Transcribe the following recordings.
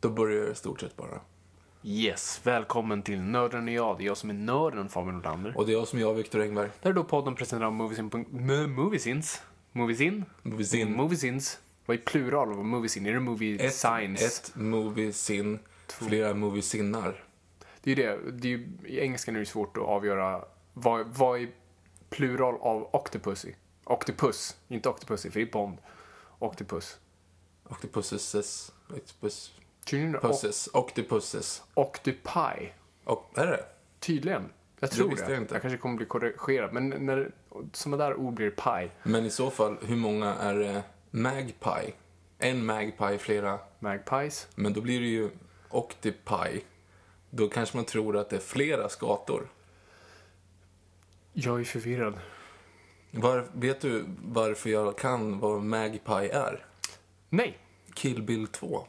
Då börjar jag i stort sett bara. Yes, välkommen till Nörden och jag. Det är jag som är nörden, Fabian Nordlander. Och det är jag som är jag, Viktor Engberg. Där är då podden presenterar Moviesin. Moviesins? Moviesin? Moviesin. Moviesins. Vad är plural av Moviesin? Är det Movie Signs? ett moviesin, flera moviesinnar. Det är ju det. det är ju, I engelskan är det svårt att avgöra vad, vad är plural av Octopussy? Octopus, inte Octopussy, för det är Bond. Octopus. Octopusses, octopus, Tydligen o- pusses, octopusses. Octopi. Och, är det? Tydligen. Jag tror det. jag inte. jag kanske kommer bli korrigerad. Men när sådana där ord blir pie, Men i så fall, hur många är det magpie? En magpie, flera. magpies, Men då blir det ju octopi. Då kanske man tror att det är flera skator. Jag är förvirrad. Var, vet du varför jag kan vad magpie är? Nej. Kill Bill 2.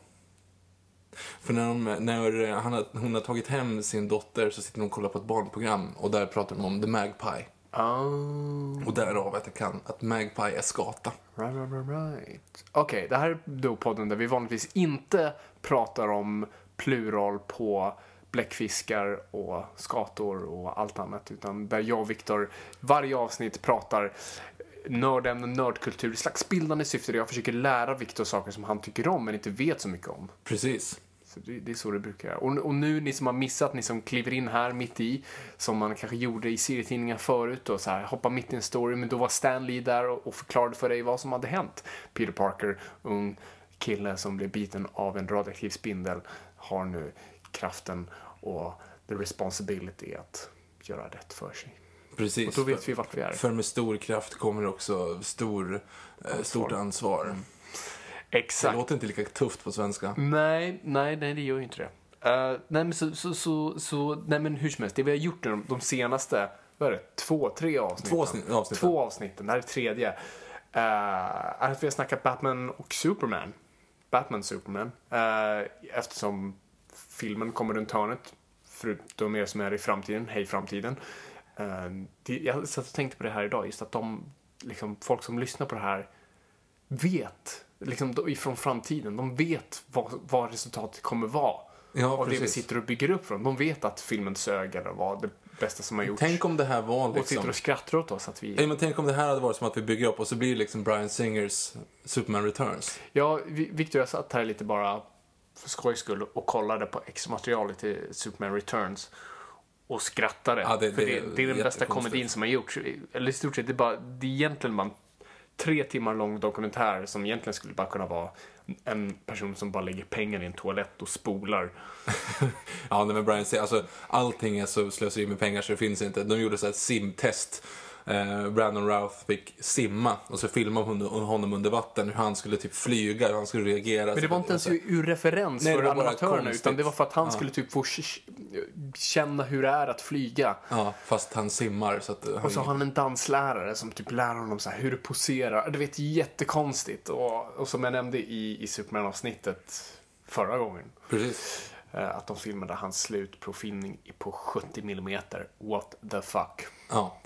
För när, de, när han har, hon har tagit hem sin dotter så sitter de och kollar på ett barnprogram och där pratar de om The Magpie. Oh, Och därav att jag kan att Magpie är skata. right, right, right, right. Okej, det här är då podden där vi vanligtvis inte pratar om plural på bläckfiskar och skator och allt annat. Utan där jag och Viktor varje avsnitt pratar nördämne, nördkultur, slags bildande syfte där jag försöker lära Viktor saker som han tycker om men inte vet så mycket om. Precis. Så det, det är så det brukar och, och nu, ni som har missat, ni som kliver in här mitt i, som man kanske gjorde i serietidningar förut och så här, hoppa mitt i en story, men då var Stan Lee där och, och förklarade för dig vad som hade hänt. Peter Parker, ung kille som blev biten av en radioaktiv spindel, har nu kraften och the responsibility att göra rätt för sig. Precis. Och då vet vi vart vi är. För med stor kraft kommer också stor, eh, stort ansvar. Det Exakt. låter inte lika tufft på svenska. Nej, nej, nej, det gör ju inte det. Eh, nej, men så, så, så, så, nej men hur som helst, det vi har gjort de, de senaste, vad är det, två, tre avsnitten? Två avsnitt- avsnitten. Två avsnitten, det här är tredje. Uh, att vi har snackat Batman och Superman. Batman Superman. Uh, eftersom filmen kommer runt hörnet, förutom er som är i framtiden, hej framtiden. Uh, det, jag satt och tänkte på det här idag, just att de, liksom, folk som lyssnar på det här vet, liksom ifrån framtiden, de vet vad, vad resultatet kommer vara. Ja, av det vi precis. sitter och bygger upp från. De vet att filmen sög eller var det bästa som har gjorts. Tänk om det här var Och sitter liksom... och skrattar åt oss att vi... Ja, men tänk om det här hade varit som att vi bygger upp och så blir det liksom Brian Singers Superman Returns. Ja, Vi- Victor, jag satt här lite bara för skojs skull och kollade på extra materialet till Superman Returns och skrattade. Ja, det- för det det, är det den bästa komedin som har gjorts. Eller i stort sett, det är, bara, det är egentligen en tre timmar lång dokumentär som egentligen skulle bara kunna vara en person som bara lägger pengar i en toalett och spolar. Ja, nej, men Brian säger, alltså allting är så slöseri med pengar så det finns inte. De gjorde så här ett simtest. Eh, Brandon Routh fick simma och så filmade hon honom under vatten hur han skulle typ flyga, hur han skulle reagera. Men det var inte ens ur referens Nej, för animatörerna utan det var för att han Ja. skulle typ få känna hur det är att flyga. Ja, fast han simmar så att... eh, Och så har han en danslärare som typ lär honom så här hur du poserar. Du vet, jättekonstigt. Och, och som jag nämnde i, i Superman-avsnittet förra gången. Precis. eh, Att de filmade hans slutprovfilmning på 70 mm. What the fuck. Ja.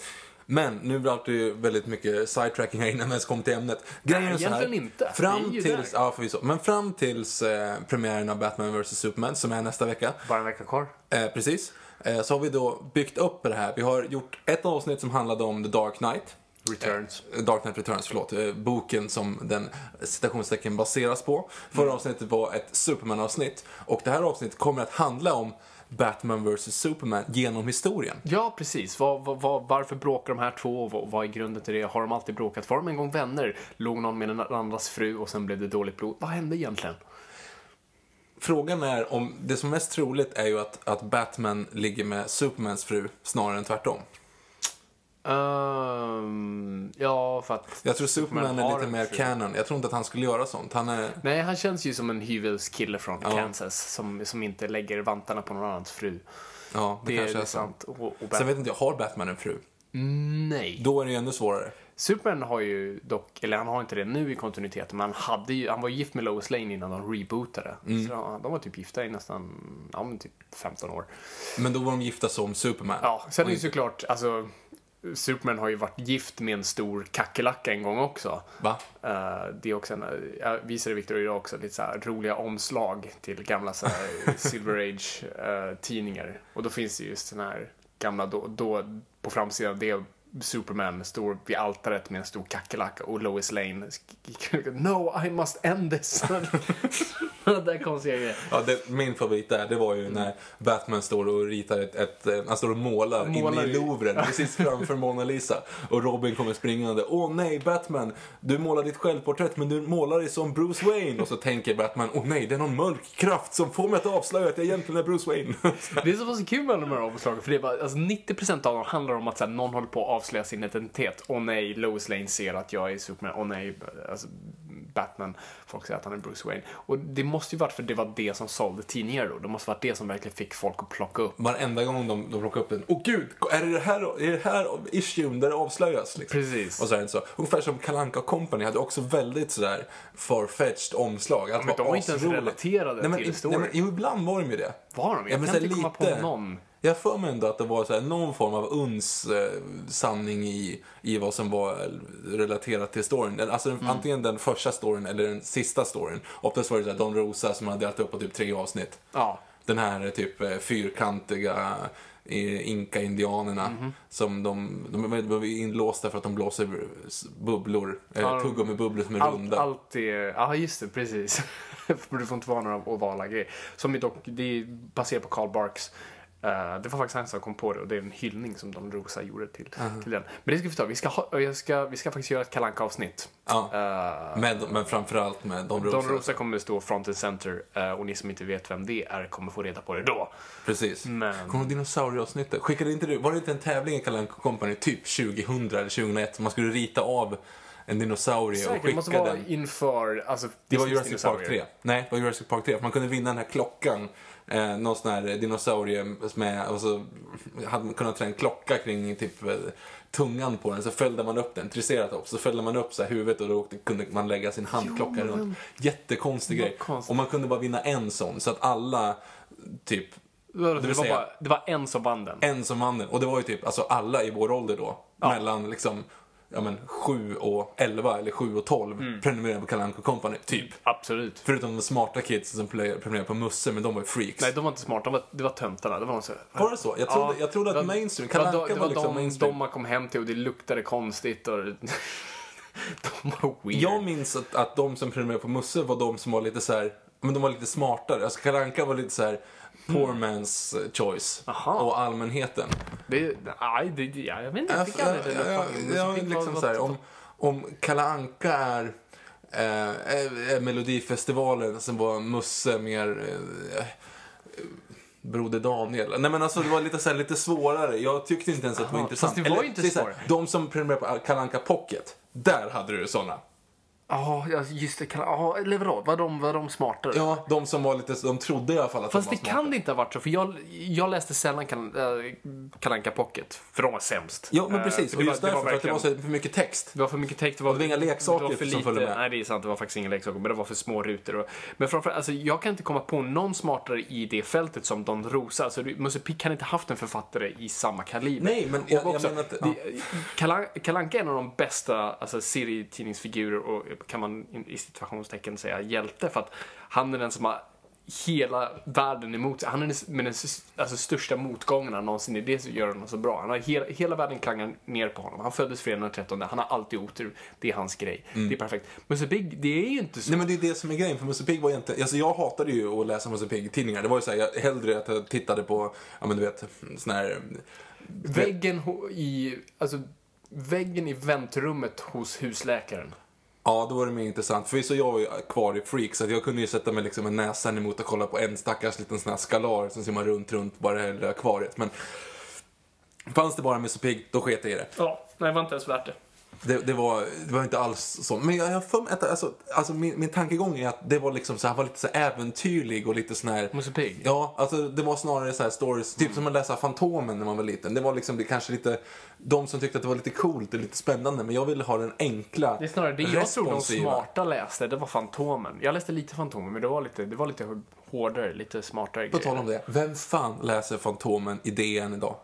Men nu vart det ju väldigt mycket sidetracking här innan vi ens kom till ämnet. Grejen Nej, är så här, egentligen inte. Fram tills, ja, förvisso. Men fram tills eh, premiären av Batman vs Superman, som är nästa vecka. Bara en vecka kvar. Eh, precis. Eh, så har vi då byggt upp det här. Vi har gjort ett avsnitt som handlade om The Dark Knight. Returns. Eh, Dark Knight Returns, förlåt. Eh, boken som den citationstecken baseras på. Förra Mm. avsnittet var ett Superman-avsnitt. Och det här avsnittet kommer att handla om Batman vs Superman genom historien. Ja, precis. Vad, vad, varför bråkar de här två och vad, vad är grunden till det? Har de alltid bråkat? Var de en gång vänner? Låg någon med den andras fru och sen blev det dåligt blod? Vad hände egentligen? Frågan är om, det som är mest troligt är ju att, att Batman ligger med Supermans fru snarare än tvärtom. Ehm, ja, för att... Jag tror Superman är har lite mer fru. canon. Jag tror inte att han skulle göra sånt. Han är... Nej, han känns ju som en hyvelskille från Kansas som, som inte lägger vantarna på någon annans fru. Ja, det, Det, kanske är, är sant. Och, och Sen vet inte jag, har Batman en fru? Nej. Då är det ju ännu svårare. Superman har ju dock, eller han har inte det nu i kontinuiteten, men han, hade ju, han var ju gift med Lois Lane innan de rebootade. Mm. Så ja, de var typ gifta i nästan, ja men typ 15 år. Men då var de gifta som Superman. Ja, sen är det ju såklart, alltså Superman har ju varit gift med en stor kackerlacka en gång också. Va? Eh, det är också en, jag visade Victor idag också lite så här roliga omslag till gamla så Silver Age eh, tidningar. Och då finns det just den här gamla, då, då på framsidan det är Superman står vid altaret med en stor kackerlacka och Lois Lane skriker No, I must end this. det där konstiga grejer. Ja, det, min favorit där, det var ju när Batman står och ritar ett, ett eh, han står och målar, målar inne i i- Louvren, precis framför Mona Lisa. Och Robin kommer springande. Åh nej, Batman, du målar ditt självporträtt men du målar dig som Bruce Wayne. Och så tänker Batman, åh nej, det är någon mörk kraft som får mig att avslöja att jag egentligen är Bruce Wayne. Det är så pass kul med de här omslagen för det är bara, alltså 90% av dem handlar om att så här, någon håller på att avslöja sin identitet. Åh nej, Lois Lane ser att jag är Superman. Åh nej, alltså, Batman, folk säger att han är Bruce Wayne. Och det måste ju varit för det var det som sålde tidningar då. Det måste varit det som verkligen fick folk att plocka upp. Varenda gång de, de plockar upp den, åh gud, är det här, är det här issuen där det avslöjas? Liksom. Precis. Och så är det inte så. Ungefär som Kalanka Company hade också väldigt sådär farfetched omslag. Allt men de var inte ens relaterade nej, men, till men, Jo, ibland var de ju det. Var de? Jag men kan inte komma på någon. Jag för mig ändå att det var så här, någon form av uns eh, sanning i, i vad som var relaterat till storyn. Alltså Mm. antingen den första storyn eller den sista storyn. Oftast var det så här, Don Rosa som hade delat upp på typ tre avsnitt. Ja. Den här typ eh, fyrkantiga eh, inka-indianerna Mhm. som de, de de är inlåsta för att de blåser bubblor, Ja, eh, tuggummibubblor som är Allt, runda. allt är, ja just det, precis. För det får inte vara några ovala grejer. Som är dock, det är baserat på Karl Barks. Eh, det var faktiskt han som kom på det och det är en hyllning som Don Rosa gjorde till, till den. Men det ska vi ta, vi ska, ha, jag ska, vi ska faktiskt göra ett kalanka avsnitt Ja. Eh, Med, men framförallt med Don Rosa. Don Rosa kommer stå front and center eh, och ni som inte vet vem det är kommer få reda på det då. Precis. Men- Kommer dinosaurieavsnittet? Skickade inte du, var det inte en tävling i Kalle Anka Company typ 2000 eller 2001? Man skulle rita av en dinosaurie och Säkert, det skicka måste vara den. inför, alltså Det var Jurassic Park dinosaurier. 3. Nej, det var Jurassic Park 3. För man kunde vinna den här klockan. Eh, någon sån här dinosaurie med, och så hade man kunnat trä en klocka kring typ eh, tungan på den. Så följde man upp den, triceratops. Så följde man upp så här huvudet och då kunde man lägga sin handklocka Jo, runt. Jättekonstig grej. konstigt. Och man kunde bara vinna en sån. Så att alla, typ, Det, vill var bara, det var en som vann den. en som vann den. Och det var ju typ alltså alla i vår ålder då. Mellan liksom ja, men, 7 och 11 eller 7 och 12 Mm. prenumererade på Kalle Anka Company, typ. Absolut. Förutom de smarta kidsen som pre- prenumererade på Musse, men de var ju freaks. Nej, de var inte smarta. De var, det var töntarna. Det var, så, Var det så? Jag trodde- jag trodde att var- mainstream- var, Kalle det var var liksom de, mainstream. de man kom hem till och det luktade konstigt och... de var weird. Jag minns att, att de som prenumererade på Musse var de som var lite så här, men de var lite smartare. Alltså Kalle Anka var lite så här poor man's choice. Mm. Aha. Och allmänheten. Det, nej, det, ja, jag vet inte. Jag, fick aldrig den uppfattningen. fick liksom så här, om, om Kalle Anka är eh, Melodifestivalen, sen var Musse mer eh, Broder Daniel. Nej men alltså det var lite, så här, lite svårare. Jag tyckte inte ens att det var Aha, intressant. fast det var ju inte svårare. De som prenumererade på Kalle Anka Pocket, där hade du såna. Ja, ja, just det. Kan, ja, eller vadå? Var de, var de smartare? Ja, de som var lite, de trodde i alla fall att Fast de det var smarta. kan det inte ha varit så, för jag, jag läste sällan Kalanka Pocket, för de var sämst. Ja, men precis. för Och det just det därför, för att det var så för mycket text. Det var för mycket text. Det var, det var inga leksaker det var för som lite, följde med. Nej, det är sant. Det var faktiskt inga leksaker. Men det var för små rutor. Och, men framförallt, alltså, jag kan inte komma på någon smartare i det fältet som Don Rosa. Alltså, du- Musse Pigg kan inte haft en författare i samma kaliber. Nej, men jag- Och jag också, menar att- det- Kalan- Kalanka är en av de bästa alltså, serietidningsfigurer och kan man i situationstecken säga hjälte. För att han är den som har hela världen emot sig. Han är den med den alltså, största motgångarna någonsin. Det är det som gör honom så bra. Han har hela, hela världen klangar ner på honom. Han föddes fredagen den 13. Han har alltid otur. Det är hans grej. Det är perfekt. Musse Pigg, det är ju inte så. Nej men det är det som är grejen, för Musse Pigg var egentligen, alltså jag hatade ju att läsa Musse Pigg-tidningar. Det var ju såhär, jag hellre att jag tittade på, ja men du vet, sån här... Väggen i, alltså, väggen i väntrummet hos husläkaren. Ja, då var det mer intressant. För så jag var ju kvar i Freak, så att jag kunde ju sätta mig liksom med näsan emot och kolla på en stackars liten sån här skalar som simmar runt, runt bara det här akvariet. Men fanns det bara Musse Pigg, då sket jag i det. Ja, nej, det var inte ens värt det. Det, det, var, det var inte alls så. Men jag har för alltså, alltså min, min tankegång är att det var liksom så han var lite så äventyrlig och lite sån här... Musse Pigg? Ja, alltså det var snarare så här stories, typ som att läsa Fantomen när man var liten. Det var liksom det kanske lite, de som tyckte att det var lite coolt och lite spännande, men jag ville ha den enkla, Det är snarare det jag tror de smarta läste, det var Fantomen. Jag läste lite Fantomen, men det var lite, det var lite hårdare, lite smartare På tal om det, vem fan läser Fantomen i DN idag?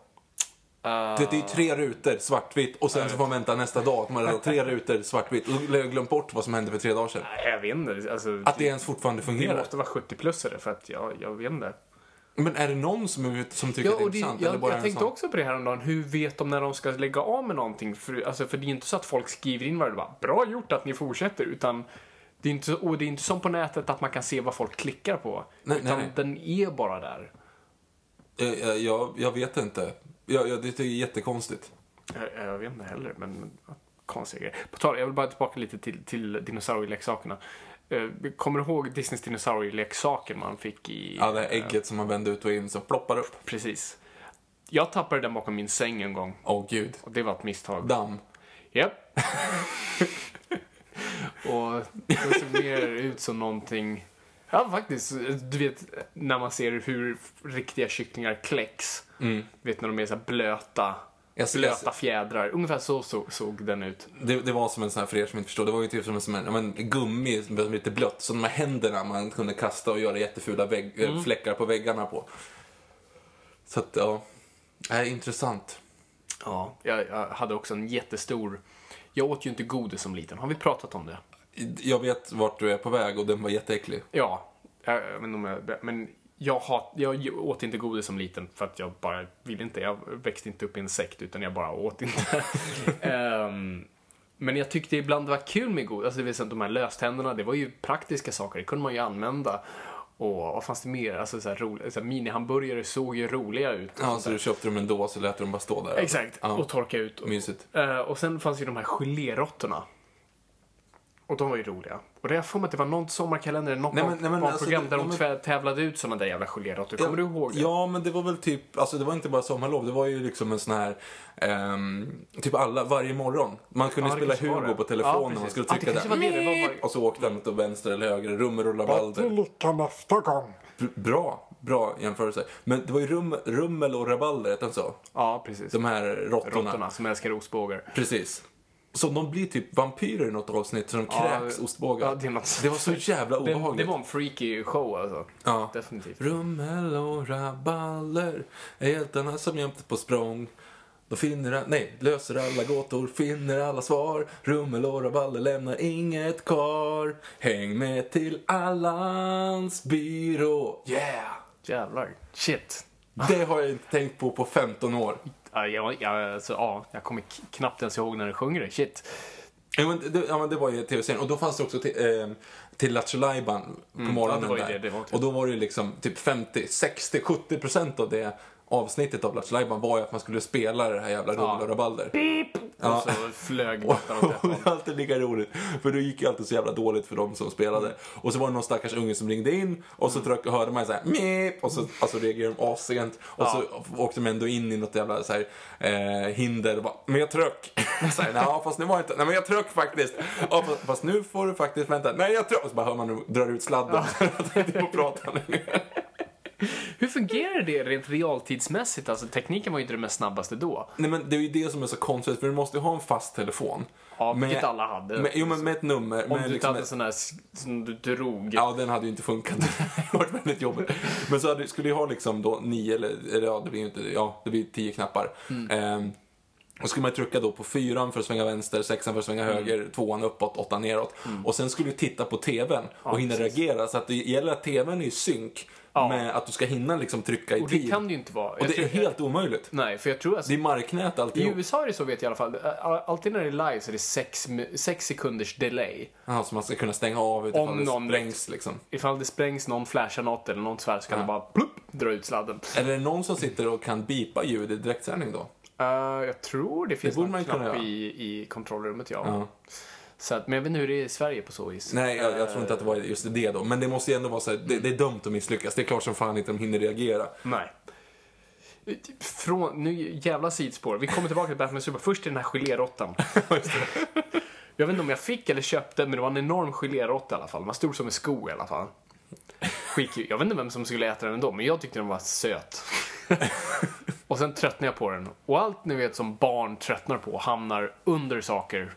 Uh, Det, det är ju tre rutor svartvitt och sen så får man vänta nästa dag. Man har tre rutor svartvitt. Och då har jag glömt bort vad som hände för tre dagar sedan. Nej, jag vet inte. Alltså, Att det ens fortfarande det fungerar. måste vara 70-plussare för att jag, jag vet inte. Men är det någon som, som tycker Ja, att det är det, intressant? jag, eller bara jag en tänkte sån? också på det här om dagen. Hur vet de när de ska lägga av med någonting? För, alltså, för det är ju inte så att folk skriver in varje bara bra gjort att ni fortsätter. Utan det är inte, så- och det är inte som på nätet att man kan se vad folk klickar på. Nej, utan nej, nej. den är bara där. Jag, jag, jag, jag vet inte. Jag, jag, det är jättekonstigt. Jag, jag vet inte heller, men konstiga grejer. På tal, jag vill bara tillbaka lite till, till dinosaurieleksakerna. Eh, Kommer du ihåg Disneys dinosaurieleksaker man fick i... Ja, det här ägget som man vände ut och in som ploppar upp. Precis. Jag tappade den bakom min säng en gång. Åh gud. Och det var ett misstag. Damm. Japp. och det såg mer ut som någonting... Ja, faktiskt. Du vet, när man ser hur riktiga kycklingar kläcks. Du vet, när de är så blöta. Ser- blöta fjädrar. Ungefär så såg, såg den ut. Det, det var som en sån här, för er som inte förstår, det var ju typ som en, som en men, gummi som blev lite blött. Så de här händerna man kunde kasta och göra jättefula vägg, Mm. eh, fläckar på väggarna på. Så att, ja. Det är intressant. Ja, jag, jag hade också en jättestor... Jag åt ju inte godis som liten. Har vi pratat om det? Jag vet vart du är på väg och den var jätteäcklig. Ja, jag, jag, men jag, hat, jag åt inte godis som liten för att jag bara ville inte. Jag växte inte upp i en sekt utan jag bara åt inte. Ehm, men jag tyckte ibland det var kul med godis. Alltså, det vill säga, de här löständerna, det var ju praktiska saker. Det kunde man ju använda. Och vad fanns det mer? Alltså, så här, rolig, så här, minihamburgare såg ju roliga ut. och Ja, så där. du köpte dem en dås och lät dem bara stå där? Exakt, Ja. och torka ut. Mysigt. Eh, och sen fanns ju de här gelérottorna. Och de var ju roliga. Och det har jag för mig att det var någon sommarkalender, något Nej, men- nej, men alltså, program det- där de ja, tvä- tävlade ut sådana där jävla gelérottor. Kommer du ihåg det? Ja, men det var väl typ, alltså det var inte bara sommarlov, det var ju liksom en sån här, ehm, typ alla, varje morgon. Man kunde Ja, spela Hugo på Ja, telefonen, precis. man skulle Ja, det trycka kanske där. var det, det var Och så åkte den åt vänster eller höger, rummer och rabalder. lycka nästa gång. Bra, bra jämförelse. Men det var ju rum, rummel och rabalder, hette så? Ja, precis. De här råttorna. Råttorna som älskar ostbågar. Precis. Så de blir typ vampyrer i något avsnitt, så de kräks Ja, ostbågar. ja, det det var så jävla Det, obehagligt. det var en freaky show alltså. Ja. Definitivt. Rummel och rabalder är hjältarna som jämt på språng. De finner, nej, löser alla gåtor, finner alla svar. Rummel och rabalder lämnar inget kvar. Häng med till Allans byrå. Yeah! Jävlar. Shit. Det har jag inte tänkt på på 15 år. Ja, jag, alltså, ja, jag kommer knappt ens ihåg när den sjunger det. Shit. Ja men, det, ja, men det var ju tv-serien. Och då fanns det också till, eh, till Lattjo på morgonen Mm. ja, där. det, det. Och då var det liksom typ 50, 60, 70 procent av det avsnittet av Lattjo Lajban var ju att man skulle spela det här jävla Rummel och Rabalder. Och så flög Gotland åt det är alltid lika roligt, för det gick ju alltid så jävla dåligt för de som spelade. Och så var det någon stackars unge som ringde in och så tryck, hörde man så här Meep! och så alltså, reagerade de assent. Och så åkte de ändå in i något jävla så här, eh, hinder och bara, men jag tryck. så här, fast nu var inte, nej men jag tryck faktiskt. Ja, fast, fast nu får du faktiskt vänta, nej jag tryck. Och så bara hör man drar ut sladden. att inte får prata längre. Hur fungerar det rent realtidsmässigt? Alltså tekniken var ju inte det mest snabbaste då. Nej men det är ju det som är så konstigt, för du måste ju ha en fast telefon. Ja, vilket alla hade. Med, jo men med ett nummer. Om med du inte liksom hade en sån här som du drog. Ja, den hade ju inte funkat. det hade varit väldigt jobbigt. Men så hade, skulle jag ha liksom då nio, eller, eller ja, det blir ju inte, ja, det blir tio knappar. Mm. Ehm, och skulle man trycka då på fyran för att svänga vänster, sexan för att svänga Mm. höger, tvåan uppåt, åttan neråt. Och sen skulle du titta på TVn och hinna reagera. Så att det gäller att TVn är i synk Ja. med att du ska hinna liksom trycka i Och det tid. kan det ju inte vara. och Jag det är helt omöjligt. Nej, för jag tror alltså... Det är marknät I alltihop. USA är det så vet jag i alla fall. All- Alltid när det är live så är det sex, sex sekunders delay. Jaha, så man ska kunna stänga av utifall Om det någon- sprängs liksom. Ifall det sprängs, någon flashar något eller något svär så kan det bara plupp, dra ut sladden. Eller är det någon som sitter och kan bipa ljud i direktsändning då? Uh, jag tror det finns borde någon knapp i, i kontrollrummet, ja. Ja. Så att, men jag vet inte hur det är i Sverige på så vis. Nej, jag, jag tror inte att det var just det då. Men det måste ju ändå vara så här, det, det är dumt att misslyckas. Det är klart som fan inte de hinner reagera. Nej. Från, nu jävla sidspår. Vi kommer tillbaka till Batman Super. Först till den här gelérottan. jag vet inte om jag fick eller köpte, men det var en enorm geléråtta i alla fall. Man stod som en sko i alla fall. Skitkul. Jag vet inte vem som skulle äta den ändå, men jag tyckte den var söt. och sen tröttnade jag på den. Och allt ni vet som barn tröttnar på hamnar under saker.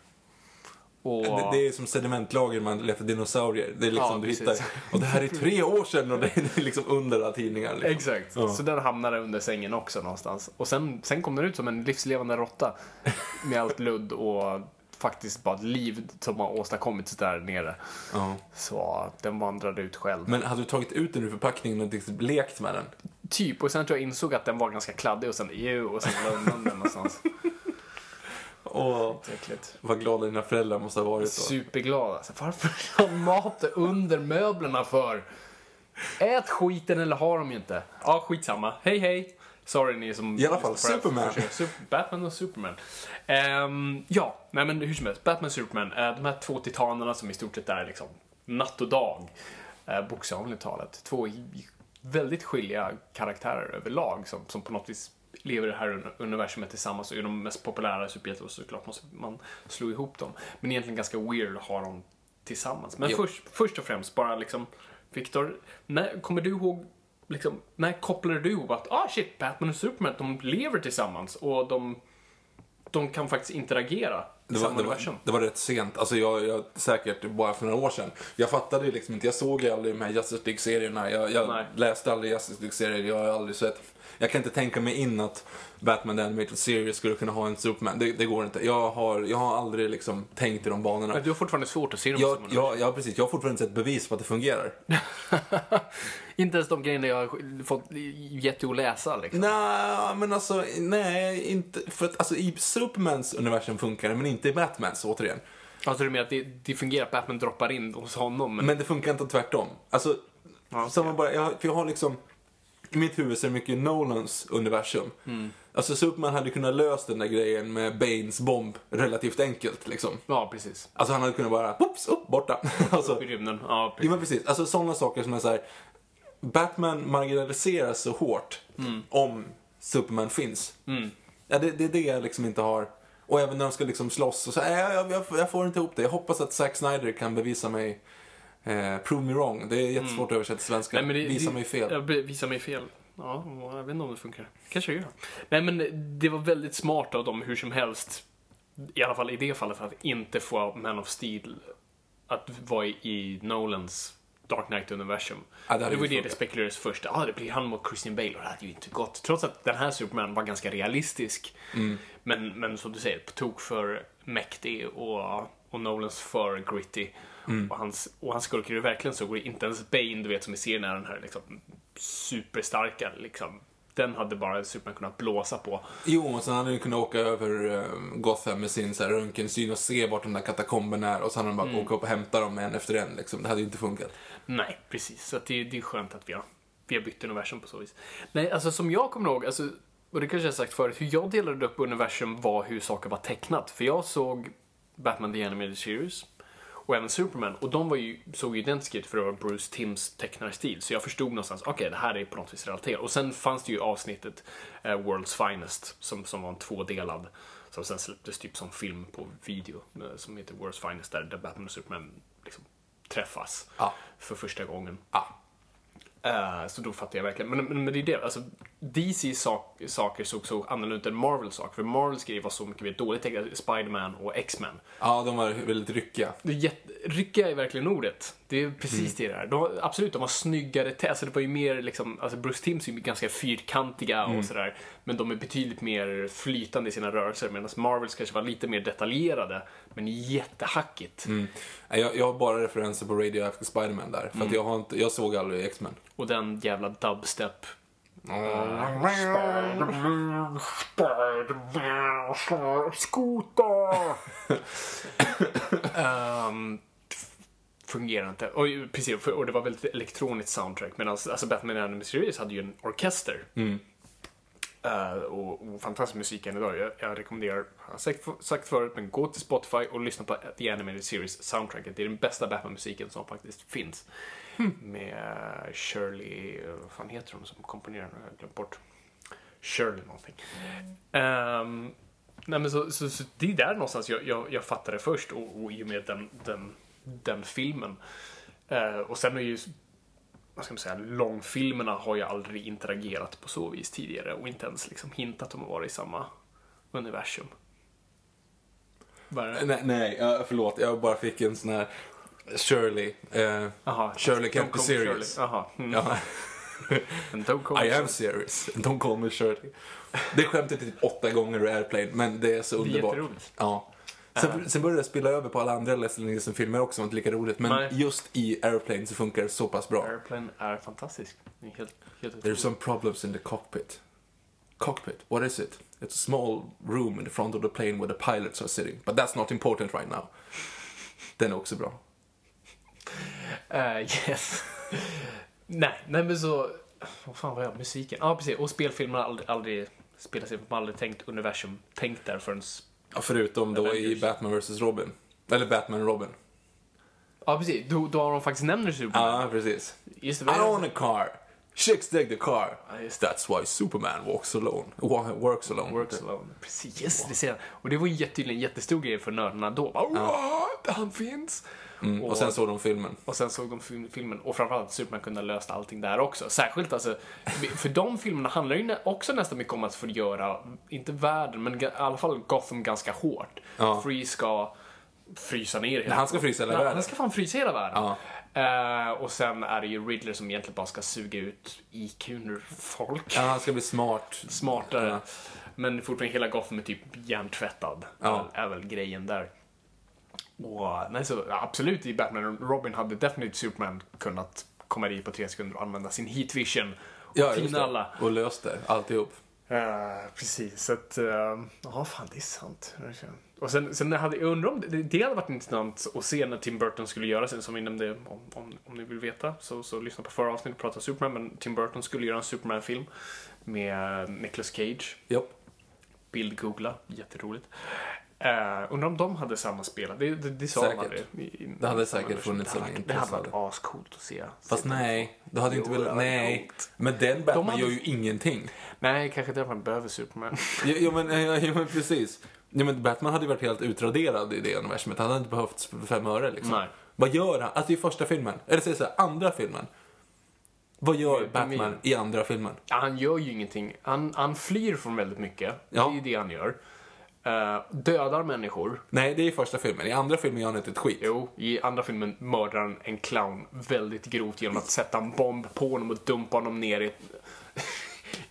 Och... Det, det är som sedimentlager man letar dinosaurier. Det är liksom Ja, du hittar. Och det här är tre år sedan och det är liksom under alla tidningar. Liksom. Exakt. Ja. Så den hamnade under sängen också någonstans. Och sen, sen kom den ut som en livslevande råtta. Med allt ludd och faktiskt bara ett liv som har åstadkommits där nere. Ja. Så den vandrade ut själv. Men hade du tagit ut den ur förpackningen och liksom lekt med den? Typ. Och sen tror jag insåg att den var ganska kladdig och sen ew, och sen la undan den någonstans. Äckligt. vad glada dina föräldrar måste ha varit då. Superglad. Alltså, varför har de mat under möblerna för? Ät skiten eller har de inte? Ja, skitsamma. Hej, hej. Sorry ni som... I alla fall. Superman. Super, Batman och Superman. Ehm, ja, nej men hur som helst. Batman och Superman. eh, de här två titanerna som i stort sett är liksom natt och dag. Uh, bokstavligt talat. Två väldigt skilja karaktärer överlag som, som på något vis lever i det här un- universumet tillsammans och är de mest populära superhjältarna så såklart måste man slå ihop dem. Men egentligen ganska weird att ha dem tillsammans. Men först, först och främst bara liksom, Viktor, när, kommer du ihåg, liksom, när kopplade du ihop att, ah shit, Batman och Superman, de lever tillsammans och de, de kan faktiskt interagera Det var, det, var, det var rätt sent. Alltså jag, jag, säkert bara för några år sedan. Jag fattade liksom inte. Jag såg ju aldrig de här Justice League-serierna. Jag, jag läste aldrig Justice League-serier. Jag har aldrig sett. Jag kan inte tänka mig in att Batman The Animated Series skulle kunna ha en Superman. Det, det går inte. Jag har, jag har aldrig liksom tänkt i de banorna. Men du har fortfarande svårt att se dem Jag, som jag, ja, precis. Jag har fortfarande inte sett bevis på att det fungerar. Inte ens de grejerna jag har fått gett dig att läsa liksom. Nej, men alltså, nej, inte. För att alltså, i Supermans universum funkar det, men inte i Batmans, återigen. Alltså du menar att det, det fungerar att Batman droppar in hos honom? Men, Men det funkar inte tvärtom. Alltså, som man bara, jag, för jag har liksom, i mitt huvud så är det mycket Nolans universum. Mm. Alltså Superman hade kunnat lösa den där grejen med Banes bomb relativt enkelt liksom. ja, precis. Alltså han hade kunnat bara, oops, upp, borta. alltså, Upp i rymden. Ja, ja precis. men precis, alltså sådana saker som är så här. Batman marginaliseras så hårt Mm. om Superman finns. Ja, det, det är det jag liksom inte har. Och även när de ska liksom slåss och så, äh, jag, jag, jag får inte ihop det. Jag hoppas att Zack Snyder kan bevisa mig, eh, prove me wrong. Det är jättesvårt att översätta till svenska. Mm. Nej, det, Visa det, mig fel. Ja, visa mig fel. Ja, jag vet inte om det funkar. Kanske det gör. Nej, men det var väldigt smart av dem hur som helst. I alla fall i det fallet att inte få Man of Steel att vara i, Nolans Dark Knight-universum. Ja, det det var det det spekulerades först. Ja, det blir han mot Christian Bale och det hade ju inte gått. Trots att den här Superman var ganska realistisk. Mm. Men, men som du säger, på tok för mäktig och, och Nolans för gritty. Mm. Och hans, och hans skurk är ju verkligen så. Inte ens Bane, du vet, som i serien är den här liksom, superstarka. Liksom. Den hade bara Superman kunnat blåsa på. Jo, och sen hade han kunnat åka över eh, Gotham med sin så här, röntgensyn och se vart de där katakomberna är och så hade han bara Mm. åka upp och hämta dem en efter en. Liksom. Det hade ju inte funkat. Nej, precis. Så det, det är skönt att vi har, vi har bytt universum på så vis. Nej, alltså som jag kommer ihåg, alltså, och det kanske jag sagt förut, hur jag delade upp universum var hur saker var tecknat. För jag såg Batman The Animated Series och även Superman. Och de var ju, såg ju identiska ut för att vara Bruce Timms tecknarstil. Så jag förstod någonstans, okej okay, det här är på något vis relaterat. Och sen fanns det ju avsnittet eh, World's Finest som, som var en tvådelad. Som sen släpptes typ som film på video. Eh, som heter World's Finest där, där Batman och Superman liksom träffas Ja. för första gången. Ja. Eh, så då fattar jag verkligen. Men, men, men det är det, alltså DC sak, saker såg så annorlunda ut än Marvels saker. För Marvels grejer var så mycket mer dåligt. Spiderman och X-Men. Ja, de var väldigt ryckiga. Jätte, ryckiga är verkligen ordet. Det är precis det där. De, var- absolut, de var snyggare. te- Alltså det var ju mer liksom, alltså Bruce Timms är ju ganska fyrkantiga och sådär. Men de är betydligt mer flytande i sina rörelser. Medan Marvels kanske var lite mer detaljerade. Men jättehackigt. Nej, Jag, jag har bara referenser på Radioactive Spiderman där. För att jag, har inte, jag såg aldrig X-Men. Och den jävla dubstep. Skota! um, fungerar inte. Och, precis, och det var väldigt elektroniskt soundtrack. Medan alltså Batman Animated Series hade ju en orkester. Eh, och, och fantastisk musik än idag. Jag, jag rekommenderar, jag har sagt, sagt förut, men gå till Spotify och lyssna på The Animated Series soundtracket. Det är den bästa Batman-musiken som faktiskt finns. Med Shirley, eh, vad fan heter hon som komponerar? Jag har glömt bort. Shirley någonting. Ehm, nej men så, så, så det är där någonstans jag, jag, jag fattade först och, och i och med den, den, den filmen. Eh, och sen är ju vad ska man säga, långfilmerna har ju aldrig interagerat på så vis tidigare och inte ens liksom hintat om att vara i samma universum. Är det? Nej, nej förlåt. Jag bara fick en sån här Shirley. Eh, Aha, Shirley can't be serious. Mm. ja. And don't call I am serious. Don't call me Shirley. Det skämtet typ åtta gånger i Airplane, men det är så är underbart. jätteroligt. Ja. Sen, sen började det spilla över på alla andra Leslie Nielsen-filmer också, var inte lika roligt. Men Nej. just i Airplane så funkar det så pass bra. Airplane är fantastisk. Det är helt, helt There's some problems in the cockpit. Cockpit? What is it? It's a small room in the front of the plane where the pilots are sitting. But that's not important right now. Den är också bra. Eh, yes. nej, nej men så... Vad fan var jag? Musiken? Ja, precis. Och spelfilmerna har aldrig, aldrig in. Man har aldrig tänkt universum tänkt där förrän... Ja, förutom då i Avengers. Batman vs. Robin. Eller Batman Robin. Ja, precis. Då, då har de faktiskt nämner Superman. Ja, precis. Just I det. don't own a car. Chicks dig the car. Ja, just That's why Superman walks alone. Wa- Works alone. Works alone. Precis, det ser jag. Och det var ju jätte- tydligen en jättestor grej för nördarna då. Bara, What? Han finns! Mm, och sen såg de filmen. Och sen såg de film- filmen och framförallt Superman kunde ha löst allting där också. Särskilt alltså, för de filmerna handlar ju också nästan mycket om att förgöra, inte världen, men i alla fall Gotham ganska hårt. Ja. Free ska frysa ner hela Nej, han ska frysa hela världen. Han ska fan frysa hela världen. Ja. Eh, och sen är det ju Riddler som egentligen bara ska suga ut IQ ur folk. Ja, han ska bli smart. Smartare. Ja. Men fortfarande hela Gotham är typ hjärntvättad. Ja. Är, väl grejen där. Och, nej, så, absolut, i Batman och Robin hade definitivt Superman kunnat komma dit på tre sekunder och använda sin heat vision och Ja, det. alla. Och löst det, alltihop. Eh, precis, så att... eh, Ja, fan det är sant. Och sen, sen hade, jag undrar om det, det hade varit intressant att se när Tim Burton skulle göra sin, som vi nämnde, om, om, om ni vill veta, så, så lyssna på förra avsnittet och prata Superman, men Tim Burton skulle göra en Superman-film med Nicolas Cage. Japp. Bildgoogla, jätteroligt. Uh, undrar om de hade samma spel. Det, det, det sa de Säkert. i- i- Det hade säkert funnits Det hade en Det hade varit ascoolt att se. Fast nej, du hade inte Jo, velat... det hade Nej. Men den Batman hade- gör ju ingenting. Nej, kanske därför man behöver Superman. Jo, jo, men, ja, jo men precis. Jo, men Batman hade ju varit helt utraderad i det universumet. Han hade inte behövt fem öre liksom. Nej. Vad gör han? Alltså i första filmen. Eller säg så här, andra filmen. Vad gör Det Batman i andra filmen? Ja, han gör ju ingenting. Han, han flyr från väldigt mycket. Ja. Det är ju det han gör. Eh, dödar människor. Nej, det är i första filmen. I andra filmen gör han inte ett skit. Jo, i andra filmen mördar han en clown väldigt grovt genom att sätta en bomb på honom och dumpa honom ner i,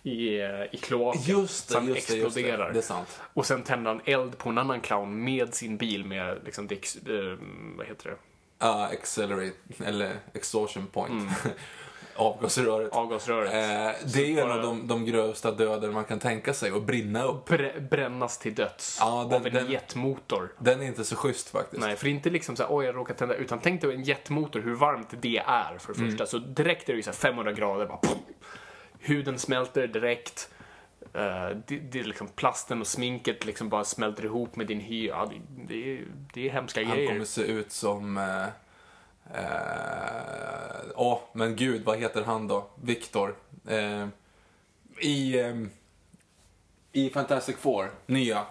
i, eh, i kloaken. Just så det, han just det, just det. exploderar. Det är sant. Och sen tänder han eld på en annan clown med sin bil med liksom det, eh, vad heter det? Ja, accelerate, eller exhaustion point. Mm. Avgasröret. Avgasröret. Eh, det är ju en av de, de grövsta döder man kan tänka sig, att brinna upp. Brä- brännas till döds Ja, den- av en den- jetmotor. Den är inte så schysst faktiskt. Nej, för det är inte liksom så här, oj jag råkade tända, utan tänk dig en jetmotor, hur varmt det är för det Mm. första. Så direkt är det ju så här 500 grader, bara, pff, huden smälter direkt. Eh, det, det är liksom plasten och sminket liksom bara smälter ihop med din hy. Ja, det, det, är, det är hemska Han grejer. kommer se ut som... eh, eh, Åh, men gud, vad heter han då? Viktor. Eh, I... Eh, I Fantastic Four, nya.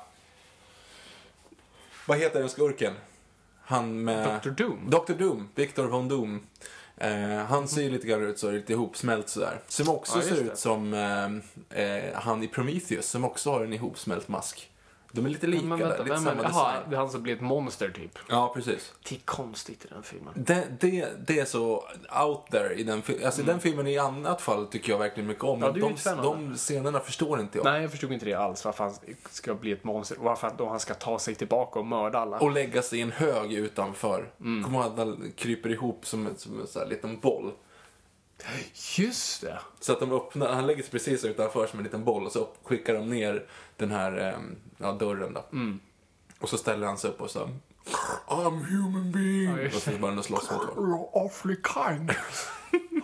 Vad heter den skurken? Han med... Dr. Doom? Dr. Doom, Victor von Doom. Eh, han ser ju lite grann ut så, lite ihopsmält sådär. Som också Ja, ser det. ut som eh, eh, han i Prometheus, som också har en ihopsmält mask. De är lite lika Men där, vänta, lite vem är samma det? Jaha, det är han som blir ett monster typ. Ja, precis. Det är konstigt i den filmen. Det, det, det är så out there i den filmen. Alltså den filmen i annat fall tycker jag verkligen mycket om. Mm. Ja, men de, de scenerna förstår inte jag. Nej, jag förstod inte det alls. Varför han ska bli ett monster. Varför då han ska ta sig tillbaka och mörda alla. Och lägga sig i en hög utanför. Mm. Kommer ihåg att han kryper ihop som, en- som en sån här liten boll. Just det. Så att de öppnar, han lägger sig precis utanför som en liten boll och så skickar de ner den här ehm, ja, dörren då. Mm. Och så ställer han sig upp och så I'm human being. Ja, och så börjar han att slåss mot varandra. You're awfully kind.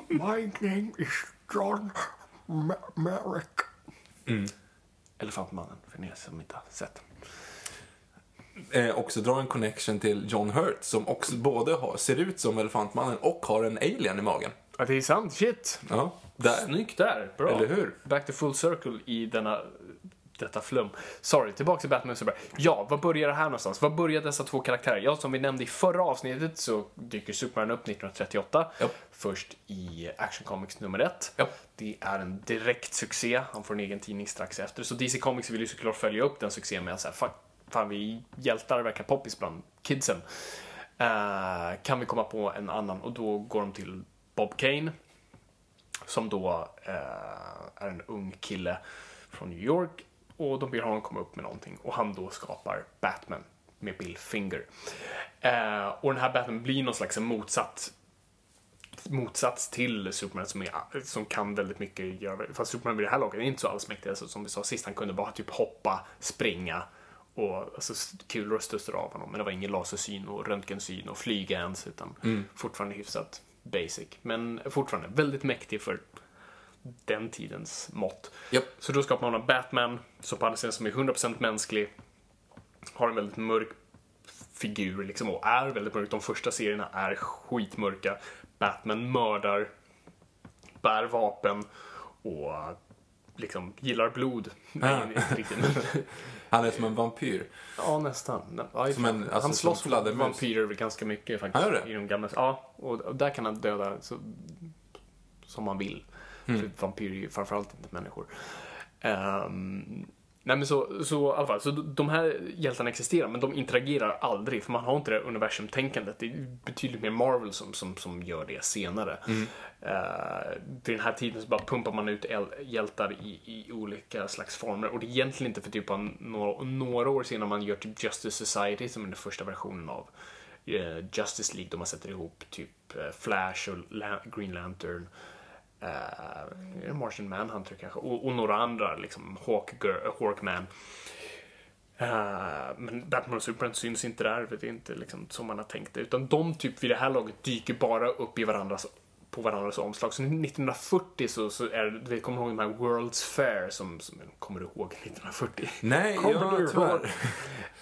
My name is John Merrick. Elefantmannen, för er som inte har sett. eh, också drar en connection till John Hurt som också både har, ser ut som Elefantmannen och har en alien i magen. Ja, det är sant. Shit. Ja, där. Snyggt där. Bra. Eller hur? Back to full circle i denna, detta flum. Sorry, tillbaka till Batman och Superman. Ja, var börjar det här någonstans? Var börjar dessa två karaktärer? Ja, som vi nämnde i förra avsnittet så dyker Superman upp 1938. Japp. Först i Action Comics nummer ett. Japp. Det är en direkt succé. Han får en egen tidning strax efter. Så DC Comics vill ju såklart följa upp den succén med att säga, fan, fan vi hjältar verkar poppis bland kidsen. Eh, kan vi komma på en annan? Och då går de till Bob Kane som då eh, är en ung kille från New York och de ber honom komma upp med någonting och han då skapar Batman med Bill Finger. Eh, och den här Batman blir någon slags motsatt motsats till Superman som, är, som kan väldigt mycket göra, fast Superman vid det här laget är inte så allsmäktig, alltså, som vi sa sist, han kunde bara typ hoppa, springa och alltså, kulor studsar av honom, men det var ingen lasersyn och röntgensyn och flyga ens, utan fortfarande hyfsat basic, men fortfarande väldigt mäktig för den tidens mått. Japp. Så då skapar man en Batman, som på andra sidan som är 100% mänsklig, har en väldigt mörk figur liksom och är väldigt mörk. De första serierna är skitmörka. Batman mördar, bär vapen och liksom gillar blod. Nej, inte riktigt. Men, Han är som en vampyr. ja, nästan. Ja, Som en- alltså han som slåss med fladdermus. vampyrer väl ganska mycket faktiskt. Han gör det? I de gamla, ja, och, där kan han döda så, som man vill. Mm. För vampyrer är ju framförallt inte människor. Ehm, nej men så, så i alla fall, så de här hjältarna existerar men de interagerar aldrig för man har inte det universumtänkandet. Det är betydligt mer Marvel som, som, som gör det senare. Mm. Uh, vid den här tiden så bara pumpar man ut hjältar i, i olika slags former och det är egentligen inte för typ av några, några år sedan man gör typ Justice Society som är den första versionen av eh, Justice League då man sätter ihop typ eh, Flash och La- Green Lantern uh, Martian Manhunter kanske och, och några andra liksom Hawk Girl, Hawkman Eh, men Batman och Superman syns inte där, för det är inte liksom som man har tänkt det. Utan de typ vid det här laget dyker bara upp i varandras, på varandras omslag. Så 1940 så, så är det, vi kommer ihåg de här World's Fair som, som kommer du ihåg 1940? Nej, Kommer ja, du ihåg?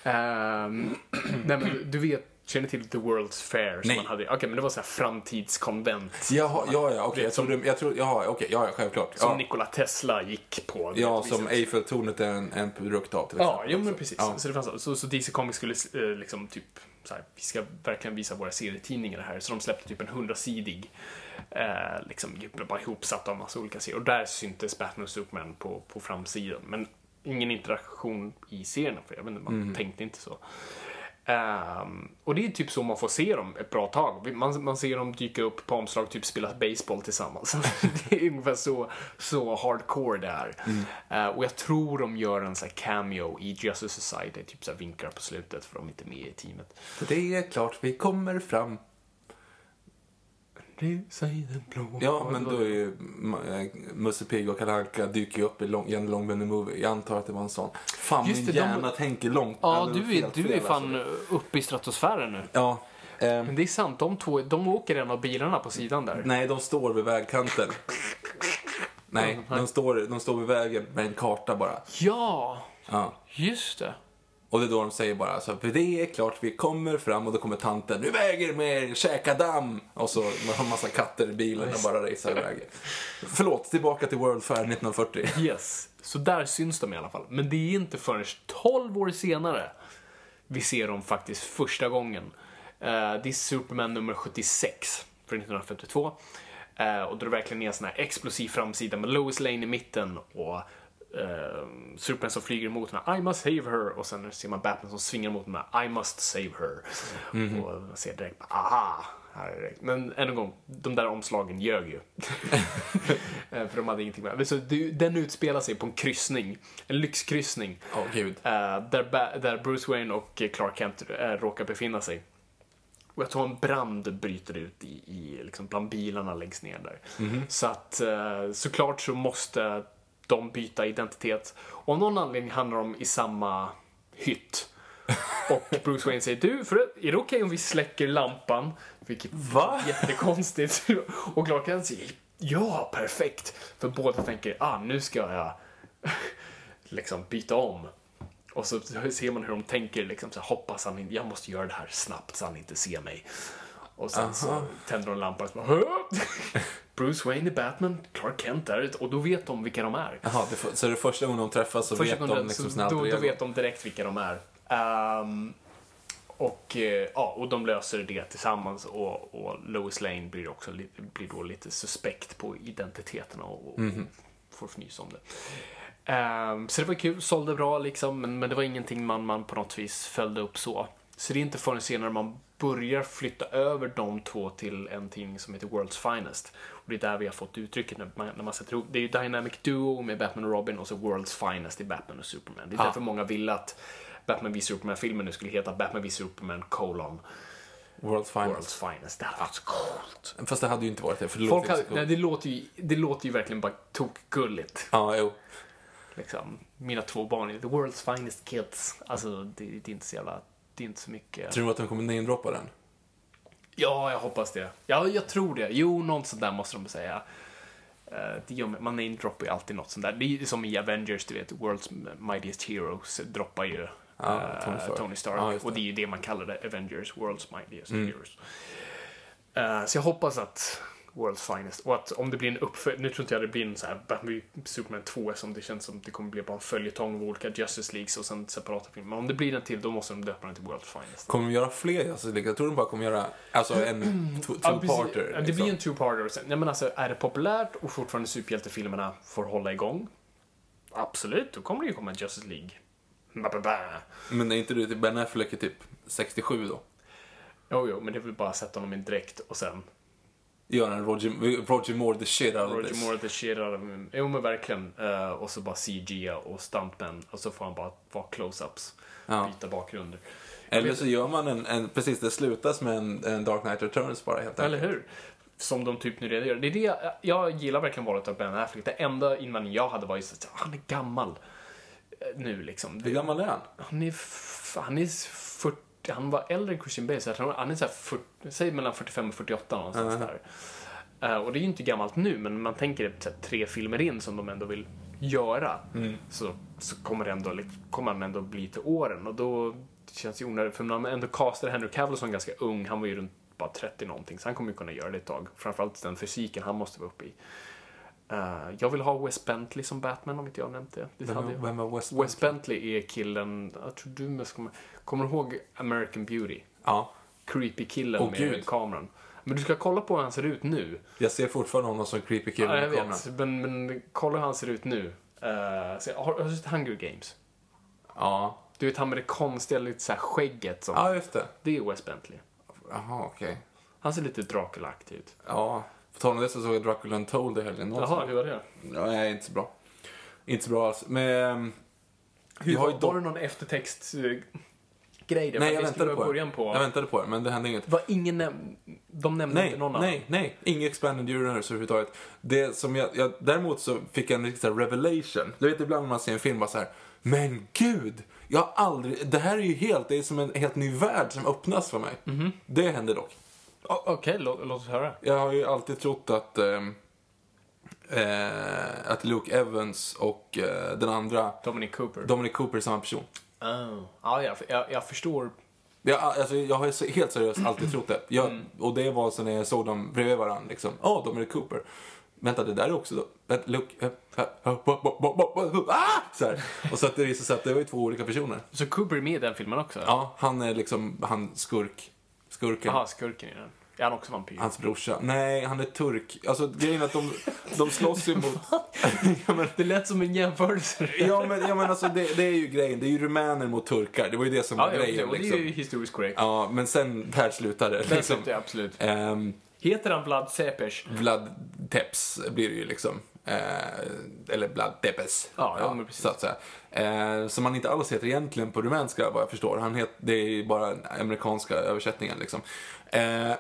Ehm, nej men du vet, känner till The World's Fair som Nej. man hade? Okej, men det var så här framtidskonvent. Jaha, ja, ja, okej. Jag som- trodde, jag trodde, jaha, okej, ja, ja, självklart. Som Ja, Nikola Tesla gick på. ja som. Eiffeltornet är en, en produkt av till Ja, exempel. jo men precis. Ja. Så, det fanns, så, så DC Comics skulle eh, liksom typ så här, vi ska verkligen visa våra serietidningar här. Så de släppte typ en hundrasidig, eh, liksom bara ihopsatt av massa olika serier. Och där syntes Batman och Superman på, på framsidan. Men ingen interaktion i serierna, för jag vet inte, man Mm. tänkte inte så. Ehm, och det är typ så man får se dem ett bra tag. Man, man ser dem dyka upp på omslag, typ spela baseball tillsammans. det är ungefär så, så hardcore det är. Eh, och jag tror de gör en här cameo i Justice Society, typ så vinkar på slutet för de är inte med i teamet. Det är klart vi kommer fram. Rusa i den blå. Ja, men då är ju eh, Musse Pigg och Kalle Anka dyker ju upp i lång, Jenny Långben Movie. Jag antar att det var en sån. Fan, Just min det, de- hjärna tänker långt. Ja, du är, du är fan alltså. uppe i stratosfären nu. Ja. ehm, Men det är sant, de två, de åker en av bilarna på sidan där. nej, de står vid vägkanten. Nej, de står, de står vid vägen med en karta bara. Ja, Ja. just det. Och det är då de säger bara så för det är klart vi kommer fram och då kommer tanten, nu väger mer, käka damm! Och så man har en massa katter i bilen och bara racear iväg. Förlåt, tillbaka till World Fair 1940. Yes. Så där syns de i alla fall. Men det är inte förrän 12 år senare vi ser dem faktiskt första gången. Eh, det är Superman nummer 76 från 1952. Eh, och då är det verkligen är en sån här explosiv framsida med Lois Lane i mitten och eh, Superman som flyger emot henne, I must save her. Och sen ser man Batman som svingar mot henne, I must save her. Och man ser direkt, aha, här är det. Men än en gång, de där omslagen ljög ju. Eh, För de hade ingenting med. Så den utspelar sig på en kryssning, en lyxkryssning. Åh gud. eh, där, där Bruce Wayne och Clark Kent eh, råkar befinna sig. Och jag tror en brand bryter ut i, i liksom bland bilarna längst ner där. Så att såklart så måste de byta identitet. Och av någon anledning hamnar de i samma hytt. Och Bruce Wayne säger du, för är det okej om vi släcker lampan? Vilket Va? är jättekonstigt. Och Clark Kent säger ja, perfekt. För båda tänker, ah, nu ska jag liksom byta om. Och så ser man hur de tänker, liksom, så här, hoppas han inte, jag måste göra det här snabbt så han inte ser mig. Och sen så tänder de lampan och så bara? Bruce Wayne är Batman, Clark Kent är det, och då vet de vilka de är. Jaha, så det första gången de träffas så Första vet de liksom sina då, då vet de direkt vilka de är. Ehm, och, eh, ja, och de löser det tillsammans och, och Lois Lane blir, också blir då lite suspekt på identiteterna och, och Mhm. får fnys om det. Ehm, så det var kul, sålde bra liksom, men, men det var ingenting man, man på något vis följde upp så. Så det är inte förrän senare man börjar flytta över de två till en tidning som heter World's Finest. Och det är där vi har fått uttrycket när man, när man sätter ihop. Det är ju Dynamic Duo med Batman och Robin och så World's Finest i Batman och Superman. Det är därför många ville att Batman v Superman-filmen nu skulle heta Batman v Superman colon World's Finest. World's Finest. Det hade varit så coolt. Fast det hade ju inte varit det, för det Folk låter hade, nej, det, låter ju, det låter ju verkligen bara tokgulligt. Ja, jo. Liksom. Mina två barn är the world's finest kids. Alltså, det, det är inte så jävla... Det är inte så mycket... Tror du att de kommer namedroppa den? Ja, jag hoppas det. Ja, jag tror det. Jo, något sånt där måste de säga. Det gör, man namedroppar ju alltid något sånt där. Det är som i Avengers, du vet, World's Mightiest Heroes droppar ju Ja, eh, Tony Stark. Tony Stark. Just det. och det är ju det man kallar det, Avengers, World's Mightiest Mm. Heroes. Eh, så jag hoppas att World's Finest, och att om det blir en uppföljning, nu tror inte jag det blir en så här Batman Superman 2 som det känns som det kommer bli bara en följetong av olika Justice Leagues och sen separata filmer. Men om det blir en till, då måste de döpa den till World's Finest. Kommer de göra fler Justice League? Jag tror de bara kommer göra alltså en two- Ja, precis. two-parter. Ja, det liksom. blir en two-parter. Sen- Nej, men alltså, är det populärt och fortfarande superhjältefilmerna får hålla igång? Absolut, då kommer det ju komma en Justice League. Ba, ba, ba. Men är inte du till Ben Affleck är typ 67 då? Jo, jo, men det är väl bara att sätta honom i en dräkt och sen Gör en Roger, Roger Moore the shit out of Roger this. Moore the shit out of him. Jo, men verkligen. Eh, och så bara CG och stuntmen och så får han bara vara close-ups. Ja. Byta bakgrunder. Eller så gör man en, en precis det slutas med en, en Dark Knight Returns bara helt Eller enkelt. hur? Som de typ nu redan gör. Det är det jag, jag gillar verkligen valet av Ben Affleck. Det enda invändning jag hade var ju att han är gammal. eh, Nu liksom. Hur gammal är han? Han är, han är 40, han var äldre än Christian Bale, så jag tror han är så här 40, säg mellan 45 och 48 någonstans där. Eh, och det är ju inte gammalt nu, men man tänker så här, tre filmer in som de ändå vill göra. Så, så kommer, det ändå, kommer han ändå bli till åren och då känns det ju onödigt, för när man ändå castar Henry Cavill som ganska ung, han var ju runt bara 30 någonting, så han kommer ju kunna göra det ett tag. Framförallt den fysiken han måste vara uppe i. Eh, jag vill ha Wes Bentley som Batman om inte jag har nämnt det. det Vem, hade jag. vem var West? Wes Bentley är killen, jag tror du mest kommer, kommer du ihåg American Beauty? Ja. Creepy killen Åh, med gud. kameran. Men du ska kolla på hur han ser ut nu. Jag ser fortfarande honom som creepy kille Ja, jag med kameran. vet, men, men kolla hur han ser ut nu. Uh, så, har, har du sett Hunger Games? Ja. Du vet han med det konstiga lite så här skägget som, Ja, just det. det är Wes Bentley. Jaha, okej. Han ser lite Dracula-aktig ut. Ja. På tal om det så såg jag Dracula Untold i helgen. Jaha, hur var det? Ja, nej, inte så bra. Inte så bra alls. Men... Hur, jag har var, ju dock- var det någon eftertext eh, grej där? Nej, jag väntade på början det. på. Jag väntade på det, men det hände inget. Var ingen näm- De nämnde Nej, inte någon nej, nej. Inga expanded universe överhuvudtaget. Det som jag, jag, däremot så fick jag en riktig revelation. Du vet ibland när man ser en film bara så här, men gud! Jag har aldrig, det här är ju helt, det är som en helt ny värld som öppnas för mig. Mhm. Det hände dock. annan. Okej, låt, låt oss höra. Jag har ju alltid trott att, ehm, eh, att Luke Evans och eh, den andra, Dominic Cooper. Dominic Cooper är samma person. Oh. Ja, jag, jag, jag förstår. Jag, alltså, jag har helt seriöst alltid trott det. Jag, Mm. Och det var så när jag såg dem bredvid varandra. Liksom. De är Cooper. Vänta, det där är också. Vänta, look. eh, eh, eh, Ah! Så här. Och så att det visade sig att det var ju två olika personer. Så Cooper är med i den filmen också? Ja, han är liksom han skurk. Skurken. Jaha, skurken i den. Är han också vampyr? Hans brorsa. Nej, han är turk. Alltså grejen är att de, de slåss ju mot... ja, men, Det lät som en jämförelse. ja, men, ja, men alltså det, det är ju grejen. Det är ju rumäner mot turkar. Det var ju det som var Ja, grejen. och det är Liksom. ju historiskt korrekt. Ja, men sen där slutade det. Den Liksom. släppte jag absolut. Ehm, Heter han Vlad Cepers? Vlad Tepes blir det ju liksom. Eh, eller Vlad Tepes. Ja, ja, precis. Så att säga. Eh, som han inte alls heter egentligen på rumänska vad jag förstår. Han het, det är ju bara den amerikanska översättningen liksom. Eh,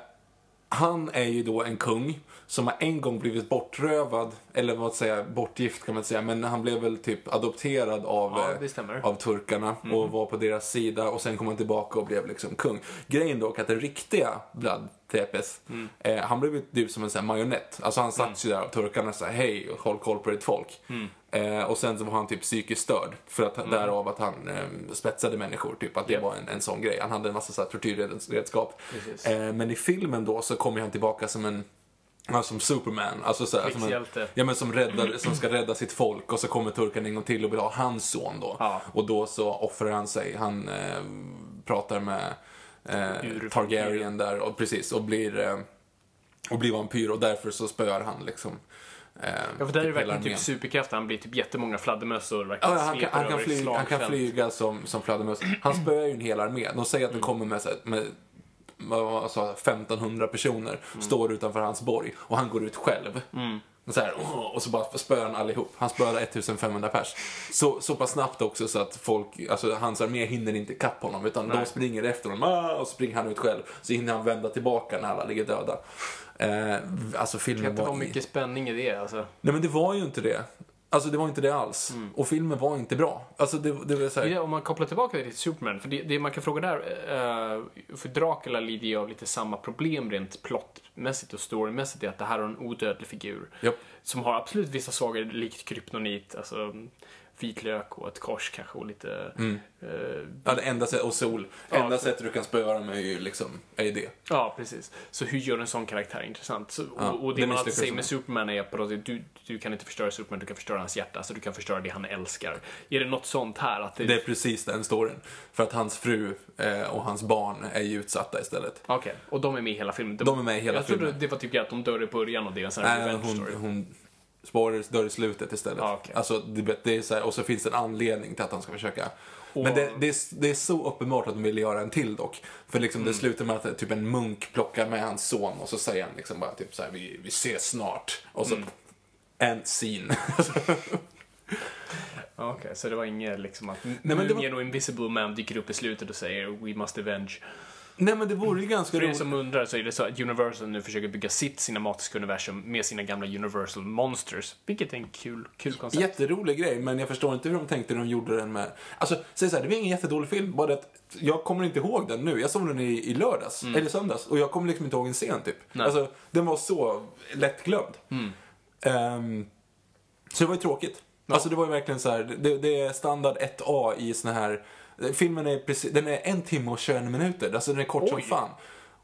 han är ju då en kung som har en gång blivit bortrövad, eller vad säga, bortgift kan man säga, men han blev väl typ adopterad av, Ja, eh, av turkarna och var på deras sida och sen kom han tillbaka och blev liksom kung. Grejen dock att den riktiga Vlad Tepes, eh, han blev ju typ som en sån här marionett. Alltså han satt ju där av turkarna och sa hej håll koll på ditt folk. Eh, och sen så var han typ psykiskt störd för att därav att han eh, spetsade människor, typ att det Japp. var en, en sån grej. Han hade en massa så här tortyrredskap. Eh, men i filmen då så kommer han tillbaka som en Ja, som Superman. Alltså så här, som, en, ja, men som, räddar, som ska rädda sitt folk och så kommer turken en gång till och vill ha hans son då. Ja. Och då så offrar han sig. Han eh, pratar med eh, Targaryen där och precis och blir, eh, och blir vampyr och därför så spöar han liksom. Eh, Ja, för där är det hela verkligen typ armén. superkrafter. Han blir typ jättemånga fladdermössor. Ja, verkligen ja, han, kan, han, kan flyga, han kan flyga som, som fladdermöss. Han spöar ju en hel armé. De säger att Mm. de kommer med, med jag, 1500 personer, Mm. står utanför hans borg och han går ut själv. Så här, och så bara spöar han allihop. Han spöar 1500 pers. Så, så pass snabbt också så att folk, alltså hans armé hinner inte ikapp honom utan de springer efter honom "Ah", och så springer han ut själv. Så hinner han vända tillbaka när alla ligger döda. Eh, alltså Det filmen kan inte var... vara mycket spänning i det alltså. Nej men det var ju inte det. Alltså det var inte det alls. Och filmen var inte bra. Alltså det, det var så här... Ja, om man kopplar tillbaka det till Superman, för det, det man kan fråga där, eh, för Dracula lider ju av lite samma problem rent plottmässigt och storymässigt, är att det här är en odödlig figur. Japp. Som har absolut vissa svagare, likt kryptonit, alltså vitlök och ett kors kanske och lite... eh, Ja, det enda sättet, och sol. Ja, enda sättet du kan spöa dem är ju liksom, är ju det. Ja, precis. Så hur gör en sån karaktär intressant? Så, Ja, och, och det det man alltid säger med. Superman är på något sätt, du, du kan inte förstöra Superman, du kan förstöra hans hjärta, så du kan förstöra det han älskar. Är det något sånt här? Att det, Det är precis den storyn. För att hans fru eh, och hans barn är ju utsatta istället. Okej, och de är med i hela filmen? De är med i hela jag trodde filmen. det var typ att de dör i början och det är en sån här Nej, hon, hon spoilers dör i slutet istället. Ja, okej. Alltså, det, det är så här, och så finns det en anledning till att han ska försöka. Men det, det, är, det är så uppenbart att de vill göra en till dock. För liksom Mm. det slutar med att typ en munk plockar med hans son och så säger han liksom bara typ så här, vi, vi ses snart. Och så Mm. en scene. Ja, Okej, så det var inget liksom att men det var- och Invisible Man dyker upp i slutet och säger We must avenge. Nej men det vore ju ganska För er roligt. som undrar så är det så att Universal nu försöker bygga sitt cinematiska universum med sina gamla Universal Monsters. Vilket är en kul, kul koncept. Jätterolig grej, men jag förstår inte hur de tänkte när de gjorde den med... Alltså, säg så här, det var ingen jättedålig film, bara att jag kommer inte ihåg den nu. Jag såg den i, i lördags, eller söndags, och jag kommer liksom inte ihåg en scen typ. Nej. Alltså, den var så lättglömd. Ehm, så det var ju tråkigt. Alltså det var ju verkligen så här, det, det är standard 1A i såna här... Filmen är precis, den är en timme och 21 minuter, alltså den är kort som Oj. fan.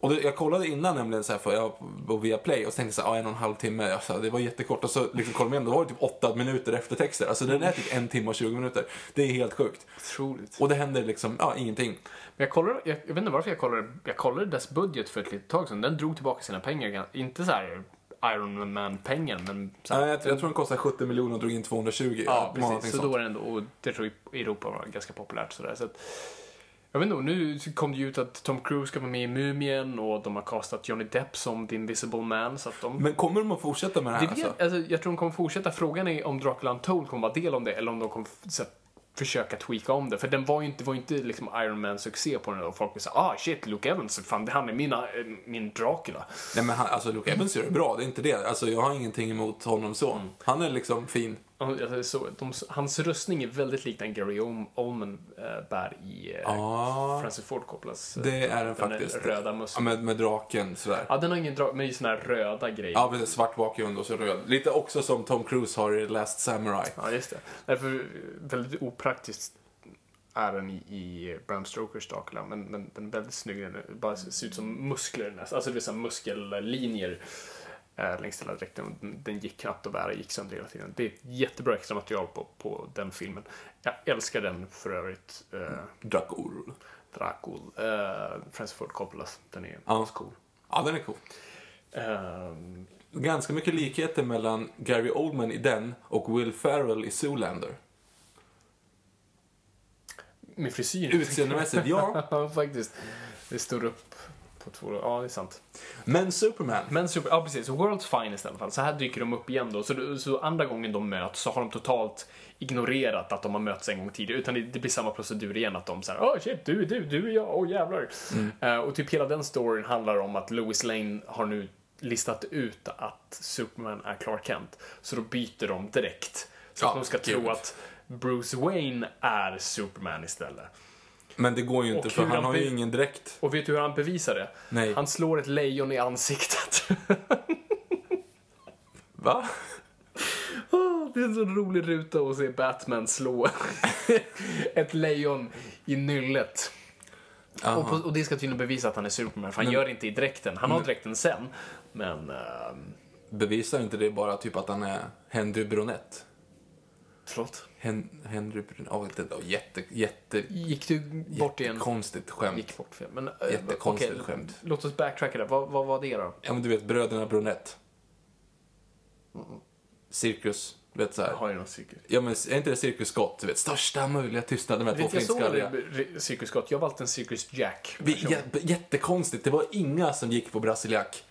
Och jag kollade innan nämligen så här för jag var via play och så tänkte jag ja, en och en halv timme, alltså, det var jättekort. Och så liksom kollade jag igen, då var det typ åtta minuter eftertexter. Alltså den är typ en timme och 20 minuter. Det är helt sjukt. Otroligt. Och det händer liksom, ja, ingenting. Men jag, kollade, jag, jag vet inte varför jag kollade, jag kollade dess budget för ett litet tag sedan. Den drog tillbaka sina pengar. Inte så här Iron Man-pengar, men... Här, Nej, jag, jag tror den kostade 70 miljoner och drog in 220. Ja, precis. Så sånt. då var det ändå, och det tror jag i Europa var ganska populärt sådär. Så att, jag vet inte, nu kom det ju ut att Tom Cruise ska vara med i Mumien och de har castat Johnny Depp som The Invisible Man. Så att de... Men kommer de att fortsätta med det här? det vet, alltså? alltså, jag tror de kommer fortsätta. Frågan är om Dracula Untold kommer vara del om det eller om de kommer så, att försöka tweaka om det. För den var ju inte, det var ju inte liksom Iron Man-succé på den och folk sa ah shit, Luke Evans, fan han är mina, eh, min Dracula. Nej men han, alltså Luke Evans gör det bra, det är inte det. Alltså jag har ingenting emot honom så. Mm. Han är liksom fin. Alltså, så, de, hans röstning är väldigt lik den Gary Ol- Oldman äh, bär i äh, Ja, Francis Ford Coppolas. äh, det är den den faktiskt. röda Ja, mössan. med, med draken sådär. Ja, den har ingen drag, men i såna här röda grejer. Ja, precis. Svart bakgrund och så röd. Lite också som Tom Cruise har i Last Samurai. Ja, just det. Därför väldigt opraktiskt är den i, i Bram Stokers Dracula, men, men den är väldigt snygg. Den bara ser ut som muskler nästan. Alltså det är så muskellinjer eh, längs hela dräkten. Den, gick knappt att bära, gick sönder hela tiden. Det är ett jättebra extra material på, på den filmen. Jag älskar den för övrigt. Eh, Dracul. Dracul. Eh, Francis Ford Coppolas. Den är Ja. cool. Ja, den är cool. Ehm, Ganska mycket likheter mellan Gary Oldman i den och Will Ferrell i Zoolander. med frisyr. Utseendemässigt. Ja, faktiskt. Det står upp på två... Ja, det är sant. Men Superman. Men super, ja precis, World's Finest i alla fall. Så här dyker de upp igen då. Så, så andra gången de möts så har de totalt ignorerat att de har mötts en gång tidigare. Utan det, det blir samma procedur igen att de säger åh shit, du är du, du är jag, åh jävlar. Eh, och typ hela den storyn handlar om att Lois Lane har nu listat ut att Superman är Clark Kent. Så då byter de direkt. Så att Ja, de ska kul. tro att Bruce Wayne är Superman istället. Men det går ju inte för han han har ju ingen dräkt. Och vet du hur han bevisar det? Nej. Han slår ett lejon i ansiktet. Va? Det är en så rolig ruta att se Batman slå ett lejon i nyllet. Och, på, och det ska tydligen bevisa att han är Superman, för han gör det inte i dräkten. Han har dräkten sen, men... ehm, Bevisar inte det bara typ att han är Henry Bronett? Förlåt? Hen Henry Bronett? Oh, det var jätte, jätte, Gick du bort igen? konstigt skämt. Gick bort fel. Men, eh, Jättekonstigt okej, skämt. Låt oss backtracka där. Vad, vad var det då? Ja men du vet bröderna Bronett. Cirkus, du vet såhär. Har ju någon cykel. Ja men är inte det Cirkus Scott? Du vet största möjliga tystnad, de här två Vet, jag såg flintskalliga. Cirkus Scott. Jag valt en Cirkus Jack. Jättekonstigt, det var inga som gick på brasiliak.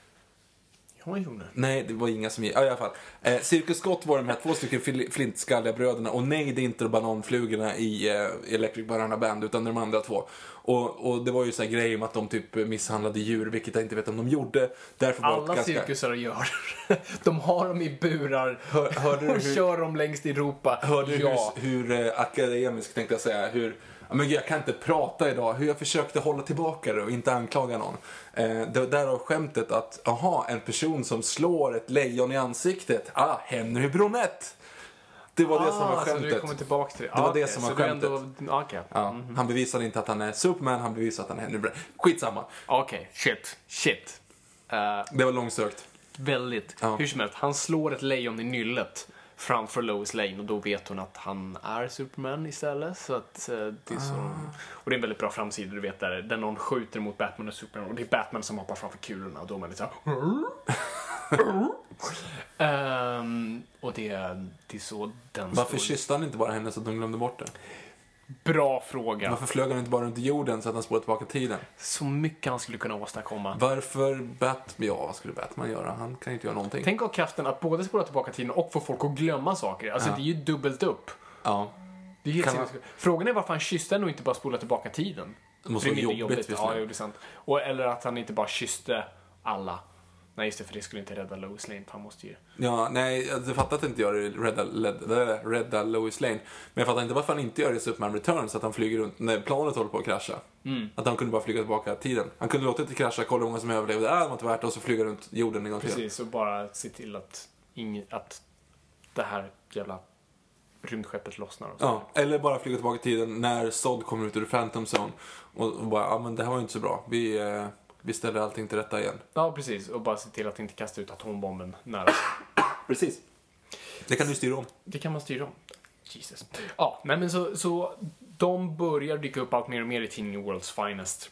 Ja, jag gjorde. Nej, det var inga som gick. Ja, i alla fall. Eh, Cirkus Scott var de här två stycken fil- flintskalliga bröderna. Och nej, det är inte bananflugorna i eh, Electric Banana Band, utan de andra två. Och, och det var ju så här grejer med att de typ misshandlade djur, vilket jag inte vet om de gjorde. Därför var Alla ganska... cirkusar gör De har dem i burar Hör- hörde och hur- kör dem längst i Europa. Hörde du ja. hur, hur eh, akademisk tänkte jag säga, hur men jag kan inte prata idag. Hur jag försökte hålla tillbaka det och inte anklaga någon. Eh, det, därav skämtet att, aha, en person som slår ett lejon i ansiktet. Ah, Henry Bronett. Det var det som var Ah, så du skämtet. kommer tillbaka till det. Det var Ah, det som var du ändå- skämtet. ah, Okej, Ja, Han bevisade inte att han är Superman, han bevisade att han är Henry Bronett. Skitsamma. Okej, shit, shit. Eh, Det var långsökt. väldigt. Ja. Hur som helst, han slår ett lejon i nyllet framför Lois Lane och då vet hon att han är Superman istället. Så att eh, det är så... Ah. Och det är en väldigt bra framsida, du vet där, där någon skjuter mot Batman och Superman och det är Batman som hoppar framför kulorna och då är man lite såhär... Ehm, och det, det är så den Varför står. kysste han inte bara henne så att de glömde bort det? Bra fråga. Varför flög han inte bara runt jorden så att han spårade tillbaka tiden? Så mycket han skulle kunna åstadkomma. Varför Batman? Ja, vad skulle Batman göra? Han kan inte göra någonting. Tänk av kraften att både spola tillbaka tiden och få folk att glömma saker. Alltså det är ju dubbelt upp. Ja. Det är helt man-. Frågan är varför han kysste henne och inte bara spola tillbaka tiden. Det måste vara mindre jobbigt, Ja, det är sant. Och, eller att han inte bara kysste alla. Nej, just det, för det skulle inte rädda Lois Lane, för han måste ju... Ja, nej, jag fattar att inte gör det i Rädda, rädda, rädda Lois Lane. Men jag fattar inte varför han inte gör det i Superman Returns, att han flyger runt när planet håller på att krascha. Mm. Att han kunde bara flyga tillbaka tiden. Han kunde låta det krascha, kolla hur många som överlevde, äh, det var inte värt det, och så flyga runt jorden en gång till. Precis, och bara se till att, inget, att det här jävla rymdskeppet lossnar. Och så. Ja, eller bara flyga tillbaka tiden när Sod kommer ut ur Phantom Zone och, och bara, ja men det här var ju inte så bra. Vi, eh, vi ställer allting till rätta igen. ja, precis. Och bara se till att inte kasta ut atombomben nära. Precis. Det kan du styra om. Det kan man styra om. Jesus. Ja, nej men så, så de börjar dyka upp allt mer och mer i tidningen World's Finest.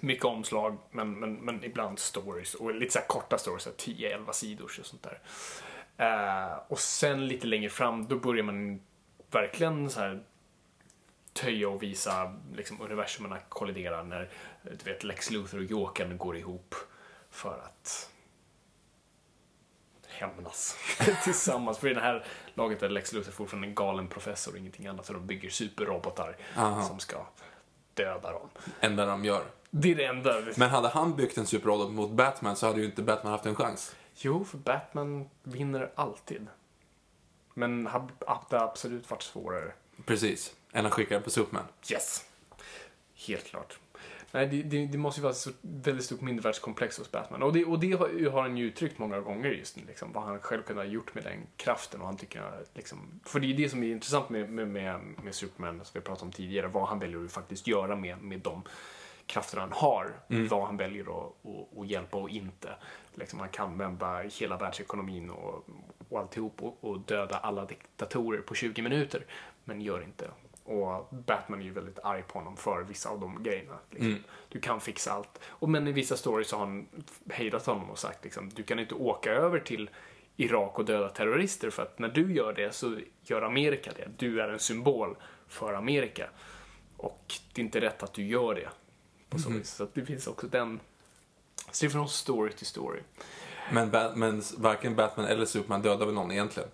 Mycket omslag, men, men, men ibland stories. Och lite så korta stories, så här 10-11 sidor och sånt där. Eh, och sen lite längre fram, då börjar man verkligen så här töja och visa liksom, universumerna kollidera när du vet, Lex Luthor och Jokern går ihop för att hämnas tillsammans. För i det här laget är Lex Luthor fortfarande en galen professor och ingenting annat. Så de bygger superrobotar som ska döda dem. Enda de gör. Det är det enda. Men hade han byggt en superrobot mot Batman så hade ju inte Batman haft en chans. Jo, för Batman vinner alltid. Men det absolut varit svårare. Precis. Än att skicka den på Superman. Yes. Helt klart. Nej, det, det, det måste ju vara ett så väldigt stort mindervärdeskomplex hos Batman. Och det, och det har, har han ju uttryckt många gånger just liksom, vad han själv kunde ha gjort med den kraften. Och han tycker, liksom, för det är det som är intressant med, med, med, med Superman, som vi pratade om tidigare, vad han väljer att faktiskt göra med, med de krafter han har. Vad han väljer att, att, att hjälpa och inte. Liksom, han kan vända hela världsekonomin och, och alltihop och, och döda alla diktatorer på 20 minuter. Men gör inte. Och Batman är ju väldigt arg på honom för vissa av de grejerna. Liksom. Du kan fixa allt. Och men i vissa stories har han hejdat honom och sagt liksom, du kan inte åka över till Irak och döda terrorister för att när du gör det så gör Amerika det. Du är en symbol för Amerika. Och det är inte rätt att du gör det. På så vis. Så det finns också den... Så det är från story till story. Men, men varken Batman eller Superman dödar väl någon egentligen?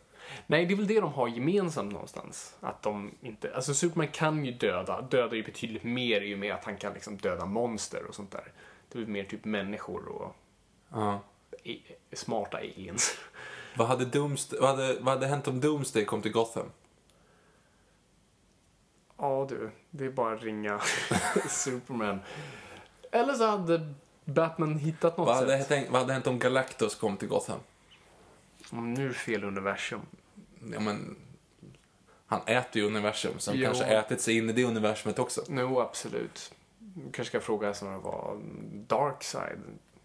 Nej, det är väl det de har gemensamt någonstans. Att de inte... Alltså Superman kan ju döda. Dödar ju betydligt mer i och med att han kan liksom döda monster och sånt där. Det är mer typ människor och i- smarta aliens. Vad hade, Doomsday, vad, hade, vad hade hänt om Doomsday kom till Gotham? Ja du, det är bara att ringa Superman. Eller så hade Batman hittat något Vad hade, sätt. tänkt, vad hade hänt om Galactus kom till Gotham? Mm, Nu är det fel universum. Ja, men, han äter ju universum, så han Jo. kanske ätit sig in i det universumet också. Jo, absolut. Du kanske ska fråga snarare vad Darkseid.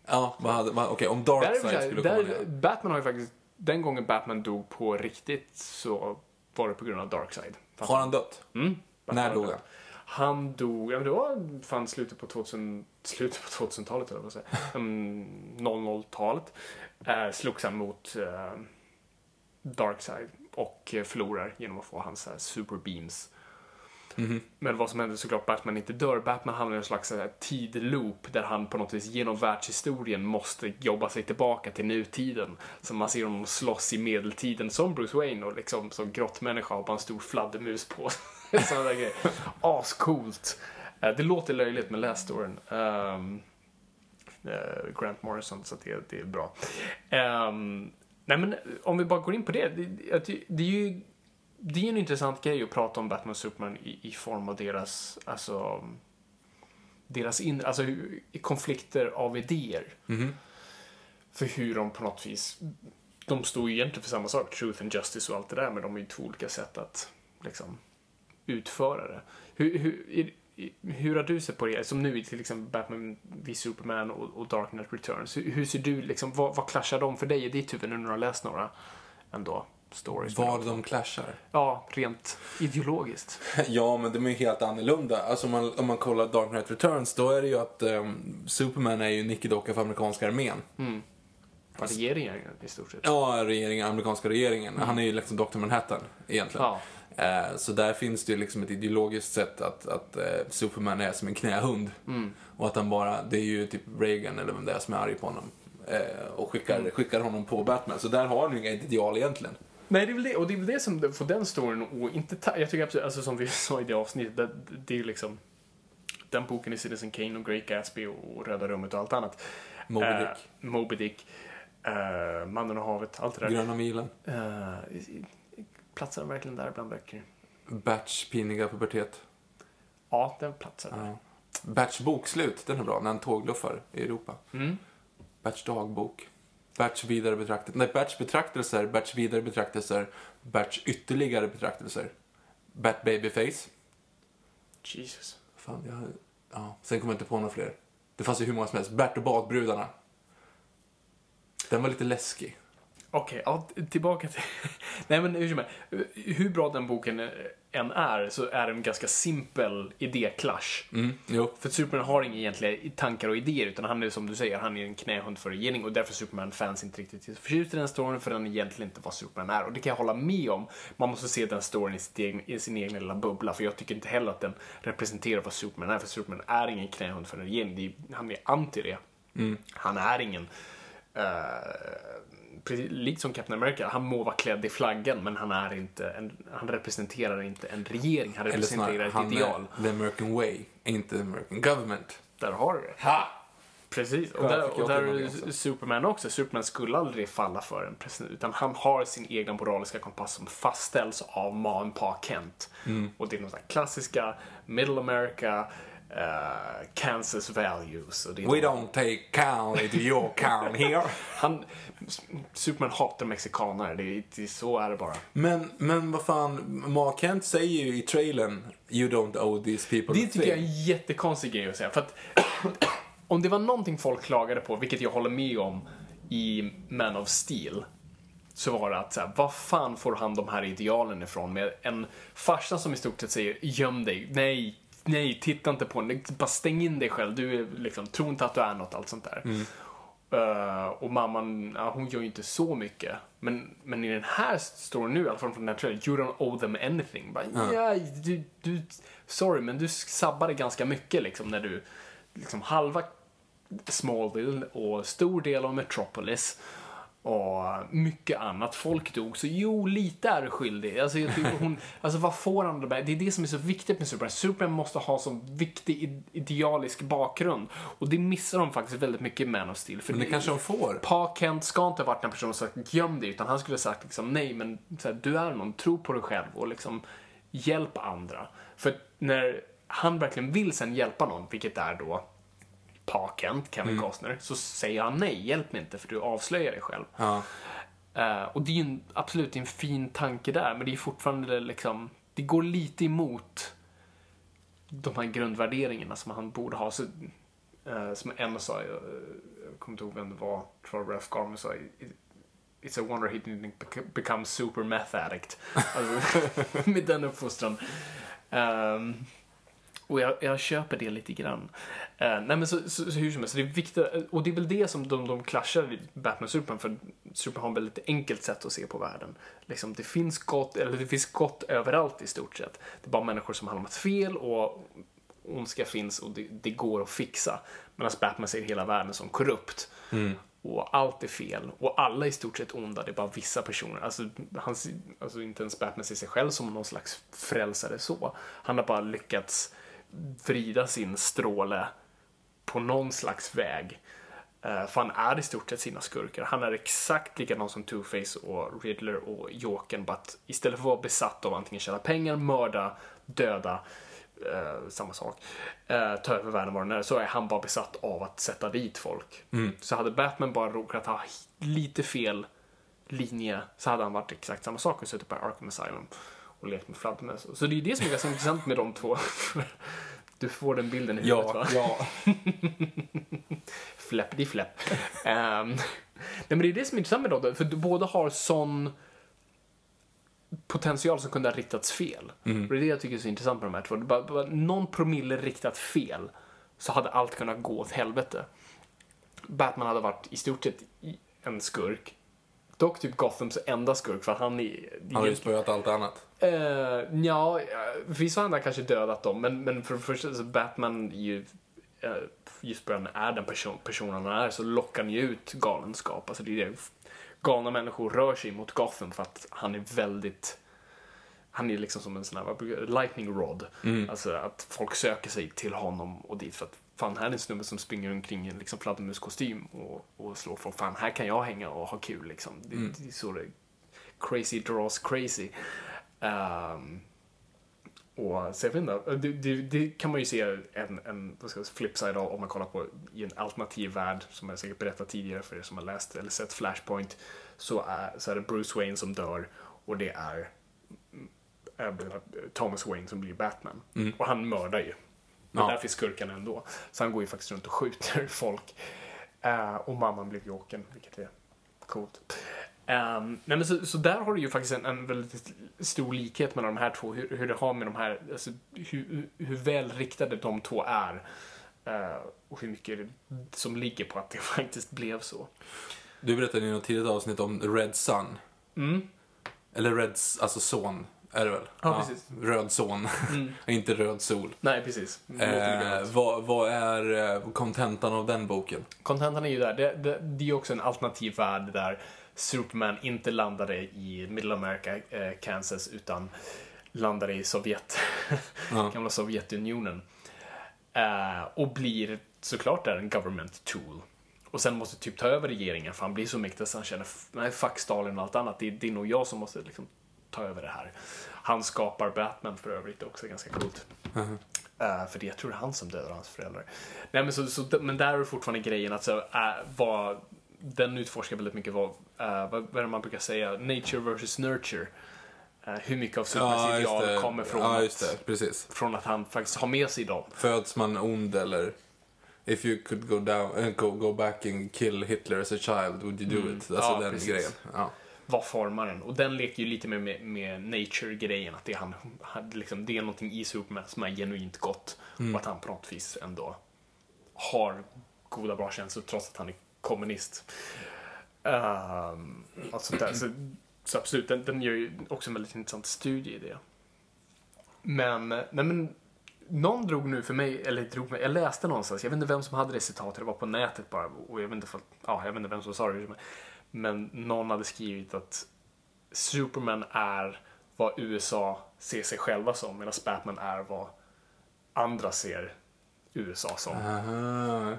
Ja, vad hade, vad, okej, om Där, är Darkseid det- skulle där, komma ner. Batman har ju faktiskt, den gången Batman dog på riktigt så var det på grund av Darkseid. Fattar Har han dött? Mm. När dog han? Han dog, ja men det var fan slutet på 2000, slutet på 2000-talet eller vad säga. Mm, 00-talet. Eh, slogs han mot eh, Darkseid och eh, förlorar genom att få hans eh, super beams. Men vad som händer såklart Batman inte dör. Batman hamnar i en slags här tidloop där han på något vis genom världshistorien måste jobba sig tillbaka till nutiden. Så man ser honom slåss i medeltiden som Bruce Wayne och liksom som grottmänniska har bara en stor fladdermus på grejer. Ascoolt. Eh, Det låter löjligt men läs storyn. Eh, Grant Morrison, så att det, det är bra. Ehm, nej men om vi bara går in på det. Det, det, det är ju det är en intressant grej att prata om Batman och Superman i, i form av deras, alltså, deras in, alltså konflikter av idéer. För hur de på något vis, de står ju egentligen för samma sak, truth and justice och allt det där, men de är ju två olika sätt att liksom utföra det. Hur, hur, hur har du sett på det? Som nu till exempel Batman v Superman och, och Dark Knight Returns. Hur, hur ser du, liksom, vad, vad clashar de för dig i ditt huvud nu när du har läst några ändå stories? Var de clashar? Ja, rent ideologiskt. Ja, men de är ju helt annorlunda. Alltså om man, om man kollar Dark Knight Returns, då är det ju att ehm, Superman är ju nickedocka för amerikanska armén. Regeringen i stort sett. Ja, regeringen, amerikanska regeringen. Han är ju liksom Dr. Manhattan egentligen. Ja. Eh, Så där finns det ju liksom ett ideologiskt sätt att, att eh, Superman är som en knähund. Och att han bara, det är ju typ Reagan eller vem det är som är arg på honom. Eh, Och skickar, skickar honom på Batman. Så där har han ju inga ideal egentligen. Nej, det är väl det, och det är väl det som får den storyn och inte ta, Jag tycker absolut, alltså som vi sa i det avsnittet, det, det är ju liksom den boken i Citizen Kane och Great Gatsby och Röda rummet och allt annat. Moby Dick. Moby Dick. eh, Mannen och havet, allt det där. Gröna milen. Uh, platsar den verkligen där bland böcker? Batch piniga pubertet. Ja, den platsar där. Ja. Batch bokslut, den är bra. När han tågluffar i Europa. Mm. Batch dagbok. Batch vidare betraktelser. Nej, batch betraktelser, batch vidare betraktelser, batch ytterligare betraktelser. Bat babyface. Jesus. Fan, jag... Ja, sen kommer jag inte på några fler. Det fanns ju hur många som helst. Bert och badbrudarna. Den var lite läskig. Okej, ja, t- tillbaka till... Nej men hur som helst, hur bra den boken än är så är det en ganska simpel idéklash. Mm, jo. För Superman har inga egentliga tankar och idéer utan han är som du säger, han är en knähund för regering och därför är Superman-fans inte riktigt förtjust i den storyn för den är egentligen inte vad Superman är. Och det kan jag hålla med om. Man måste se den storyn i, sitt egen, i sin egen lilla bubbla för jag tycker inte heller att den representerar vad Superman är. För Superman är ingen knähund för en regering. Det är, han är anti det. Han är ingen eh, precis, likt som Captain America, han må vara klädd i flaggan men han är inte en, han representerar inte en regering, han Eller representerar snarare, ett han ideal. är the American way, inte the American government. Där har du det. Ha! Precis, och där, och där är. Superman också. Superman skulle aldrig falla för en president, utan han har sin egna moraliska kompass som fastställs av man Pa Kent. Mm. Och det är de här klassiska Middle America, eh, Kansas values. Och det We don't take county to your county here. Han, Superman hatar mexikaner, det det så är det bara. Men, men vad fan, Mark Kent säger ju i trailern You don't owe these people Det tycker jag är thing." en jättekonstig grej att säga. För att om det var någonting folk klagade på, vilket jag håller med om i Man of Steel, så var det att så här, vad fan får han de här idealen ifrån med en farsa som i stort sett säger göm dig, nej, nej, titta inte på den, bara stäng in dig själv, du är liksom, tro inte att du är något, allt sånt där. Eh, och mamman, ja, hon gör ju inte så mycket. Men, men i den här storyn nu, i alla fall från den här trailern, you don't owe them anything. Bara, ja, du, du, sorry, men du sabbade ganska mycket liksom när du, liksom halva Smallville och stor del av Metropolis och mycket annat. Folk dog, så jo, lite är du skyldig. Alltså, jag tycker hon, alltså vad får han det? Det är det som är så viktigt med Superman. Superman måste ha så viktig ide- idealisk bakgrund. Och det missar de faktiskt väldigt mycket i Man of Steel. För Men det kanske de får. Pa Kent ska inte ha varit den personen som sagt göm dig, utan han skulle ha sagt liksom nej, men så här, du är någon, tro på dig själv och liksom hjälp andra. För när han verkligen vill sen hjälpa någon, vilket är då Pa Kent, Kevin Costner, så säger han nej, hjälp mig inte för du avslöjar dig själv. Ja. Eh, och det är ju en, absolut en fin tanke där, men det är fortfarande liksom, det går lite emot de här grundvärderingarna som han borde ha. Så, eh, som en sa, jag, jag kommer inte ihåg vem det var, jag tror Ralph Garman sa, "It- It's a wonder he didn't bec- become super meth addict. Alltså, med den uppfostran. Ehm, och jag, jag köper det lite grann. Eh, nej men så, så, så hur som helst, det är viktigt, och det är väl det som de, de clashar i Batman och Superman, för Superman har ett väldigt enkelt sätt att se på världen. Liksom, det finns gott, eller det finns gott överallt i stort sett. Det är bara människor som har hamnat fel och ondska finns och det, det går att fixa. Medan Batman ser hela världen som korrupt. Och allt är fel. Och alla är i stort sett onda, det är bara vissa personer. Alltså, han, alltså inte ens Batman ser sig själv som någon slags frälsare så. Han har bara lyckats vrida sin stråle på någon slags väg. Uh, för han är i stort sett sina skurkar. Han är exakt likadan som Two-Face och Riddler och Jokern. Bara att istället för att vara besatt av antingen tjäna pengar, mörda, döda, eh, samma sak, uh, ta över världen vad den är, så är han bara besatt av att sätta dit folk. Så hade Batman bara råkat ha lite fel linje så hade han varit exakt samma sak och suttit på Arkham Asylum och lekt med fladdermöss. Så det är det som är ganska intressant med de två. Du får den bilden i huvudet va? Ja, ja. Fläpp, fläpp. um, nej, men det är det som är intressant med dem, för båda har sån potential som kunde ha riktats fel. Och det är det jag tycker är så intressant med de här två. Bara, bara någon promille riktat fel så hade allt kunnat gå åt helvete. Batman hade varit i stort sett en skurk. Dock typ Gothams enda skurk för att han är... Han har ju spöat allt annat. Uh, ja, eh, förvisso hade han kanske dödat dem, men, men för det första, så Batman är ju, uh, just på är den person, personen han är, så lockar han ju ut galenskap. Alltså det är det. Galna människor rör sig mot Gotham för att han är väldigt, han är liksom som en sån här, lightning rod. Alltså att folk söker sig till honom och dit för att fan, här är en snubbe som springer omkring i en liksom fladdermuskostym och, och slår folk. Fan, här kan jag hänga och ha kul liksom. Det, det är så det crazy draws crazy. Ehm, och så jag vet inte, det, det, det kan man ju se en, en flipside av om man kollar på i en alternativ värld, som jag säkert berättat tidigare för er som har läst eller sett Flashpoint, så är, så är det Bruce Wayne som dör och det är äh, Thomas Wayne som blir Batman. Och han mördar ju. Men Ja. där finns skurken ändå. Så han går ju faktiskt runt och skjuter folk. Eh, och mamman blev Jokern, vilket är coolt. Um, nej men så, så där har du ju faktiskt en, en väldigt stor likhet mellan de här två. Hur, hur det har med de här, alltså, hur, hur väl riktade de två är. Eh, och hur mycket som ligger på att det faktiskt blev så. Du berättade i något tidigt avsnitt om Red Sun. Mm. Eller Reds, alltså son. Är det väl? Ja, precis. Röd son, inte röd sol. Nej, precis. Eh, vad, vad är eh, kontentan av den boken? Contentan är ju där. Det, det, det är ju också en alternativ värld där Superman inte landade i Middle America, eh, Kansas, utan landade i Sovjet. Gamla Sovjetunionen. Eh, och blir såklart där en government tool. Och sen måste typ ta över regeringen för han blir så mäktig så han känner nej fuck Stalin och allt annat. Det, är- det är nog jag som måste liksom ta över det här. Han skapar Batman för övrigt, också ganska coolt. Eh, för det, jag tror det är han som dödar hans föräldrar. Nej, men, så, så, men där är fortfarande grejen att så, uh, vad, den utforskar väldigt mycket vad, eh, vad, vad man brukar säga, nature versus nurture. Hur mycket av Supermans ideal kommer från, ja, att, från att han faktiskt har med sig dem. Föds man ond eller if you could go down go, go back and kill Hitler as a child, would you do it? Alltså Ja, den precis. grejen. Ja. Vad formar den? Och den leker ju lite med, med, med nature-grejen, att det han, han, liksom, det är någonting i Superman som är genuint gott och att han på något vis ändå har goda bra känslor trots att han är kommunist. Um, alltså där, så, så absolut, den, den gör ju också en väldigt intressant studie i det. Men, nej men, någon drog nu för mig, eller drog mig, jag läste någonstans, jag vet inte vem som hade det citatet, det var på nätet bara, och jag vet inte, för, ja, jag vet inte vem som sa det, men någon hade skrivit att Superman är vad USA ser sig själva som, medan Batman är vad andra ser USA som. Aha.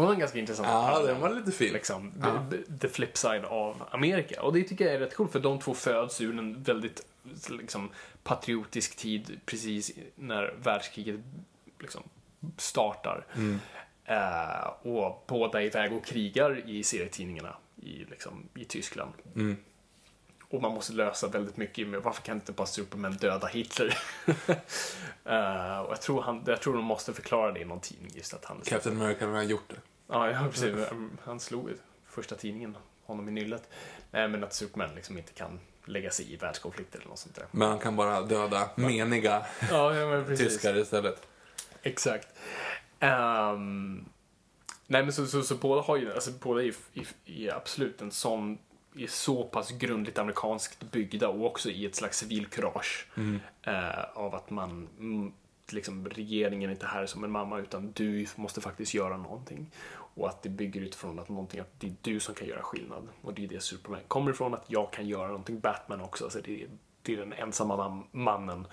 Och det var en ganska intressant Ja, den var lite fin. Liksom, the, the flip side av Amerika. Och det tycker jag är rätt coolt, för de två föds ur en väldigt liksom, patriotisk tid, precis när världskriget liksom, startar. Eh, och båda är iväg och krigar i serietidningarna i, liksom, i Tyskland. Och man måste lösa väldigt mycket med varför kan inte bara Superman döda Hitler? Eh, och jag tror, han, jag tror de måste förklara det i någon tidning just att han... Captain America har gjort det. Ja, ja precis. Han slog första tidningen honom i nyllet. Nej, men att Superman liksom inte kan lägga sig i världskonflikter eller något sånt där. Men han kan bara döda meniga Ja, ja tyskar istället. Exakt. Ehm, nej, men så, så, så båda har ju, alltså båda är, är, är absolut en sån, är så pass grundligt amerikanskt byggda och också i ett slags civilkurage. Eh, av att man, mm, liksom regeringen är inte här som en mamma utan du måste faktiskt göra någonting. Och att det bygger utifrån att någonting, att det är du som kan göra skillnad. Och det är det Superman kommer ifrån, att jag kan göra någonting. Batman också, alltså det, är, det är den ensamma man, mannen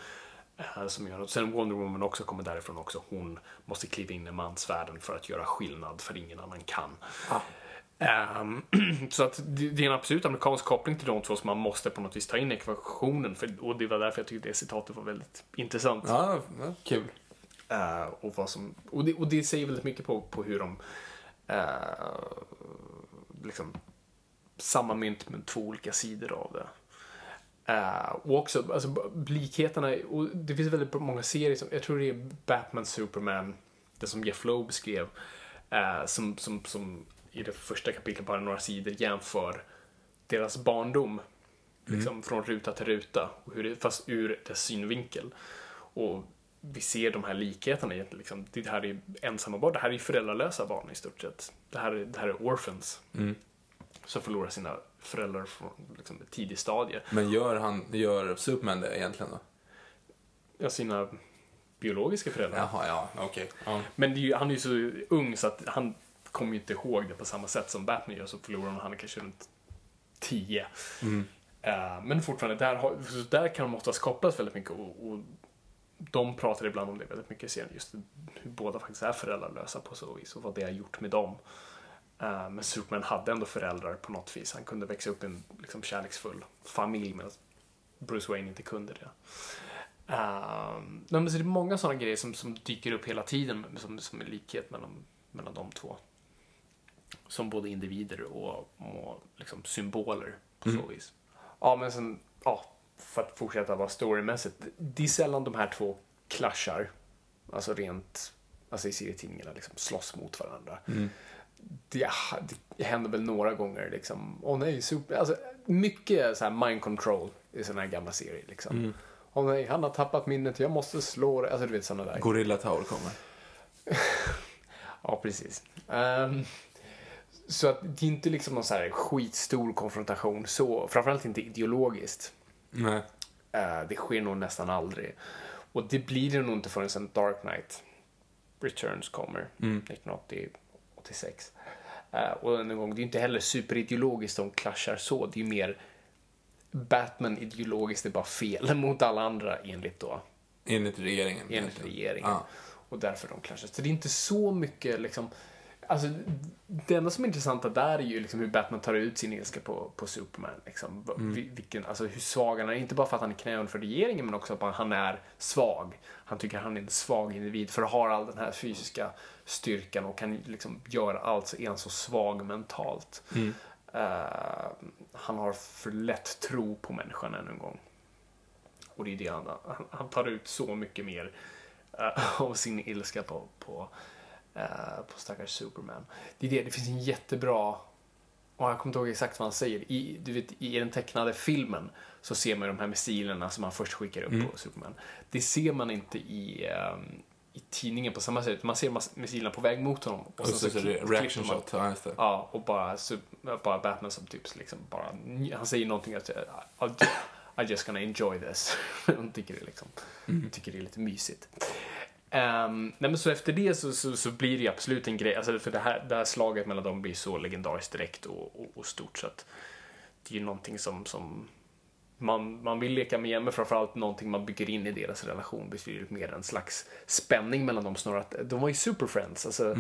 som gör något. Sen Wonder Woman också kommer därifrån också. Hon måste kliva in i mansvärlden för att göra skillnad, för ingen annan kan. Ehm, så att det, är en absolut amerikansk koppling till de två som man måste på något vis ta in i ekvationen. För, och det var därför jag tyckte det citatet var väldigt intressant. Ja, ja, kul. Eh, och, vad som, och, det, och det säger väldigt mycket på, på hur de eh, liksom samma mynt men två olika sidor av det. Eh, och också alltså, likheterna, och det finns väldigt många serier, som, jag tror det är Batman, Superman, det som Jeff Loeb skrev, eh, som, som, som i det första kapitlet, bara några sidor, jämför deras barndom liksom, från ruta till ruta, och hur det, fast ur dess synvinkel. Och vi ser de här likheterna egentligen. Liksom, det här är ensamma barn, det här är föräldralösa barn i stort sett. Det här är, det här är orphans. Som förlorar sina föräldrar från liksom, ett tidigt stadie. Men gör, han, gör Superman det egentligen då? Ja, sina biologiska föräldrar. Jaha, ja, okej. Ja. Men är ju, han är ju så ung så att han kommer ju inte ihåg det på samma sätt som Batman gör. Så förlorar han, han är kanske runt 10. Eh, men fortfarande, där, har, där kan de oftast kopplas väldigt mycket. Och, och de pratar ibland om det väldigt mycket i serien. Just hur båda faktiskt är föräldralösa på så vis och vad det har gjort med dem. Eh, men Superman hade ändå föräldrar på något vis. Han kunde växa upp i en liksom, kärleksfull familj medan Bruce Wayne inte kunde det. Um, men så det är många sådana grejer som, som dyker upp hela tiden som, som är likhet mellan, mellan de två. Som både individer och, och liksom symboler på så vis. Ja, men sen, ja, för att fortsätta vara storymässigt. Det är sällan de här två clashar. Alltså rent, alltså i serietidningarna liksom slåss mot varandra det, det händer väl några gånger liksom. Åh oh, nej, super. Alltså, mycket så här mind control i sådana här gamla serier liksom. Mm. Åh oh, nej, han har tappat minnet, jag måste slå det. Alltså du vet sådana där. Gorilla Tower kommer. ja, precis. Um, så att det är inte liksom någon så här skitstor konfrontation så. Framförallt inte ideologiskt. Nej. Uh, det sker nog nästan aldrig. Och det blir det nog inte förrän sen Dark Knight Returns kommer. Mm. 1980 86. Eh, och än en gång, det är ju inte heller superideologiskt de klaschar så. Det är ju mer Batman ideologiskt är bara fel mot alla andra enligt då. Enligt regeringen. Enligt regeringen. Ah. Och därför de klaschar. Så det är inte så mycket liksom Alltså, det enda som är intressanta där är ju liksom hur Batman tar ut sin ilska på, på Superman. Liksom. Vi- Vilken, alltså hur svag han är. Inte bara för att han är knäön för regeringen, men också att han är svag. Han tycker han är en svag individ, för att ha all den här fysiska styrkan och kan liksom göra allt, så är han så svag mentalt. Eh, han har för lätt tro på människan ännu en gång. Och det är det han, han, han tar ut så mycket mer eh, av sin ilska på, på, på stackars Superman. Det är det, det finns en jättebra, och jag kommer inte ihåg exakt vad han säger, i, du vet, i den tecknade filmen så ser man de här missilerna som han först skickar upp på Superman. Det ser man inte i, ehm, i tidningen på samma sätt. Man ser missilerna på väg mot honom. Och så, så, så, klipp- reaction man- shot. Ja. Ja, och bara, bara Batman som typ liksom bara, han säger någonting att I'm just gonna enjoy this. Han tycker det liksom, Mm. tycker det är lite mysigt. Um, nej men så efter det så, så, så blir det ju absolut en grej, alltså för det här, det här slaget mellan dem blir så legendariskt direkt och, och, och stort så att det är ju någonting som, som man, man vill leka med, men framförallt någonting man bygger in i deras relation betydligt mer en slags spänning mellan dem snarare att de var ju super friends. Alltså,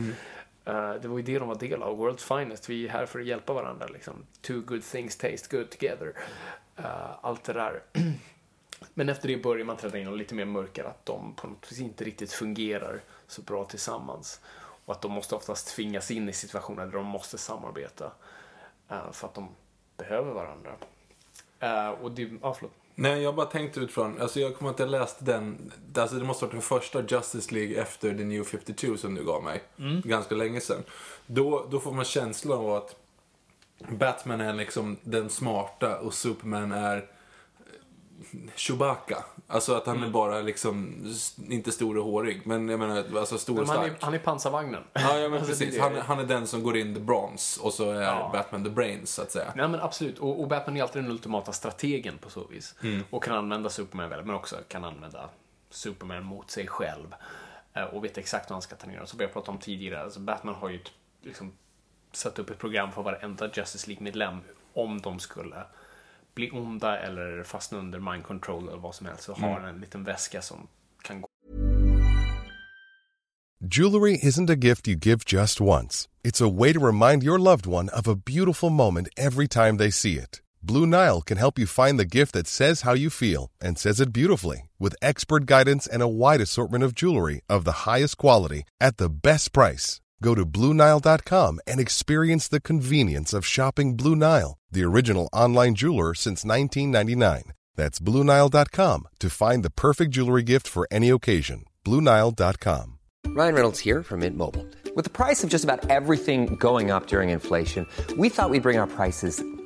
eh, det var ju det de var del av, World's Finest. Vi är här för att hjälpa varandra. Liksom. Two good things taste good together. Eh, allt det där. Men efter det börjar man träda in och lite mer mörker att de på något vis inte riktigt fungerar så bra tillsammans. Och att de måste oftast tvingas in i situationer där de måste samarbeta. eh, för att de behöver varandra. Eh, och det, ja förlåt. Nej, jag bara tänkte utifrån, alltså jag kommer inte ha läst den, alltså det måste ha varit den första Justice League efter The New 52 som du gav mig. Ganska länge sedan. Då, då får man känslan av att Batman är liksom den smarta och Superman är Chewbacca. Alltså att han är bara liksom, inte stor och hårig, men jag menar alltså stor och Men han, stark. är, han är pansarvagnen. Ja, ja men Alltså, precis. Han, han är den som går in the bronze och så är Ja. Batman the brains, så att säga. Nej men absolut, och, och Batman är alltid den ultimata strategen på så vis. Mm. Och kan använda Superman väl, men också kan använda Superman mot sig själv. Eh, Och vet exakt hur han ska ta ner. Som vi har pratat om tidigare, alltså Batman har ju liksom, satt upp ett program för varenda Justice League-medlem om de skulle bli onda eller fastna under mind control eller vad som helst. Så Mm. har han en liten väska som kan gå Jewelry isn't a gift you give just once. It's a way to remind your loved one of a beautiful moment every time they see it. Blue Nile can help you find the gift that says how you feel and says it beautifully with expert guidance and a wide assortment of jewelry of the highest quality at the best price. Go to BlueNile.com and experience the convenience of shopping Blue Nile, the original online jeweler since 1999. That's BlueNile.com to find the perfect jewelry gift for any occasion. BlueNile.com. Ryan Reynolds here from Mint Mobile. With the price of just about everything going up during inflation, we thought we'd bring our prices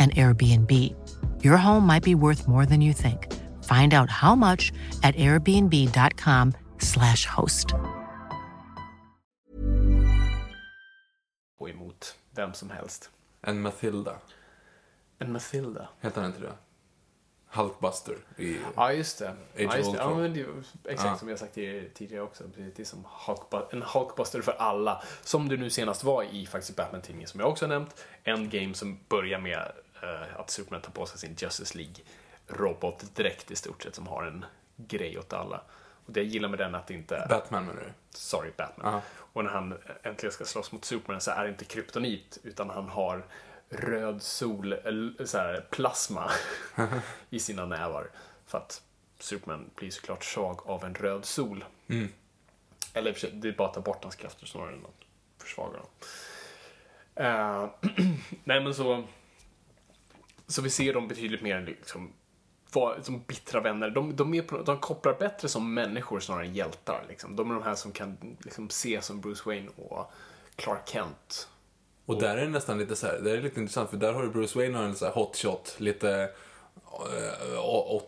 an Airbnb. Your home might be worth more than you think. Find out how much at airbnb.com/slash host. gå emot vem som helst. En Matilda. En Mathilda. Heter han inte det? Hulkbuster i... Ja, just det. Ja, of just det. Ja, Ultron. men det exakt Ja. som jag sagt tidigare- också. Det är som Hulkbu- en Hulkbuster för alla. Som det nu senast var i faktiskt Batman-tidningen som jag också har nämnt. Endgame som börjar med att Superman tar på sig sin Justice League-robot direkt i stort sett som har en grej åt alla. Och det jag gillar med den är att det inte... Batman menar du? Sorry, Batman. Ja. Och när han äntligen ska slåss mot Superman så är det inte kryptonit utan han har röd sol, så här, plasma i sina nävar. För att Superman blir såklart svag av en röd sol. Mm. Eller det är bara att ta bort hans krafter snarare än att försvaga dem. Eh, nej men så... Så vi ser dem betydligt mer liksom, som bittra vänner. De, de, är på, de kopplar bättre som människor snarare än hjältar. Liksom. De är de här som kan liksom, se som Bruce Wayne och Clark Kent. Och där är det nästan lite så här, det är lite intressant för där har du Bruce Wayne och en så här hotshot, lite eh,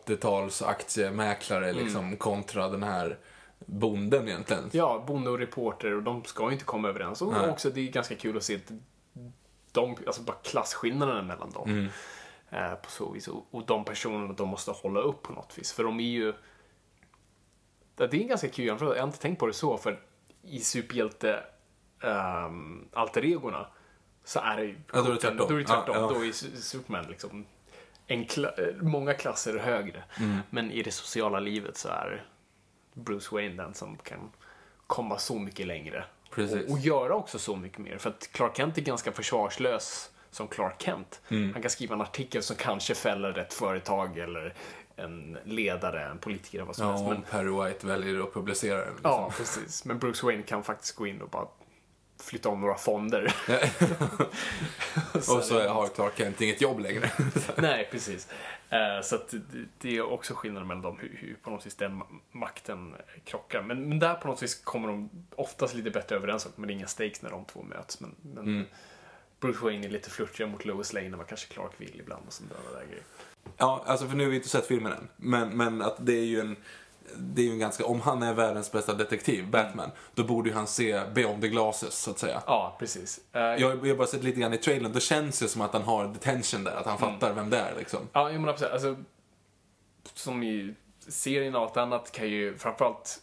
80-tals aktiemäklare liksom kontra den här bonden egentligen. Ja, bonde och reporter och de ska ju inte komma överens. Och Nej. också det är ganska kul att se de, alltså bara klasskillnaderna mellan dem. Mm. Eh, på så vis. Och, de personerna de måste hålla upp på något vis. För de är ju... Det är en ganska kul jämförelse. Jag har inte tänkt på det så, för i superhjälte um, alter egorna så är det ju... Ja, då är det tvärtom. Då är det tvärtom. Ja, ja. Då är Su- Superman liksom en kla- många klasser högre. Mm. Men i det sociala livet så är Bruce Wayne den som kan komma så mycket längre. Och, och göra också så mycket mer. För att Clark Kent är ganska försvarslös som Clark Kent. Mm. Han kan skriva en artikel som kanske fäller ett företag eller en ledare, en politiker eller vad som Ja, helst. Men, Perry White väljer att publicera den. Liksom. ja, precis. Men Bruce Wayne kan faktiskt gå in och bara flytta om några fonder. och så har Clark Kent inget jobb längre. Nej, precis. Eh, Så att det- är också skillnaden mellan dem, hur, hur på något vis den ma- makten krockar. Men, men där på något vis kommer de oftast lite bättre överens, men det är inga stakes när de två möts. Men, men Mm. Bruce Wayne är lite flörtigare mot Lois Lane än vad kanske Clark vill ibland och sånt där, där grejer. Ja, alltså för nu har vi inte sett filmen än. Men, men att det är ju en... Det är ju en ganska, om han är världens bästa detektiv, Batman, då borde ju han se beyond the glasses, så att säga. Ja, precis. Eh, Jag, jag har bara sett lite grann i trailern, då känns det som att han har detention där, att han fattar vem det är liksom. Ja, jo, men absolut. Alltså, som i serien och allt annat kan ju framförallt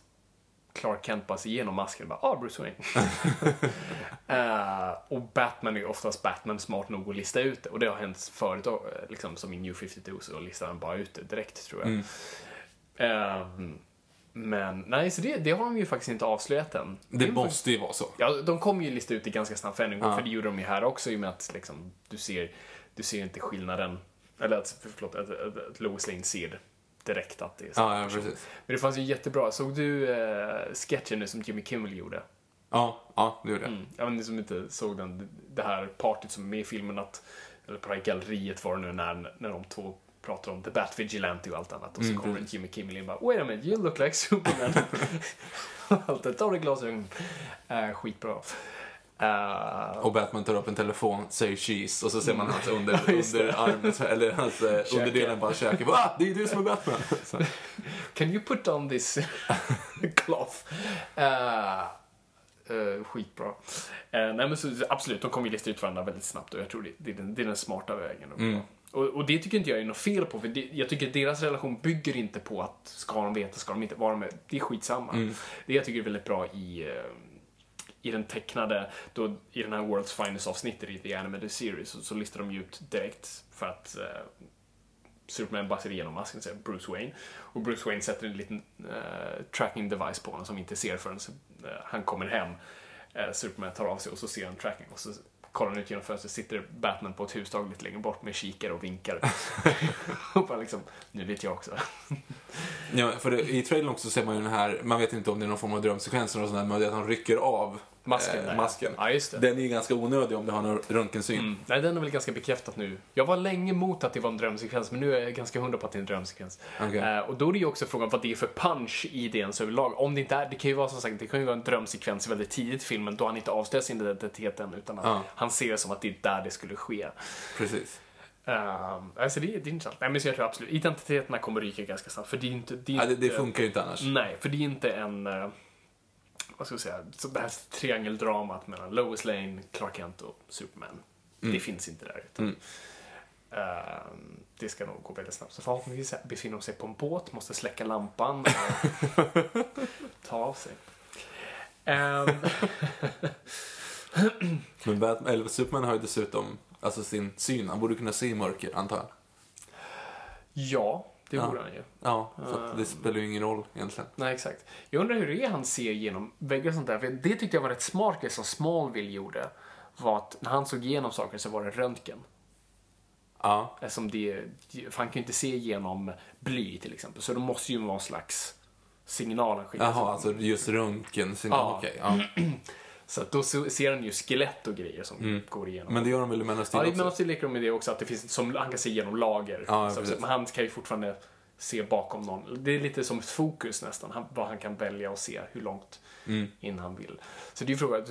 Clark Kent bara se igenom masken och bara, ah, Bruce Wayne. Eh, och Batman är oftast Batman smart nog att lista ut det. Och det har hänt förut, eh, liksom som i New 52, så listar han bara ut det direkt, tror jag. Ehm, men nej, så det, det har de ju faktiskt inte avslöjat än. Det är måste ju vara så. Ja, de kommer ju lista ut det ganska snabbt gång, Ja. för det gjorde de ju här också i och med att liksom, du, ser, du ser inte skillnaden. Eller att, förlåt, att, att, att Lois Lane ser direkt att det är samma Ja, ja, person. precis. Men det fanns ju jättebra, såg du eh, sketchen nu som Jimmy Kimmel gjorde? Ja, ja, det gjorde jag. Mm. Ja, men ni som inte såg den, det här partyt som är med i filmen, att, eller på det här galleriet var det nu när, när de två pratar om The Bat Vigilante och allt annat. Och så Mm, kommer precis. Jimmy Kimmel in och bara Wait a minute, you look like Superman. allt det, ta av dig glasögonen. Uh, skitbra. Eh, Och Batman tar upp en telefon, säger cheese och så ser man hans under, Ja, just det. under armen, eller hans eh, underdelen bara käke. Ah, det är du som är Batman! Can you put on this cloth? Uh, uh, skitbra. Uh, nej men så, absolut, de kommer ju lista ut varandra väldigt snabbt och jag tror det, det, är, den, det är den smarta vägen. Mm. Och, och det tycker inte jag är något fel på, för det, jag tycker att deras relation bygger inte på att ska de veta, ska de inte, vad de är. Det är skitsamma. Mm. Det jag tycker är väldigt bra i, i den tecknade, då, i den här World's Finest avsnittet i The Animated Series, så, så listar de ju ut direkt för att eh, Superman bara ser igenom masken säger Bruce Wayne. Och Bruce Wayne sätter en liten eh, tracking device på honom som inte ser förrän eh, han kommer hem. Eh, Superman tar av sig och så ser han tracking och så kollar ut genom fönstret sitter Batman på ett hustak lite längre bort med kikare och vinkar. och bara liksom, nu vet jag också. Ja, för det, i trailern också ser man ju den här, man vet inte om det är någon form av drömsekvens eller något sånt där, men det är att han rycker av Masken eh, där, ja. masken. Ja, just det. Den är ju ganska onödig om du har någon röntgensyn. Mm. Nej, den är väl ganska bekräftat nu. Jag var länge emot att det var en drömsekvens, men nu är jag ganska hundra på att det är en drömsekvens. Okej. Eh, och då är det ju också frågan vad det är för punch i ens överlag. Om det inte är, det kan ju vara som sagt, det kan ju vara en drömsekvens väldigt tidigt i filmen då han inte avslöjar sin identitet än, utan Ja. han ser det som att det är där det skulle ske. Precis. Um, alltså det, är- det är intressant. Nej, men så jag tror absolut, identiteterna kommer ryka ganska snabbt, för det är inte... Det, är Ja, det, det funkar ju inte annars. Nej, för det är inte en, eh, vad ska jag säga, så det här triangeldramat mellan Lois Lane, Clark Kent och Superman. Mm. Det finns inte där. Utan, Mm. ehm, det ska nog gå väldigt snabbt. Så förhoppningsvis befinner de sig på en båt, måste släcka lampan och ta av sig. Ehm, Men Batman, eller Superman har ju dessutom alltså sin syn, han borde kunna se i mörker, antar jag. ja, Det Ja. borde han ju. Ja, så det spelar ju ingen roll egentligen. Nej, exakt. Jag undrar hur det är han ser genom väggar och sånt där. För det tyckte jag var rätt smart grej som Smallville gjorde. Var att när han såg igenom saker så var det röntgen. Ja. Eftersom det, för han kan ju inte se genom bly till exempel. Så det måste ju vara en slags signal han skickar. Jaha, alltså just röntgen. Ja. Okej, ja. Så då ser han ju skelett och grejer som Mm. går igenom. Men det gör de väl i Man of Steel Ja, i? Man of Steel leker de med det också, att det finns som han kan se genom lager. Ja, så, men han kan ju fortfarande se bakom någon. Det är lite som ett fokus nästan, han, vad han kan välja och se hur långt Mm. in han vill. Så det är ju frågan,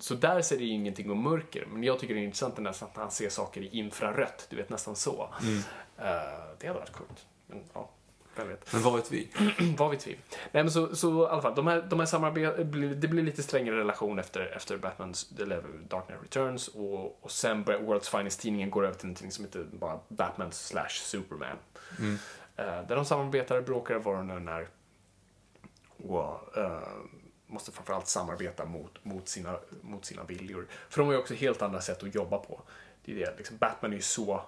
så- där ser det ju ingenting om mörker, men jag tycker det är intressant nästan att han ser saker i infrarött, du vet nästan så. Mm. Eh, det hade varit coolt. Men, ja, vem vet. Men vad vet vi? Vad vet vi? Nej men så, så i alla fall, de här, de här samarbet, blir- det blir lite strängare relation efter, efter Batmans, eller Dark Knight Returns och, och sen börjar World's Finest-tidningen går över till någonting som heter bara Batman slash Superman. Mm. Eh, där de samarbetar, bråkar, vad det nu än är. Och eh, måste framförallt samarbeta mot, mot, sina, mot sina viljor. För de har ju också helt andra sätt att jobba på. Det är det, liksom, Batman är ju så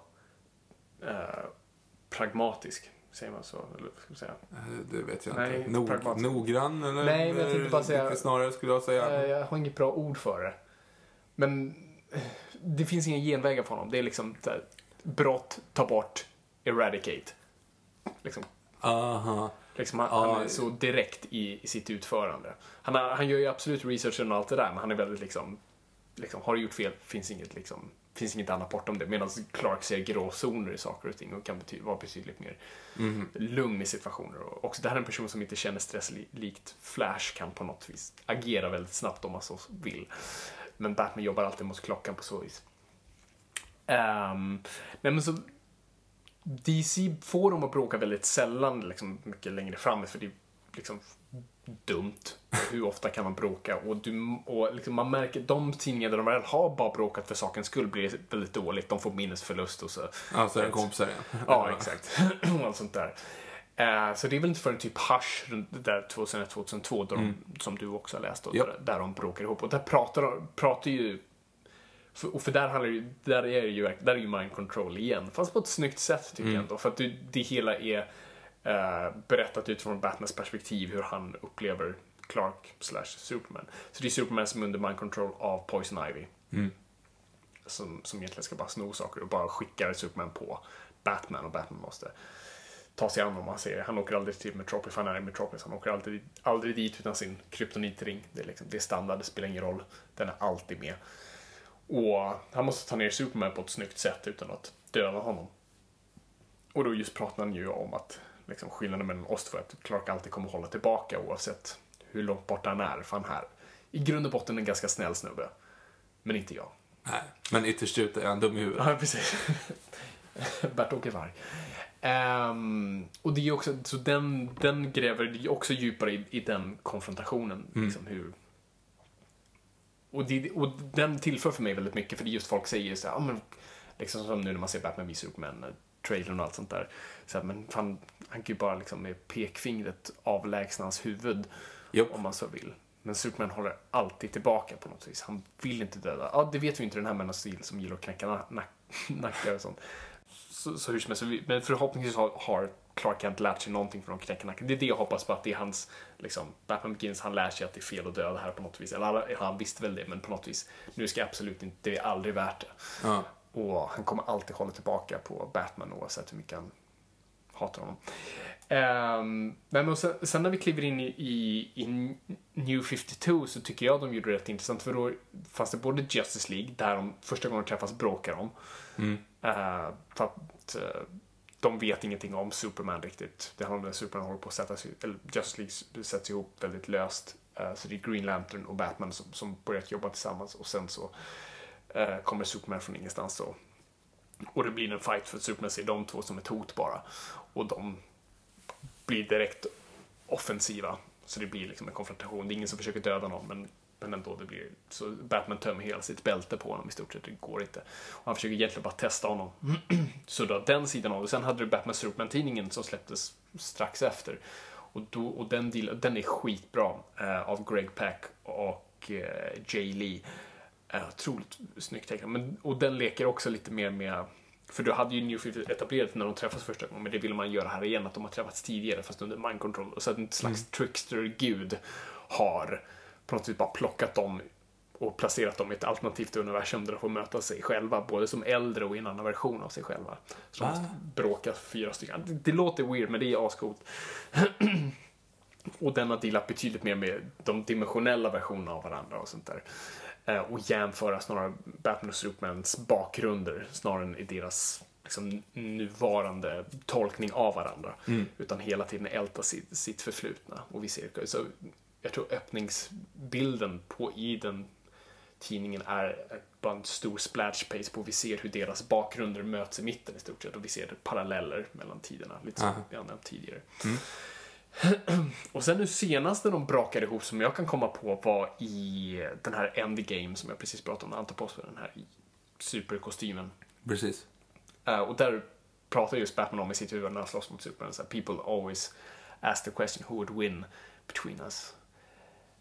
eh, pragmatisk, säger man så? Eller ska man säga? Eh, Det vet jag Nej, inte. Nog, noggrann eller? Nej, men jag tänkte bara säga- Lite Snarare skulle jag säga. Eh, Jag har inget bra ord för det. Men eh, det finns inga genvägar för honom. Det är liksom här, brott, ta bort, eradicate. Liksom, Aha. liksom han, Ja. han är så direkt i, i sitt utförande. Han, har, han gör ju absolut researchen och allt det där, men han är väldigt liksom, liksom har du gjort fel, finns inget liksom finns inget annat bortom det. Medan Clark ser gråzoner i saker och ting och kan bety- vara betydligt mer Mhm. lugn i situationer. Och också det här är en person som inte känner stress li- likt Flash kan på något vis agera väldigt snabbt om man så vill. Men Batman jobbar alltid mot klockan på så vis. Um, nej men så DC får dem att bråka väldigt sällan, liksom mycket längre fram, för det liksom dumt. Hur ofta kan man bråka? Och, du, och liksom man märker, de tidningar där de väl har bara bråkat för sakens skull blir väldigt dåligt. De får minnesförlust och så. Ja, så är det kompisar igen. Ja, exakt. och allt sånt där. Eh, så det är väl inte förrän typ Hush, där 2001-2002, där de, som du också har läst, och Japp. där, där de bråkar ihop. Och där pratar, pratar ju för, och för där handlar det ju, där är det ju, där är ju mind control igen. Fast på ett snyggt sätt tycker jag ändå. För att det, det hela är eh, berättat utifrån Batmans perspektiv hur han upplever Clark slash Superman. Så det är Superman som är under mind control av Poison Ivy. Som, som egentligen ska bara sno saker och bara skickar Superman på Batman och Batman måste ta sig an om man ser Han åker aldrig till Metropolis, han är i Metropolis. Han åker aldrig, aldrig dit utan sin kryptonitring. Det är, liksom, det är standard, det spelar ingen roll. Den är alltid med. Och han måste ta ner Superman på ett snyggt sätt utan att döda honom. Och då just pratar han ju om att liksom, skillnaden mellan oss två är att Clark alltid kommer hålla tillbaka oavsett hur långt bort han är. För han är i grund och botten en ganska snäll snubbe. Men inte jag. Nej, men ytterst ut är han dum i huvudet. Ja, precis. Bert-Åke Varg. Ehm, och det är också, så den, den gräver också djupare i, i den konfrontationen. Liksom hur, och, det, och den tillför för mig väldigt mycket, för det är just folk säger så här, ja, men, liksom som nu när man ser Batman v Superman, trailern och allt sånt där. Så här, men fan, han kan ju bara liksom med pekfingret avlägsna hans huvud, Japp. om man så vill. Men Superman håller alltid tillbaka på något vis. Han vill inte döda. Ja, det vet vi inte den här Steel som gillar att knäcka na- nack- nackar och sånt. Så, så hur som helst, men förhoppningsvis har, har Clark Kent lärt sig någonting från att knäcka nacken. Det är det jag hoppas på, att det är hans, liksom, Batman Begins, han lär sig att det är fel att döda här på något vis. Eller han visste väl det, men på något vis, nu ska jag absolut inte, det är aldrig värt det. Ja. Och han kommer alltid hålla tillbaka på Batman oavsett hur mycket han hatar honom. Um, men sen, sen när vi kliver in i, i, i New 52 så tycker jag de gjorde det rätt intressant för då fanns det både Justice League, där de första gången de träffas bråkar de. Eh, för att eh, de vet ingenting om Superman riktigt. Det handlar om att Superman håller på att sätta sig, eller Justice League sätts ihop väldigt löst. Eh, så det är Green Lantern och Batman som, som börjat jobba tillsammans och sen så Eh, kommer Superman från ingenstans och, och det blir en fight för Superman ser de två som ett hot bara. Och de blir direkt offensiva. Så det blir liksom en konfrontation. Det är ingen som försöker döda någon, men, men ändå. Det blir, så Batman tömmer hela sitt bälte på honom i stort sett. Det går inte. Och han försöker egentligen bara testa honom. så då den sidan av det. Sen hade du Batman Superman-tidningen som släpptes strax efter. Och, då, och den, deal, den är skitbra eh, av Greg Pack och eh, Jay Lee. Eh, otroligt snyggt tecknat. Men, och den leker också lite mer med För då hade ju New 52 etablerat när de träffas första gången, men det vill man göra här igen, att de har träffats tidigare fast under mind control. Och så att en slags trickster-gud har på något sätt bara plockat dem och placerat dem i ett alternativt universum där de får möta sig själva, både som äldre och i en annan version av sig själva. Så de bråkar fyra stycken. Det, det låter weird, men det är ascoolt. och den har dealat betydligt mer med de dimensionella versionerna av varandra och sånt där. Eh, och jämföra snarare Batman och Supermans bakgrunder snarare än i deras liksom, nuvarande tolkning av varandra. Utan hela tiden älta sitt, sitt förflutna. Och vi ser, så jag tror öppningsbilden på, i den tidningen är bara en stor splash page på vi ser hur deras bakgrunder möts i mitten i stort sett och vi ser paralleller mellan tiderna, lite som jag nämnt tidigare. och sen nu senaste de brakade ihop som jag kan komma på var i den här Endgame som jag precis pratade om, Antopos den här superkostymen. Precis. Eh, och där pratar just Batman om i sitt huvud när han slåss mot Superman, så här, people always ask the question who would win between us.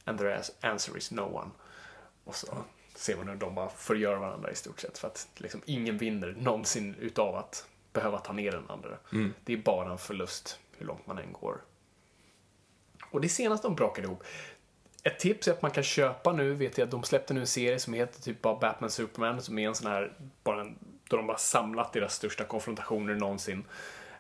And their answer is no one. Och så ser man hur de bara förgör varandra i stort sett för att liksom, ingen vinner någonsin utav att behöva ta ner den andra. Det är bara en förlust hur långt man än går. Och det senaste de brakade ihop. Ett tips är att man kan köpa nu, vet jag, de släppte nu en serie som heter typ bara Batman Superman som är en sån här, bara en, då de bara samlat deras största konfrontationer någonsin.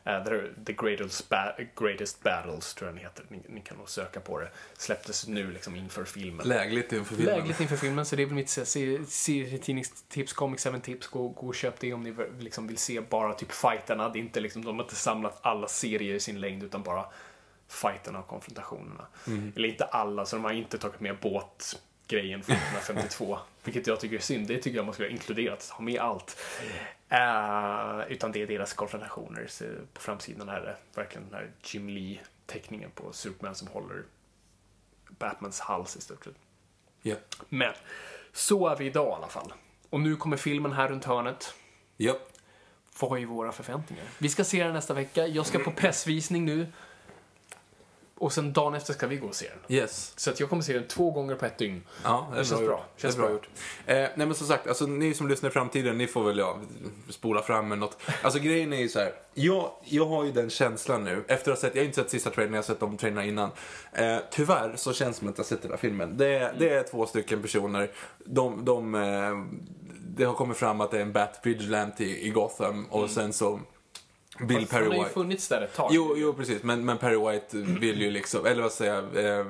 Uh, the greatest, ba- greatest Battles tror jag den heter, ni, ni kan nog söka på det. Släpptes nu liksom inför filmen. Lägligt inför filmen. Lägligt inför filmen, så det är väl mitt se- se- serietidningstips, Comic 7 tips. Gå, gå och köp det om ni liksom vill se bara typ fighterna. Det är inte liksom, de har inte samlat alla serier i sin längd utan bara fighterna och konfrontationerna. Eller inte alla, så de har inte tagit med båtgrejen från 1952. vilket jag tycker är synd. Det tycker jag man skulle ha inkluderat, ha med allt. Eh, utan det är deras konfrontationer. Så på framsidan är det verkligen den här Jim Lee-teckningen på Superman som håller Batmans hals i stort sett. Ja. Men så är vi idag i alla fall. Och nu kommer filmen här runt hörnet. Ja. Vad är våra förväntningar? Vi ska se den nästa vecka. Jag ska på pressvisning nu. Och sen dagen efter ska vi gå och se den. Yes. Så att jag kommer se den två gånger på ett dygn. Ja, det känns bra. Känns Det är bra gjort. Eh, nej men som sagt, alltså, ni som lyssnar i framtiden, ni får väl ja, spola fram med något. Alltså grejen är ju så här. Jag, jag har ju den känslan nu, efter att ha sett, jag har inte sett sista trailern, jag har sett de trailerna innan. Eh, tyvärr så känns det som att jag har sett den här filmen. Det, är- det är två stycken personer, de, de, eh, det har kommit fram att det är en Bat Vigilante i, i Gotham och sen så Bill Perry Den har ju White. funnits där ett tag. Jo, jo precis. Men, men Perry White vill ju liksom, eller vad säger jag, eh,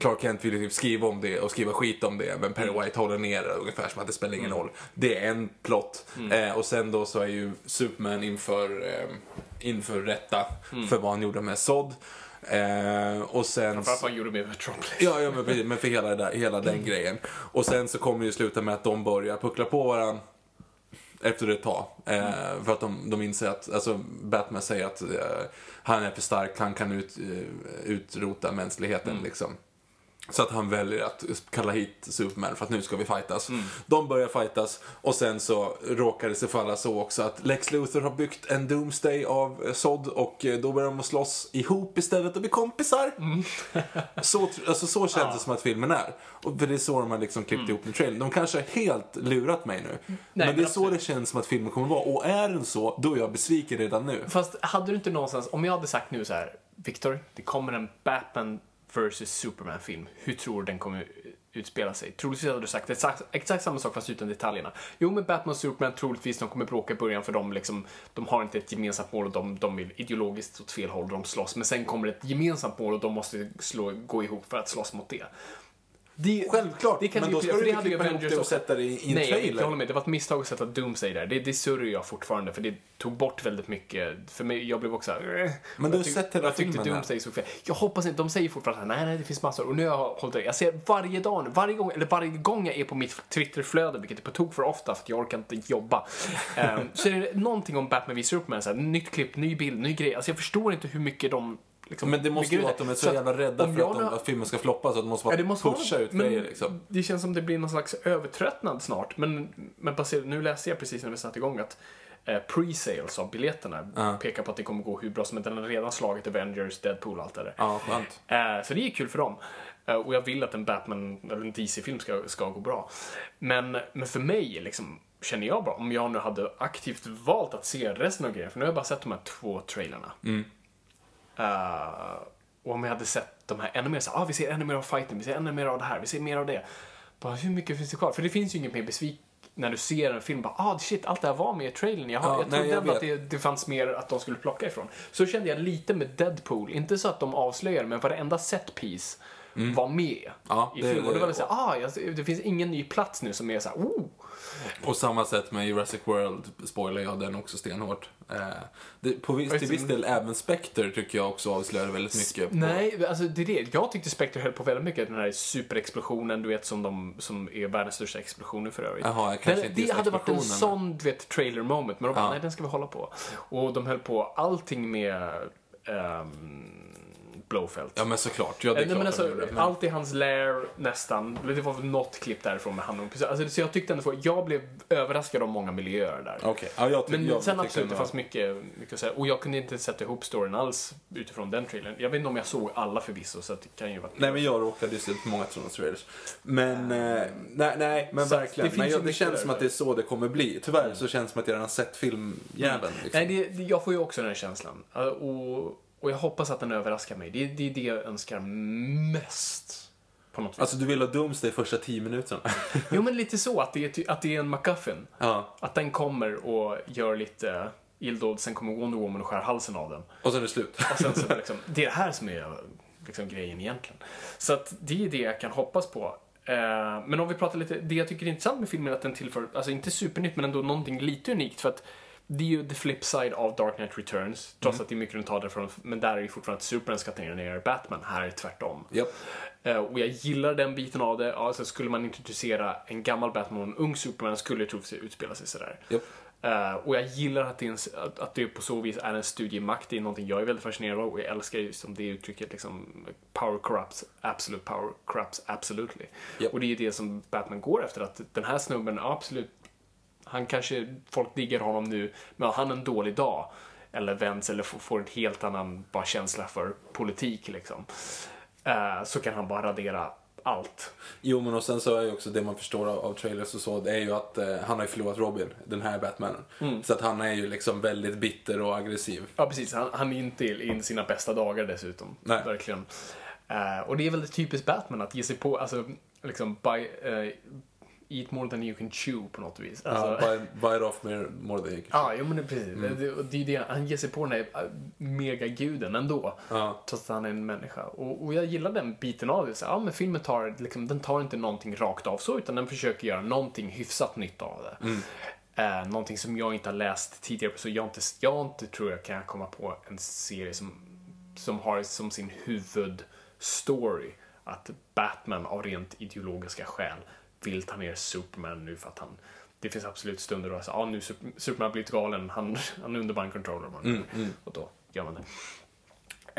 Clark Kent vill ju typ skriva om det och skriva skit om det. Men Perry White håller ner det ungefär som att det spelar ingen roll. Det är en plott. Eh, och sen då så är ju Superman inför, eh, inför rätta för vad han gjorde med Sod. Eh, och sen... Framförallt vad han gjorde med Metropolis. Ja, ja men, men för hela, där, hela den grejen. Och sen så kommer det ju sluta med att de börjar puckla på varandra efter ett tag. Eh, för att de, de inser att, alltså Batman säger att eh, han är för stark, han kan ut, eh, utrota mänskligheten liksom. Så att han väljer att kalla hit Superman för att nu ska vi fightas. De börjar fightas och sen så råkar det sig falla så också att Lex Luthor har byggt en Doomsday av eh, Sod och eh, då börjar de att slåss ihop istället och bli kompisar. så, tr- alltså, så känns det som att filmen är. Och för det är så de har liksom klippt ihop en trailer. De kanske har helt lurat mig nu. men det är men så det känns som att filmen kommer vara. Och är den så, då är jag besviken redan nu. Fast hade du inte någonstans, om jag hade sagt nu så här, Victor, det kommer en Batman vs Superman-film. Hur tror du den kommer utspela sig? Troligtvis hade du sagt exakt, exakt samma sak fast utan detaljerna. Jo, men Batman och Superman, troligtvis de kommer bråka i början för de, liksom, de har inte ett gemensamt mål och de, de vill ideologiskt åt fel håll, och de slåss. Men sen kommer det ett gemensamt mål och de måste slå, gå ihop för att slåss mot det. Det, Självklart, det kan men då ska du ju klippa ihop det och sätta det i- en Nej, jag, trailer. jag håller med. Det var ett misstag att sätta Doomsday där. Det, det sörjer jag fortfarande, för det tog bort väldigt mycket. För mig, jag blev också här, eh. Men du har Jag sett hela Jag tyckte filmen här. Doomsday såg fel. Jag hoppas inte, de säger fortfarande nej, nej, det finns massor. Och nu har jag hållit. Jag ser varje dag, nu, varje gång, eller varje gång jag är på mitt Twitterflöde, vilket är på tok för ofta för att jag orkar inte jobba. um, så är det någonting om Batman v Superman, så här, nytt klipp, ny bild, ny grej. Alltså jag förstår inte hur mycket de Liksom, Men det måste ju vara att de är så, att jävla rädda för att, de, att filmen ska floppa så att de måste bara Ja, det måste pusha vara, ut grejer liksom. Det känns som det blir någon slags övertröttnad snart. Men, men baserat, nu läste jag precis när vi satte igång att eh, pre-sales av biljetterna pekar på att det kommer gå hur bra som helst. Den har redan slagit Avengers, Deadpool och allt det där. Ja, skönt. Eh, så det är kul för dem. Eh, och jag vill att en Batman, eller en DC-film ska, ska gå bra. Men, men för mig, liksom, känner jag bara, om jag nu hade aktivt valt att se resten av grejen, för nu har jag bara sett de här två trailerna. Mm. Eh, och om jag hade sett de här ännu mer så ah, vi ser ännu mer av fighten, vi ser ännu mer av det här, vi ser mer av det. Bara, hur mycket finns det kvar? För det finns ju inget mer besvik när du ser en film, bara ah shit, allt det här var med i trailern. Jag, Ja, jag nej, trodde jag ändå vet. att det, det fanns mer att de skulle plocka ifrån. Så kände jag lite med Deadpool, inte så att de avslöjar, men varenda set piece var med Mm. Ja, i filmen. Och det var det- lite så här, ah, jag, det finns ingen ny plats nu som är så här, oh. På samma sätt med Jurassic World spoilar jag den också stenhårt. Eh, det, på viss, till viss del även Spectre tycker jag också avslöjar väldigt mycket. På, Nej, alltså det är det. Jag tyckte Spectre höll på väldigt mycket. Den här superexplosionen, du vet, som, de, som är världens största explosioner för övrigt. Jaha, kanske Den- inte det hade varit en sån, du vet, trailer moment. Men de bara, Ja. nej, den ska vi hålla på. Och de höll på allting med ehm, Blowfelt. Ja men såklart. Ja, det är Nej, men alltså, Allt i hans lair, nästan. Det var något klipp därifrån med han och alltså, Så jag tyckte ändå, för, jag blev överraskad av många miljöer där. Okej, ja, jag Men jag sen absolut, det fanns mycket, mycket att säga. Och jag kunde inte sätta ihop storyn alls utifrån den trailern. Jag vet inte om jag såg alla förvisso, så det kan ju vara... Nej men jag råkade ju se på många sådana trailers. Men, eh, nej, nej men Så verkligen. det men jag, det känns där, som att det är så det kommer bli. Tyvärr så känns det som att jag redan sett filmjäveln. Liksom. Nej, det, jag får ju också den här känslan. Uh, Och, och jag hoppas att den överraskar mig. Det, det är det jag önskar mest. På något vis. Alltså du vill ha Doomsday första tio minuterna? Jo, men lite så. Att det är, att det är en MacGuffin. ja. Att den kommer och gör lite illdåd, sen kommer Wonder Woman och skär halsen av den. Och sen är det slut. Och sen så liksom, det är det här som är liksom grejen egentligen. Så att det är det jag kan hoppas på. Eh, men om vi pratar lite, det jag tycker är intressant med filmen är att den tillför, alltså inte supernytt men ändå någonting lite unikt för att det är ju the flip side av Dark Knight Returns, trots att det är mycket runt därifrån, men där är ju fortfarande att Superman ska ta ner Batman, här är det tvärtom. Japp. Eh, och jag gillar den biten av det. Alltså skulle man introducera en gammal Batman och en ung Superman skulle det troligtvis utspela sig sådär. Japp. Eh, och jag gillar att det, en, att, att det på så vis är en studie i makt. Det är någonting jag är väldigt fascinerad av och jag älskar ju som det uttrycket liksom power corrupts, absolute power corrupts absolutely. Japp. Och det är det som Batman går efter. Att den här snubben, absolut, han kanske, folk diggar honom nu, men har han en dålig dag eller vänds eller får, en helt annan bara känsla för politik liksom. eh, så kan han bara radera allt. Jo men och sen så är ju också det man förstår av, av trailers och så, det är ju att eh, han har ju förlorat Robin, den här Batmanen. Så att han är ju liksom väldigt bitter och aggressiv. Ja, precis. Han, han är inte i sina bästa dagar dessutom. Nej. Verkligen. Eh, och det är väldigt typiskt Batman att ge sig på, alltså, liksom, by, eh, eat more than you can chew på något vis. Alltså, bite, bite off more, more than you can Ja, jo, men det, precis. Det, och det är det, han ger sig på den här äh, megaguden ändå. Ja. Trots att han är en människa. Och, och jag gillar den biten av det. Så, ja, men filmen tar, liksom, den tar inte någonting rakt av så, utan den försöker göra någonting hyfsat nytt av det. Eh, någonting som jag inte har läst tidigare, så jag inte, jag inte tror jag kan komma på en serie som, som har som sin huvudstory att Batman av rent ideologiska skäl vill ta ner Superman nu för att han det finns absolut stunder då, så, ah, nu Sup- Superman har blivit galen, han, han är under mind controller. Man. Och då gör man det.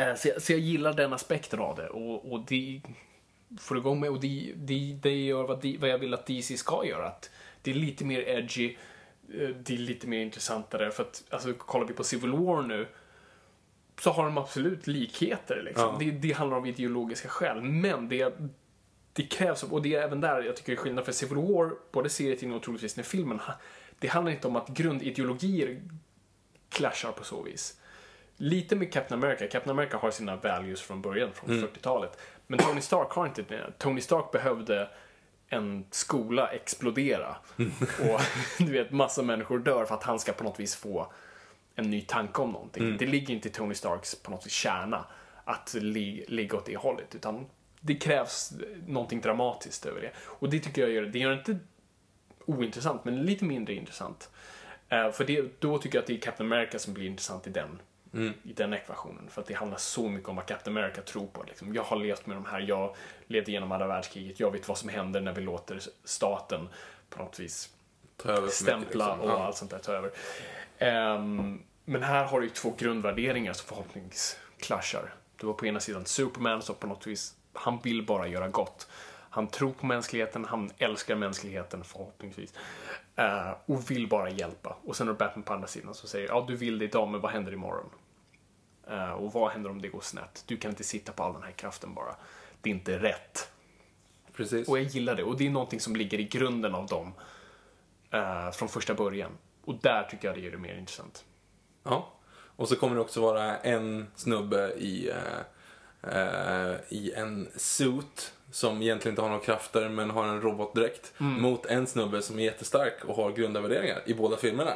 Eh, Så jag, så jag gillar den aspekten av det och, och det får igång mig och det, det, det gör vad, de, vad jag vill att DC ska göra. Att det är lite mer edgy, eh, det är lite mer intressantare för att alltså, kollar vi på Civil War nu så har de absolut likheter. Liksom. Det, det handlar om ideologiska skäl, men det, det krävs, och det är även där jag tycker det är skillnad för Civil War, både serietidningen och troligtvis när filmen, det handlar inte om att grundideologier clashar på så vis. Lite med Captain America. Captain America har sina values från början, från 40-talet. Men Tony Stark har inte det. Tony Stark behövde en skola explodera. Och du vet, massa människor dör för att han ska på något vis få en ny tanke om någonting. Det ligger inte i Tony Starks på något vis kärna att li- ligga åt det hållet, utan det krävs någonting dramatiskt över det. Och det tycker jag gör det gör det inte ointressant, men lite mindre intressant. Eh, för det, då tycker jag att det är Captain America som blir intressant i den, i den ekvationen. För att det handlar så mycket om vad Captain America tror på. Liksom. Jag har levt med de här, jag levde igenom andra världskriget, jag vet vad som händer när vi låter staten på något vis mycket, stämpla liksom. och allt sånt där ta över. Ehm, men här har du ju två grundvärderingar som förhoppningsvis clashar. Du har på ena sidan Superman som på något vis, han vill bara göra gott. Han tror på mänskligheten, han älskar mänskligheten förhoppningsvis. Eh, och vill bara hjälpa. Och sen har du Batman på andra sidan som säger, ja du vill det idag, men vad händer imorgon? Eh, och vad händer om det går snett? Du kan inte sitta på all den här kraften bara. Det är inte rätt. Precis. Och jag gillar det. Och det är någonting som ligger i grunden av dem. eh, från första början. Och där tycker jag det gör det mer intressant. Ja. Och så kommer det också vara en snubbe i, eh, i en suit som egentligen inte har några krafter men har en robotdräkt mot en snubbe som är jättestark och har grundvärderingar i båda filmerna.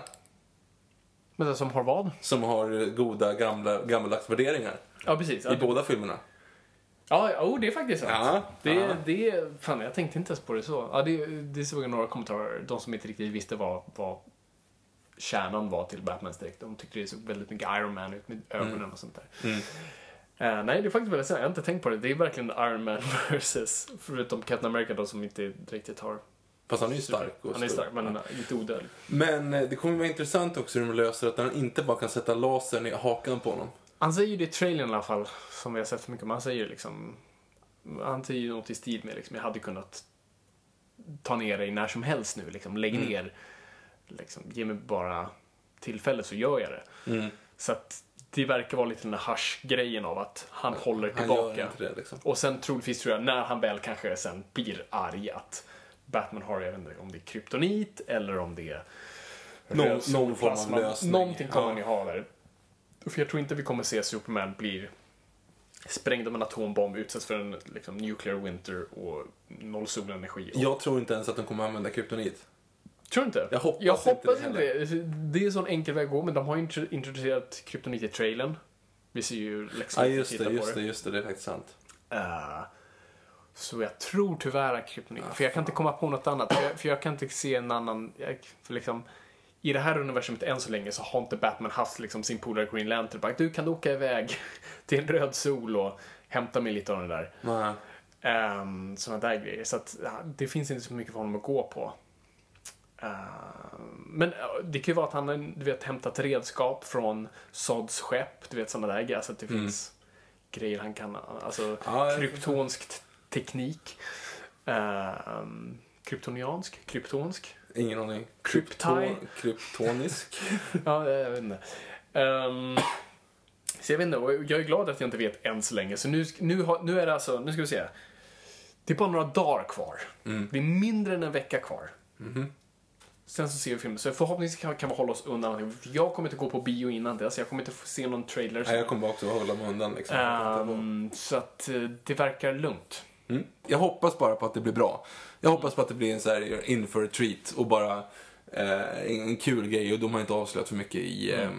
Men det som har vad? Som har goda gamla, gammaldags värderingar Ja, precis. Ja, i båda filmerna. Ja, oh, det är faktiskt sant. Ja, det, ja. det, fan, jag tänkte inte ens på det så. Ja, det, det såg jag några kommentarer, de som inte riktigt visste vad, vad kärnan var till Batmans dräkt. De tyckte det såg väldigt mycket Iron Man ut med ögonen Mm. och sånt där. Eh, nej, det är faktiskt väldigt sant. Jag har inte tänkt på det. Det är verkligen Iron Man versus, förutom Captain America då som inte riktigt har... Fast han är ju stark. Och Han är stark, men lite odödlig. Men eh, det kommer vara intressant också hur de löser att han inte bara kan sätta lasern i hakan på honom. Han säger ju det i trailern i alla fall, som vi har sett för mycket. Men han säger liksom... Han säger ju något i stil med liksom, jag hade kunnat ta ner dig när som helst nu. Liksom, lägg Mm. ner. Liksom, ge mig bara tillfälle så gör jag det. Mm. Så att det verkar vara lite den där hasch-grejen av att han håller Han tillbaka. inte det liksom. Och sen troligtvis tror jag, när han väl kanske sen blir arg, att Batman har, jag vet inte om det är kryptonit eller om det är Någon- någon form av lösning. Någonting kommer Ja. han ju ha där. För jag tror inte vi kommer se Superman blir sprängd av en atombomb, utsätts för en liksom, nuclear winter och noll solenergi. Och... Jag tror inte ens att de kommer använda kryptonit. Tror du inte? Jag hoppas jag inte hoppas det inte det. Det är en sån enkel väg att gå, men de har ju intro- introducerat kryptonit i trailern. Vi ser ju Lex Ja, Luthor just det, just det, just det, det är faktiskt sant. Eh, så jag tror tyvärr att kryptonit, för jag kan inte komma på något annat. För jag, för jag kan inte se en annan, jag, för liksom, i det här universumet än så länge så har inte Batman haft liksom sin polare Green Lantern. Bara, du kan du åka iväg till en röd sol och hämta mig lite av det där. Nej. Um, sådana där grejer. Så att, ja, det finns inte så mycket för honom att gå på. Ehm, men det kan ju vara att han har du vet, hämtat redskap från Sods skepp. Du vet sådana där grejer. Så att det finns grejer han kan, alltså Mm. Jag- kryptonsk teknik. Um, kryptoniansk? Kryptonsk? Ingen aning. Krypto- Kryptonisk. Ja, jag vet inte. Ehm, så jag vet inte, och jag är glad att jag inte vet än så länge. Så nu, nu, har, nu är det alltså, nu ska vi se. Det är bara några dagar kvar. Det är mindre än en vecka kvar. Sen så ser vi filmen. Så förhoppningsvis kan, kan vi hålla oss undan. För Jag kommer inte gå på bio innan det, så jag kommer inte få se någon trailer. Nej, jag kommer också hålla mig undan liksom. Ehm, så att eh, det verkar lugnt. Mm. Jag hoppas bara på att det blir bra. Jag hoppas på att det blir en så här in for a treat och bara eh, en kul grej och de har inte avslöjat för mycket i, eh,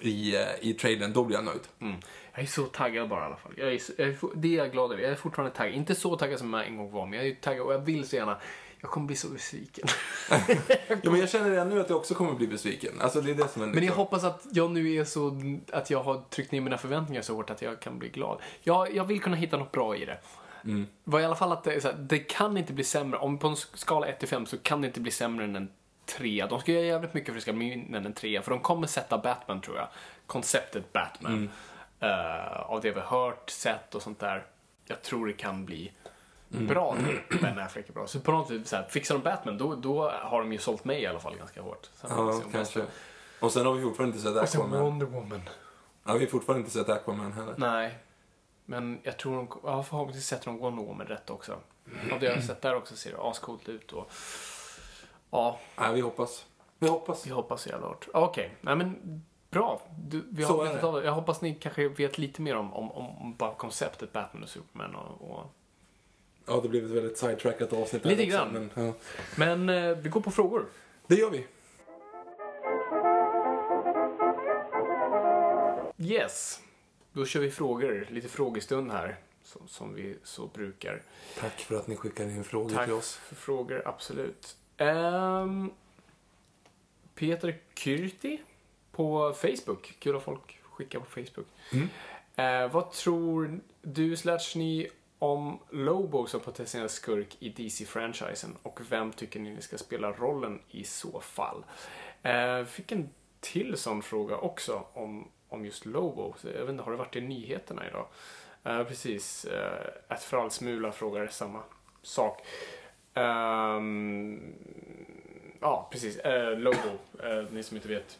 i, eh, i trailern. Då blir jag nöjd. Mm. Jag är så taggad bara i alla fall. Jag är, jag är, det är jag glad över. Jag är fortfarande taggad. Inte så taggad som jag en gång var, men jag är taggad och jag vill så gärna. Jag kommer bli så besviken. Ja, men jag känner redan nu att jag också kommer bli besviken. Alltså det är det som är Men jag liksom- hoppas att jag nu är så, att jag har tryckt ner mina förväntningar så hårt att jag kan bli glad. Jag, jag vill kunna hitta något bra i det. Mm. Var i alla fall att det, så här, det kan inte bli sämre. Om på en skala 1 till 5 så kan det inte bli sämre än en 3. De ska göra jävligt mycket för att det ska bli mindre än en 3. För de kommer sätta Batman tror jag. Konceptet Batman. Mm. eh, av det vi har hört, sett och sånt där. Jag tror det kan bli Mm. bra. Ben Affleck är bra. Så på något sätt, så här, fixar de Batman då, då har de ju sålt mig i alla fall ganska hårt. Sen Ja, kanske. Och sen har vi fortfarande inte sett Och sen Aquaman. Wonder Woman. Ja, vi har fortfarande inte sett Aquaman heller. Nej. Men jag tror de, ja, förhoppningsvis sätter de Wonder Woman rätt också. Av det jag har sett där också ser det ascoolt ut och ja, Nej, vi hoppas. Vi hoppas. vi hoppas jävla hårt. Okej, nej men bra. Du, vi Så har. Jag hoppas ni kanske vet lite mer om, om, om, om bara konceptet Batman och Superman och, och... Ja, det blev ett väldigt sidetrackat avsnitt. Lite också, grann. Men, ja. Men eh, vi går på frågor. Det gör vi. Yes. Då kör vi frågor, lite frågestund här. Som, som vi så brukar. Tack för att ni skickar in frågor Tack till oss. för frågor, absolut. Ehm, Peter Kyrti på Facebook. Kul att folk skickar på Facebook. Mm. Eh, vad tror du slash ni om Lobo som potentiell skurk i DC-franchisen? Och vem tycker ni ska spela rollen i så fall? Eh, fick en till sån fråga också om, om just Lobo. Så jag vet inte, har det varit i nyheterna idag? Eh, precis. eh, att Fralsmula frågar samma sak. Eh, ja, precis. Eh, Lobo, eh, ni som inte vet.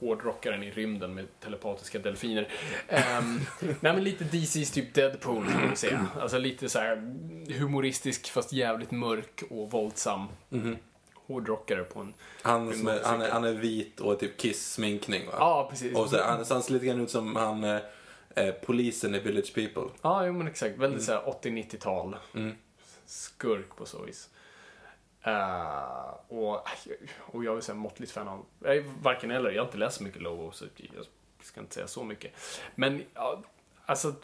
Hårdrockaren i rymden med telepatiska delfiner. Um, nej men lite DC's typ Deadpool kan man säga. Alltså lite så här humoristisk fast jävligt mörk och våldsam. hårdrockare på en... Han, som är, han, är, han är vit och typ Kiss-sminkning va? Ja, precis. Och så, han, så han ser lite grann ut som han, eh, eh, polisen i Village People. Ja, jo, men exakt. Väldigt Mm. så här 80-90-tal. Skurk på så vis. Eh, och, och jag är så här måttligt fan av, jag är varken eller, jag har inte läst så mycket Lobo så jag ska inte säga så mycket. Men, ja, alltså,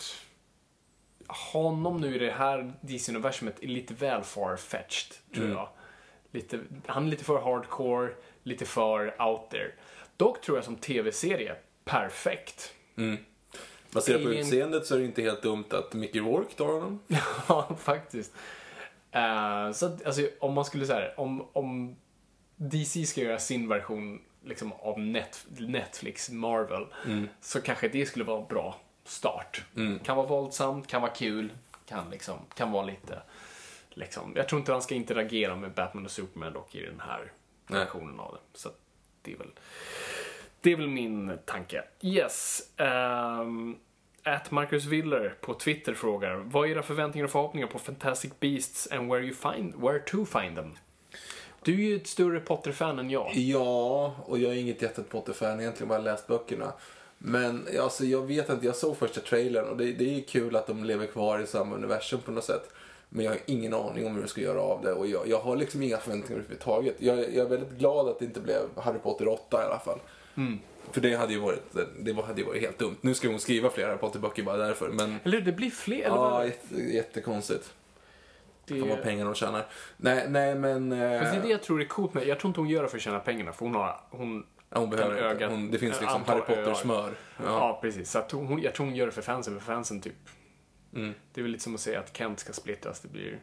honom nu i det här DC-universumet är lite väl far-fetched, tror Mm. jag. Lite, han är lite för hardcore, lite för out there. Dock tror jag som tv-serie, perfekt. Baserat på utseendet så är det inte helt dumt att Mickey Rourke tar honom. Ja, faktiskt. Eh, så att, alltså, om man skulle säga om, om DC ska göra sin version liksom, av net, Netflix, Marvel, så kanske det skulle vara en bra start. Kan vara våldsamt, kan vara kul, kan, liksom, kan vara lite... Liksom, jag tror inte han ska interagera med Batman och Superman dock i den här Nej. versionen av det. Så det är väl... Det är väl min tanke. Yes. Um, at Marcus Willer på Twitter frågar Vad är era förväntningar och förhoppningar på Fantastic Beasts and where, you find, where to find them? Du är ju ett större Potter-fan än jag. Ja, och jag är inget jättet Potter-fan, egentligen bara läst böckerna. Men alltså, jag vet inte, jag såg första trailern och det, det är kul att de lever kvar i samma universum på något sätt. Men jag har ingen aning om hur de ska göra av det och jag, jag har liksom inga förväntningar överhuvudtaget. Jag, jag är väldigt glad att det inte blev Harry Potter 8 i alla fall. För det hade ju varit, det hade ju varit helt dumt. Nu ska hon skriva fler Harry Potter-böcker bara därför, men Eller det blir fler. Ja, jätte, jättekonstigt. det, Fan vad pengar de tjänar. Nej, nej men... eh, Fast det är det jag tror är coolt med Jag tror inte hon gör det för att tjäna pengarna, för hon har... Hon, ja, hon behöver kan inte. ögat- Hon, det finns liksom antal Harry. Potter-smör. Ja, Ja. precis. Så hon, jag tror hon gör det för fansen, för fansen typ... Det är väl lite som att säga att Kent ska splittras, det blir...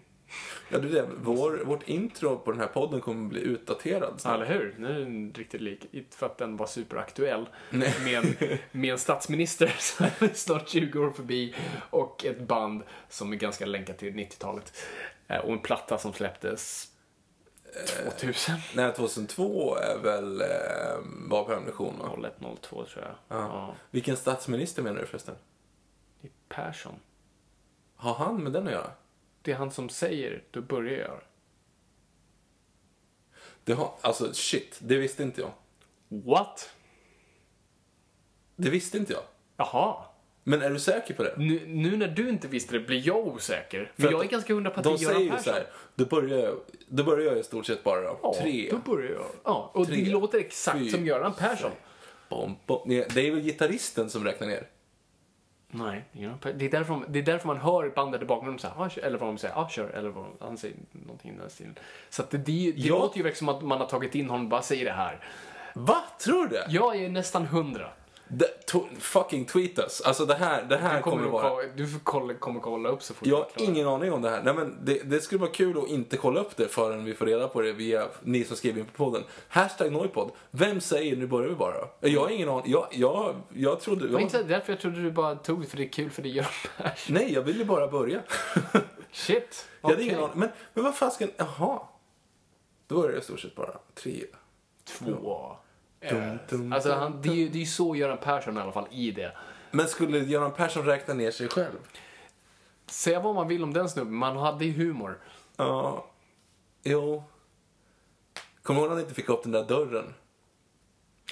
Ja, det är det. Vår, vårt intro på den här podden kommer bli utdaterad Ja, eller hur? Nu är den riktigt lik. Inte för att den var superaktuell. Med en, med en statsminister som är snart 20 år förbi och ett band som är ganska länkat till 90-talet. Eh, Och en platta som släpptes 2000. Nej, 2002 är väl eh, vapenammunition va? 01, 02 tror jag. Ja. Vilken statsminister menar du förresten? Det är Persson. Har han med den att göra? Det är han som säger, då börjar jag göra. Det har, alltså shit, det visste inte jag. What? Det visste inte jag. Jaha. Men är du säker på det? Nu, nu när du inte visste det blir jag osäker. För För jag är ganska hundra på att De det är Göran säger ju Persson. så här, då börjar, jag, då börjar jag i stort sett bara då. Ja, Tre. då börjar jag. Ja, och Tre. det låter exakt Fyra. som Göran Persson. Bom, bom. Nej, Det är väl gitarristen som räknar ner? Nej, Per- det är, därför, man- det är därför man hör bandet i bakgrunden säga ah, kör", eller vad de säger, ah, kör, eller vad de, han säger någonting i den stilen. Så det, det, det Ja. låter ju verkligen som att man har tagit in honom och bara säger det här. Va? Tror du det? Jag är nästan hundra. Fucking tweet us. Alltså det här, det här Du kommer, kommer, vara... du får kolla, kommer kolla upp så fort Jag har ingen aning om det här. Nej, men det, det skulle vara kul att inte kolla upp det förrän vi får reda på det via ni som skriver in på podden. Hashtag Noipod. Vem säger nu börjar vi bara? Jag har ingen aning. Jag, jag, jag trodde... Det var Jag, inte därför jag trodde du bara tog för det är kul för det Persson. nej, jag ville bara börja. Shit. Jag hade ingen aning. Men, men vad fasken, jaha. Då är det i stort sett bara tre. Två. Dum, dum, Alltså, han, det, är ju, det är ju så Göran Persson i alla fall i det. Men skulle Göran Persson räkna ner sig själv? Säga vad man vill om den snubben, man hade ju humor. Ja. Jo. Kommer du ihåg när han inte fick upp den där dörren?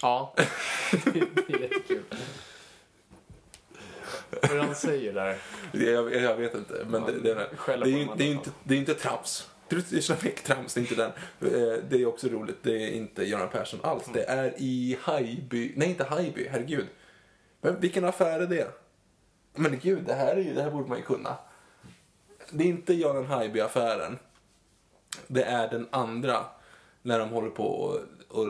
Ja, det är jättekul. Vad är det han säger där? Jag, jag vet inte, men det, det, det, Skälla det, är, ju- det, är alla inte, det är inte trams. Är Slavek-trams, det är inte den. Eh, Det är också roligt, det är inte Göran Persson alls. Det är i Hajby, nej inte Hajby, herregud. Men vilken affär är det? Men gud, det här, är ju, det här borde man ju kunna. Det är inte Göran Hajby-affären. Det är den andra, när de håller på och, och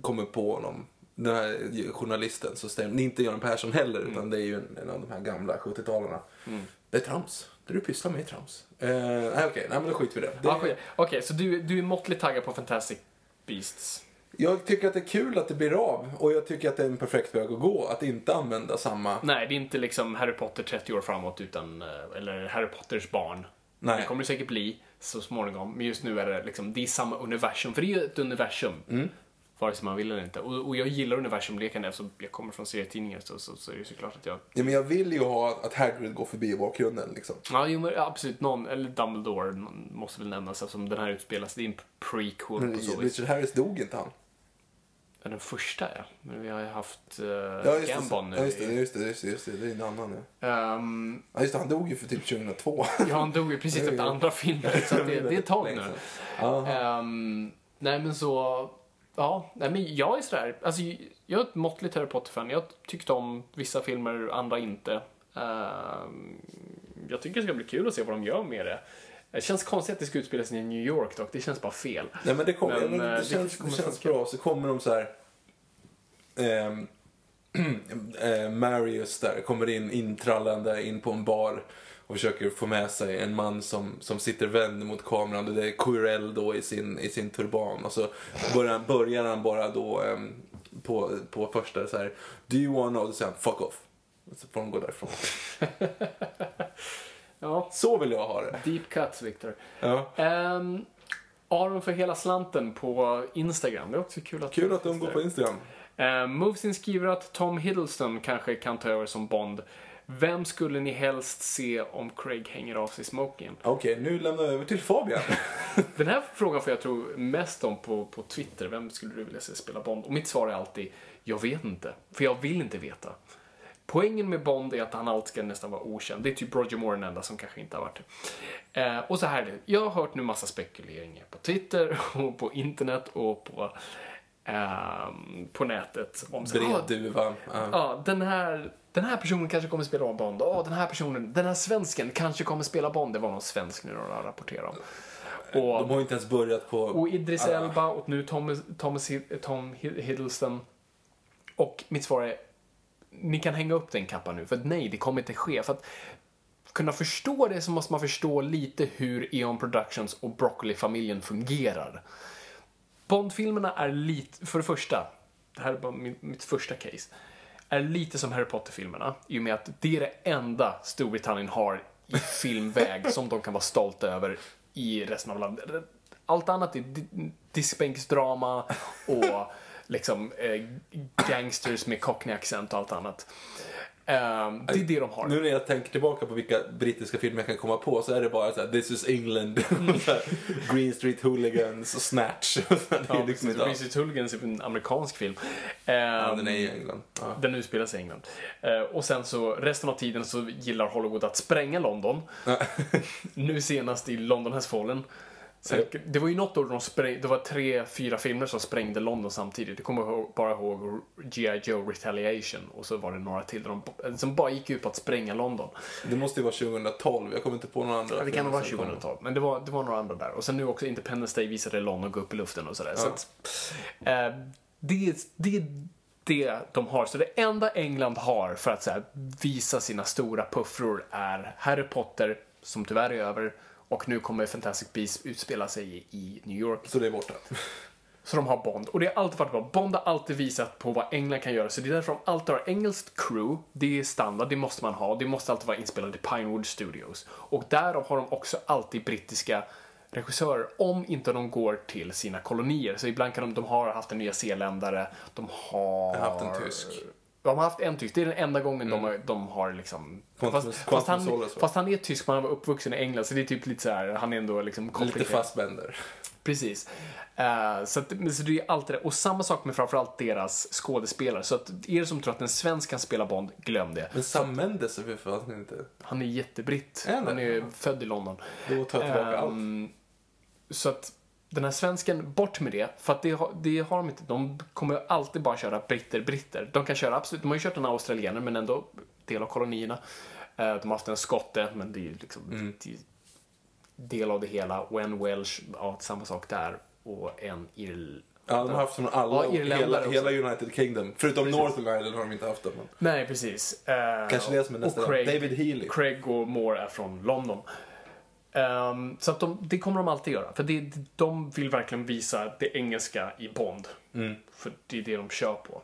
kommer på honom. Den här journalisten, så stämmer det är inte Göran Persson heller, Mm. utan det är ju en, en av de här gamla 70-talarna. Det är trams. Det du pysslar med är trams. Eh, nej, okej, nej men då skiter vi i det. det skit. Okej, så du, du är måttligt taggad på Fantastic Beasts? Jag tycker att det är kul att det blir av och jag tycker att det är en perfekt väg att gå. Att inte använda samma... Nej, det är inte liksom Harry Potter 30 år framåt, utan, eh, eller Harry Potters barn. Nej. Det kommer det säkert bli så småningom, men just nu är det liksom, det är samma universum, för det är ju ett universum. Vare sig man vill eller inte. Och, och jag gillar universumleken eftersom jag kommer från serietidningar så, så, så är det såklart att jag... Ja, men jag vill ju ha att Hagrid går förbi i bakgrunden liksom. Ja, jo, men absolut. Någon, eller Dumbledore någon måste väl nämnas eftersom den här utspelas. Det är en prequel Men på så vis. Richard Harris dog inte han? Ja, Den första ja. Men vi har ju haft uh, Ja, just Gambon nu. Ja, just det, just det, just det, just det. Det är en annan ja. Ehm, Ja, just det, han dog ju för typ 2002. ja, han dog ju precis efter andra filmen. Så det, det är ett tag nu. Ehm, nej men så, ja, nej men jag är sådär, alltså jag är ett måttligt Harry Potter-fan. Jag tyckte om vissa filmer, andra inte. Ehm, jag tycker det ska bli kul att se vad de gör med det. Det känns konstigt att det ska utspelas i New York dock, det känns bara fel. Nej men det, kommer, Men, eh, det, det känns, det känns bra. Så kommer de så här... ehm, eh, Marius där kommer in intrallande in på en bar och försöker få med sig en man som, som sitter vänd mot kameran. Och det är Quirrell då i sin, i sin turban. Och så börjar, börjar han bara då ehm, på, på första så här. Do you wanna? Och så säger han fuck off. Och så får de gå därifrån. Ja, Så vill jag ha det. deep cuts Victor. Ja. Um, Aron för hela slanten på Instagram. Det är också kul att Kul att de går på Instagram. Uh, Movesin skriver att Tom Hiddleston kanske kan ta över som Bond. Vem skulle ni helst se om Craig hänger av sig smoken? Okej, nu lämnar jag över till Fabian. Den här frågan får jag tro mest om på, på Twitter. Vem skulle du vilja se spela Bond? Och mitt svar är alltid, jag vet inte. För jag vill inte veta. Poängen med Bond är att han alltid ska nästan vara okänd. Det är typ Roger Moore den enda som kanske inte har varit det. Eh, och så här är det. Jag har hört nu massa spekuleringar på Twitter och på internet och på, ehm, på nätet. Om ah, Bredduva. Ja. Ja, den här, den här personen kanske kommer spela Bond. Ja, den här personen, den här svensken kanske kommer spela Bond. Det var någon svensk nu de rapporterade om. Och, De har ju inte ens börjat på... och Idris Ah. Elba och nu Thomas, Thomas, Tom Hid- Hiddleston. Och mitt svar är, ni kan hänga upp den kappan nu. För att nej, det kommer inte ske. För att kunna förstå det så måste man förstå lite hur Eon Productions och Broccoli-familjen fungerar. Bond-filmerna är lite, för det första, det här är bara min, mitt första case, är lite som Harry Potter-filmerna i och med att det är det enda Storbritannien har i filmväg som de kan vara stolta över i resten av landet. Allt annat är di- diskbänksdrama och liksom eh, gangsters med cockney-accent och allt annat. Ehm, det är det de har. Nu när jag tänker tillbaka på vilka brittiska filmer jag kan komma på så är det bara så här, This is England, här, Green Street Hooligans och Snatch. det är Ja, liksom inte alls. Greasy Tulligans är en amerikansk film. Ja, Ehm, den är i England. Ja. Den sig i England. Eh, och sen så resten av tiden så gillar Hollywood att spränga London. nu senast i London has fallen. Sen, det var ju något år de spräng, det var tre, fyra filmer som sprängde London samtidigt. Jag kommer bara ihåg G.I. Joe Retaliation och så var det några till där de, som bara gick ut på att spränga London. Det måste ju vara 2012, jag kommer inte på några andra. Ja, det kan vara som kom. 2012, men det var, det var några andra där. Och sen nu också Independence Day visade London gå upp i luften och sådär. Så att, eh, det, är- det det de har. Så det enda England har för att här, visa sina stora puffror är Harry Potter, som tyvärr är över, och nu kommer Fantastic Beasts utspela sig i, i New York. Så det är borta. Så de har Bond. Och det har alltid varit bra. Bond har alltid visat på vad England kan göra. Så det är därför de alltid har engelskt crew. Det är standard, det måste man ha. Det måste alltid vara inspelat i Pinewood Studios. Och därav har de också alltid brittiska regissörer, om inte de går till sina kolonier. Så ibland kan de, de har haft en nya zeeländare, de har haft en tysk. De har haft en tysk, det är den enda gången de, har, de har liksom... Fast, fast, han, fast han är tysk, men han var uppvuxen i England, så det är typ lite så här, han är ändå liksom Lite komplicerad. fastbänder. Precis. Eh, så, att, så det är alltid det. Och samma sak med framförallt deras skådespelare. Så att er som tror att en svensk kan spela Bond, glöm det. Men Sam Mendes är för fan inte... Han är jättebritt. Är han det? Han är född i London. Då tar jag tillbaka allt. Ehm, Så att den här svensken, bort med det. För att det, har- det har de inte. De kommer alltid bara köra britter, britter. De kan köra absolut, de har ju kört en australienare men ändå del av kolonierna. Eh, De har haft en skotte, men det är ju liksom Mm. del av det hela. Och en Welsh, ja, samma sak där. Och en Irl... Ja, de har haft från alla, Ja, hela, hela United Kingdom. Förutom Northern Ireland har de inte haft det. Men... Nej, precis. Eh, Kanske det som är nästa. och Craig, David Healy. Craig och Moore är från London. Ehm, så att de, det kommer de alltid göra. För det, de vill verkligen visa det engelska i Bond. Mm. För det är det de kör på.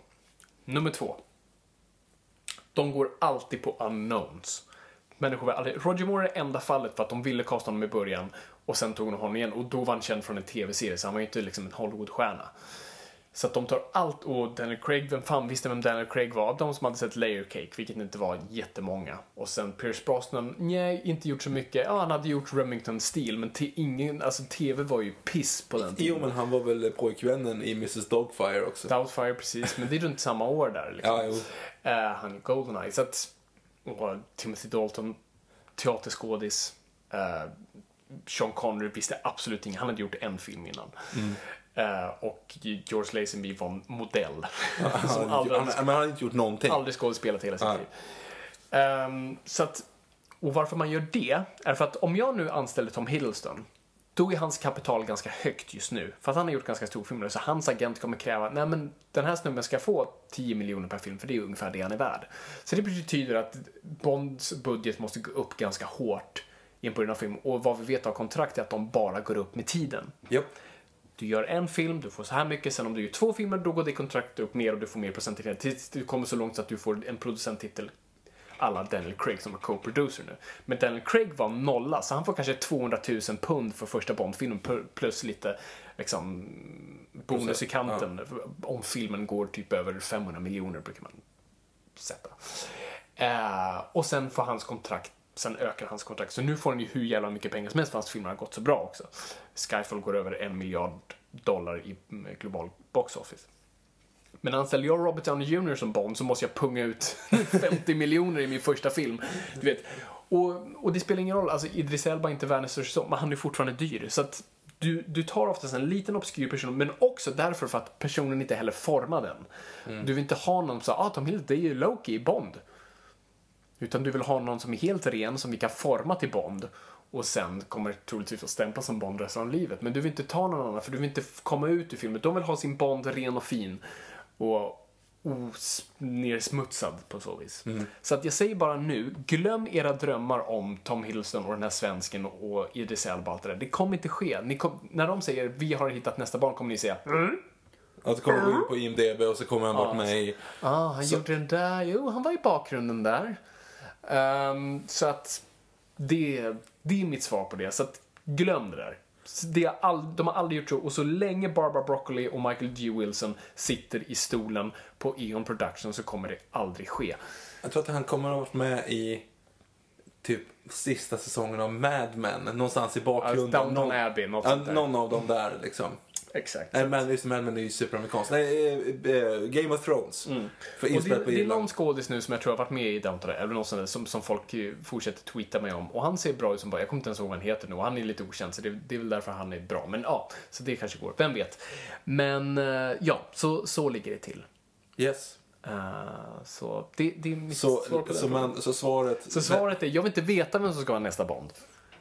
Nummer två. De går alltid på unknowns. Människor aldrig, Roger Moore är det enda fallet för att de ville kasta honom i början och sen tog de honom igen och då var han känd från en tv-serie så han var ju inte liksom en Hollywoodstjärna. Så att de tar allt och Daniel Craig, vem fan visste vem Daniel Craig var? De som hade sett Layer Cake, vilket inte var jättemånga. Och sen Pierce Brosnan, nej, inte gjort så mycket. Ja, han hade gjort Remington Steel, men ingen, alltså TV var ju piss på den tiden. Jo, men han var väl pojkvännen i Mrs Dogfire också. Doubtfire, precis, men det är runt samma år där. Liksom. Ja, jo. Eh, han är Goldeneye. Så att, och Timothy Dalton, teaterskådis. Uh, Sean Connery visste absolut inget. Han hade gjort en film innan. Mm. Eh, och George Lazenby var en modell. Som aldrig, han, men han hade inte gjort någonting. aldrig skådespelat hela sitt Ja. liv. Ehm, så att, och varför man gör det är för att om jag nu anställer Tom Hiddleston då är hans kapital ganska högt just nu. För att han har gjort ganska stor film så hans agent kommer kräva, nej men den här snubben ska få 10 miljoner per film, för det är ungefär det han är värd. Så det betyder att Bonds budget måste gå upp ganska hårt i en början av film. Och vad vi vet av kontrakt är att de bara går upp med tiden. Japp. Du gör en film, du får så här mycket, sen om du gör två filmer, då går det kontraktet upp mer och du får mer procent tills du kommer så långt så att du får en producenttitel alla Daniel Craig som är co-producer nu. Men Daniel Craig var nolla, så han får kanske 200 000 pund för första Bond-filmen plus lite liksom bonus i kanten om filmen går typ över 500 miljoner brukar man sätta. Eh, och sen får hans kontrakt, sen ökar hans kontrakt. Så nu får han ju hur jävla mycket pengar som helst för hans filmer har gått så bra också. Skyfall går över en miljard dollar i mm, global box office. Men anställer jag Robert Downey Jr som Bond så måste jag punga ut 50 miljoner i min första film. Du vet. Och, och det spelar ingen roll, alltså Idris Elba är inte världens största men han är fortfarande dyr. Så att du, du tar oftast en liten obskyr person, men också därför för att personen inte heller formar den. Du vill inte ha någon som ah Tom Hiddleston, det är ju Loki i Bond. Utan du vill ha någon som är helt ren, som vi kan forma till Bond. Och sen kommer troligtvis att stämpla som Bond resten av livet. Men du vill inte ta någon annan, för du vill inte komma ut ur filmen. De vill ha sin Bond ren och fin. Och nersmutsad på så vis. Så att jag säger bara nu, glöm era drömmar om Tom Hiddleston och den här svensken och Idris Elba och allt det där. Det kommer inte ske. Kom, när de säger vi har hittat nästa barn kommer ni säga mm. Och så kommer du in på IMDB och så kommer han bort med i... ah, han gjorde den där, jo han var i bakgrunden där. Ehm, så att det, det är mitt svar på det. Så att glöm det där. Det är all, de har aldrig gjort så och så länge Barbara Broccoli och Michael G. Wilson sitter i stolen på Eon Production så kommer det aldrig ske. Jag tror att han kommer att ha varit med i typ sista säsongen av Mad Men. Någonstans i bakgrunden. Alltså, Downton Abbey, något sånt där. Någon av dem där liksom. Exakt. Nej, men just Mad Men är ju superamerikanskt. Nej, eh, eh, Game of Thrones. För Mm. Och det, på det är någon skådis nu som jag tror har varit med i Downton eller någon sån där, som, som folk eh, fortsätter tweeta mig om. Och han ser bra ut som bara, jag kommer inte ens ihåg vad han heter nu, och han är lite okänd, så det, det är väl därför han är bra. Men ja, så det kanske går, vem vet. Men ja, så, så ligger det till. Yes. Eh, så det, det är mitt Så, svar på så, den man, så svaret... Så svaret är, jag vill inte veta vem som ska vara nästa Bond.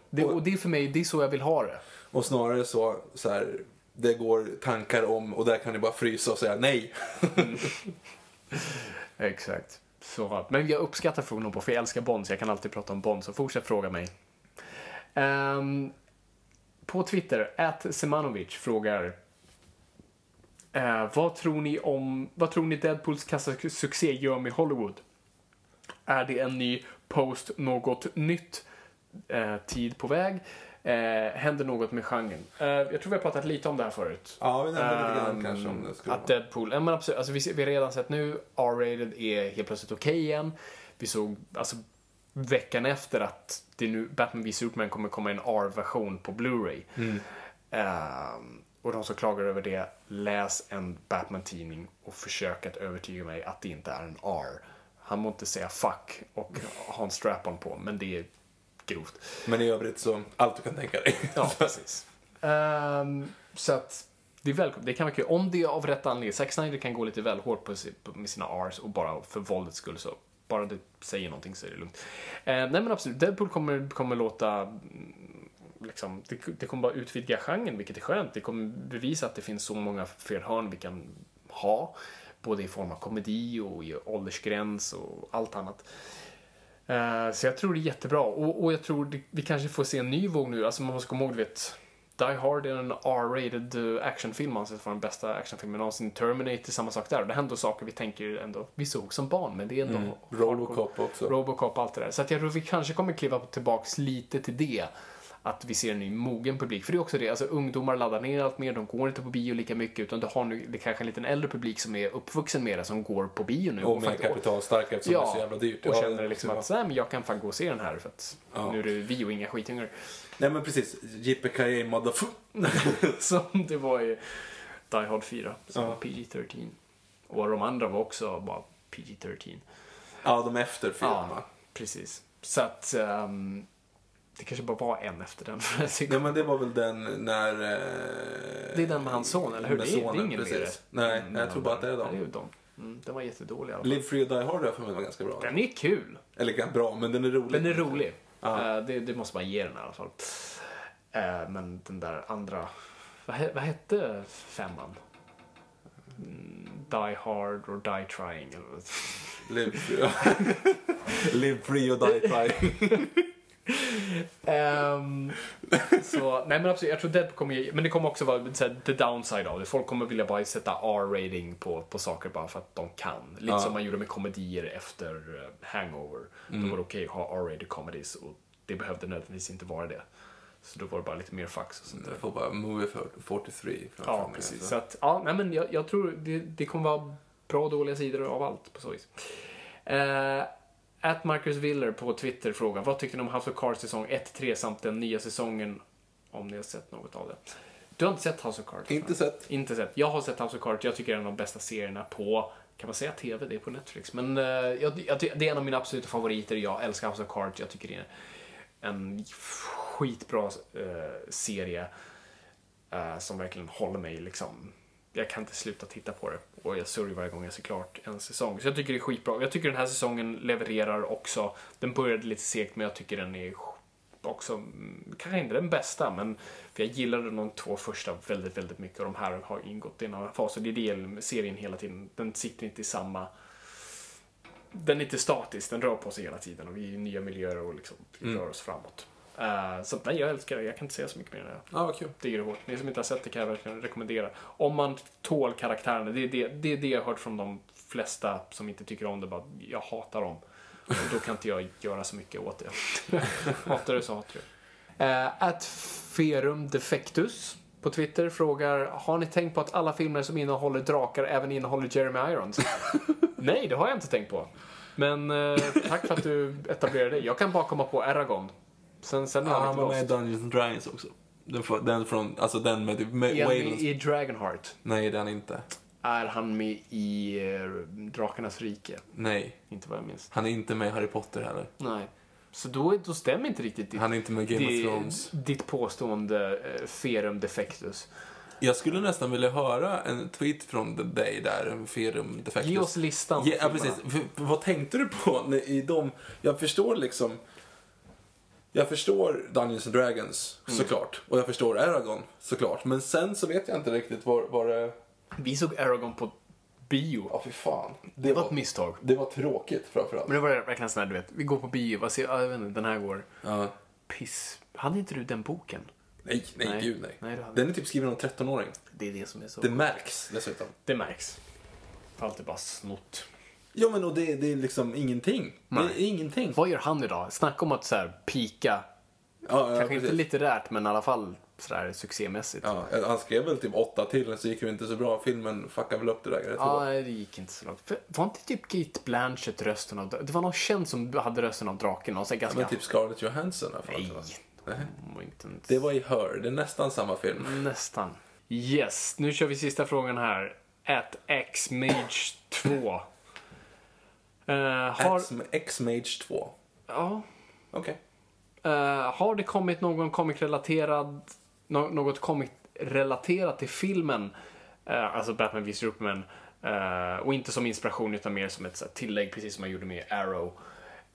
Det, och det är för mig, det är så jag vill ha det. Och snarare så, så här, det går tankar om och där kan ni bara frysa och säga nej. Exakt. Så, men jag uppskattar frågan på för jag älskar Bond så jag kan alltid prata om Bond så fortsätt fråga mig. Um, på Twitter, at Semanovic frågar uh, vad tror ni om, vad tror ni Deadpools kassasuccé gör med Hollywood? Är det en ny post något nytt eh, tid på väg? Eh, händer något med genren? Eh, jag tror vi har pratat lite om det här förut. Ja, vi nämnde lite grann Ehm, kanske om det skulle Att vara. Deadpool, ja, men absolut, alltså vi, vi har redan sett nu, R-rated är helt plötsligt okej igen. Vi såg, alltså veckan efter att det nu, Batman v Superman kommer komma i en R-version på Blu-ray. Mm. Ehm, och de som klagar över det, läs en Batman-tidning och försök att övertyga mig att det inte är en R. Han må inte säga fuck och ha en strap-on på, men det är grovt. Men i övrigt så, allt du kan tänka dig. Ja, precis. Ehm, så att det är välkommet. Det kan vara kul. Om det är av rätt anledning. Zack Snyder kan gå lite väl hårt på, med sina R's och bara för våldets skull så. Bara det säger någonting så är det lugnt. Eh, nej men absolut, Deadpool kommer, kommer låta mm, Liksom, det, det kommer bara utvidga genren, vilket är skönt. Det kommer bevisa att det finns så många fler hörn vi kan ha. Både i form av komedi och i åldersgräns och allt annat. Eh, så jag tror det är jättebra. Och, och jag tror vi kanske får se en ny våg nu. Alltså man måste komma ihåg, du vet. Die Hard är en R-rated eh, actionfilm, anses vara den bästa actionfilmen någonsin. Terminator, samma sak där. Det händer saker vi tänker ändå, vi såg som barn, men det är ändå... Mm. Robocop också. Robocop, allt det där. Så jag tror vi kanske kommer kliva tillbaks lite till det. Att vi ser en ny mogen publik. För det är också det, alltså ungdomar laddar ner allt mer, de går inte på bio lika mycket utan du har nu, det kanske en liten äldre publik som är uppvuxen med det som går på bio nu. Och mer fakt- kapitalstarka eftersom det är så jävla dyrt. Och Ja, känner liksom att nej, men jag kan fan gå och se den här för att Ja. nu är det vi och inga skitungar. Nej men precis, Yippee motherfucker. som det var i Die Hard 4, som Ja. var PG-13. Och de andra var också bara PG-13. Ja, de efter filmen. Ja, precis. Så att ehm, det kanske bara var en efter den. Nej men det var väl den när... Eh, Det är den med hans son, eller hur? Det är, det är sonen, ingen precis. mer. Nej, Mm, jag tror bara att det är dem. det är dem. Mm, den var jättedålig i alla fall. Live Free or Die Hard jag för mig var ganska bra. Den är kul. Eller bra, men den är rolig. Den är rolig. Eh, det, det måste man ge den i alla fall. Eh, men den där andra... Vad, he, vad hette femman? Mm, Die Hard or Die Trying. Live Free, Live free or Die Trying. Ehm, så, nej men absolut, jag tror Deadpool kommer ge, men det kommer också vara så här, the downside av det. Folk kommer vilja bara sätta R-rating på, på saker bara för att de kan. Lite Ja. som man gjorde med komedier efter eh, Hangover. Då var det okej att ha R-rated comedies och det behövde nödvändigtvis inte vara det. Så då var det bara lite mer fax och sånt där. Jag får bara Movie 43 framför Ja, mig, precis. alltså. Så att, ja, nej, men jag, jag tror det, det kommer vara bra och dåliga sidor av allt på så vis. Eh, At Marcus Willer på Twitter frågar, vad tyckte ni om House of Cards säsong 1-3 samt den nya säsongen, om ni har sett något av det? Du har inte sett House of Cards? Inte sett. Inte sett. Jag har sett House of Cards, jag tycker det är en av de bästa serierna på, kan man säga TV? Det är på Netflix. Men eh, jag, jag, det är en av mina absoluta favoriter, jag älskar House of Cards, jag tycker det är en skitbra eh, serie eh, som verkligen håller mig liksom. Jag kan inte sluta titta på det och jag sörjer varje gång jag ser klart en säsong. Så jag tycker det är skitbra. Jag tycker den här säsongen levererar också. Den började lite segt men jag tycker den är också, mm, kanske inte den bästa, men för jag gillade de två första väldigt, väldigt mycket och de här har ingått i en annan fas. Och det är det serien hela tiden. Den sitter inte i samma den är inte statisk, den rör på sig hela tiden och vi är i nya miljöer och liksom rör oss framåt. Eh, så nej, jag älskar det. Jag kan inte säga så mycket mer än det. Ja, vad kul. Det är hårt. Ni som inte har sett det kan jag verkligen rekommendera. Om man tål karaktärerna. Det är det, det, är det jag har hört från de flesta som inte tycker om det. Bara, jag hatar dem. Och då kan inte jag göra så mycket åt det. hatar det så hatar du. Uh, Ferum Defectus på Twitter frågar Har ni tänkt på att alla filmer som innehåller drakar även innehåller Jeremy Irons? Nej, det har jag inte tänkt på. Men eh, tack för att du etablerade det. Jag kan bara komma på Eragon. Sen, sen är han var med i. Dungeons and Dragons också. Den, från- den från, alltså den med, med Är han med Wales. i Dragonheart? Nej, det är han inte. Är han med i eh, Drakarnas rike? Nej. Inte vad jag minns. Han är inte med i Harry Potter heller. Nej. Så då, då stämmer inte riktigt ditt, Han är inte med i Game di- of Thrones. ditt påstående eh, ferum defectus. Jag skulle nästan vilja höra en tweet från dig där, Ferum Defectus. Ge oss listan på Ja, ja, filmerna. precis. För, vad tänkte du på när, i dem? Jag förstår liksom... Jag förstår Dungeons and Dragons, Mm. såklart. Och jag förstår Aragon, såklart. Men sen så vet jag inte riktigt var, var det... Vi såg Aragon på bio. Ja, fy fan. Det var ett misstag. Det var tråkigt framförallt. Men det var verkligen sån här, du vet, vi går på bio, vad ser, ja, jag vet inte, den här går. Ja. Piss. Hade inte du den boken? Nej, nej, Nej. gud nej. Nej, det Den är typ skriven av en 13-åring. Det är det som är så... Det märks dessutom. det märks. Allt är bara snott. Ja, men och det, det är liksom ingenting. Det är ingenting. Vad gör han idag? Snacka om att så här pika. Ja, Kanske precis. inte litterärt, men i alla fall sådär succémässigt. Ja, han skrev väl typ åtta till, så gick det inte så bra. Filmen fuckade väl upp det där rätt Ja, nej, det gick inte så långt. För, var inte typ Kate Blanchett rösten av... Det var någon känd som hade rösten av draken. Och så Ja, ganska... men typ Scarlett Johansson fall. Nej. Nej. Var inte. Det var i Her, det är nästan samma film. Nästan. Yes, nu kör vi sista frågan här. At X-Mage 2. Eh, har... X-Mage 2. Ja. Okej. Eh, har det kommit någon comic-relaterad... nå- något comic-relaterat till filmen? Eh, alltså Batman v Superman. Och inte som inspiration utan mer som ett så här, tillägg, precis som man gjorde med Arrow.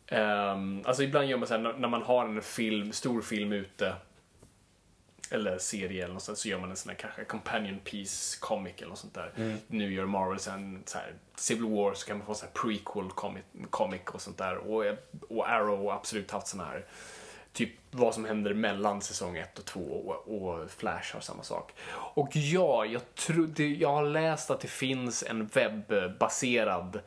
Ehm, alltså ibland gör man så här, när, när man har en film, stor film ute eller serie eller något sånt, så gör man en sån här kanske companion piece comic eller något sånt där. Nu gör Marvel sen så här Civil War så kan man få så här prequel comic, comic och sånt där. Och, och Arrow har absolut haft sån här typ vad som händer mellan säsong 1 och 2 och, och Flash har samma sak. Och ja, jag, tror, det, jag har läst att det finns en webbaserad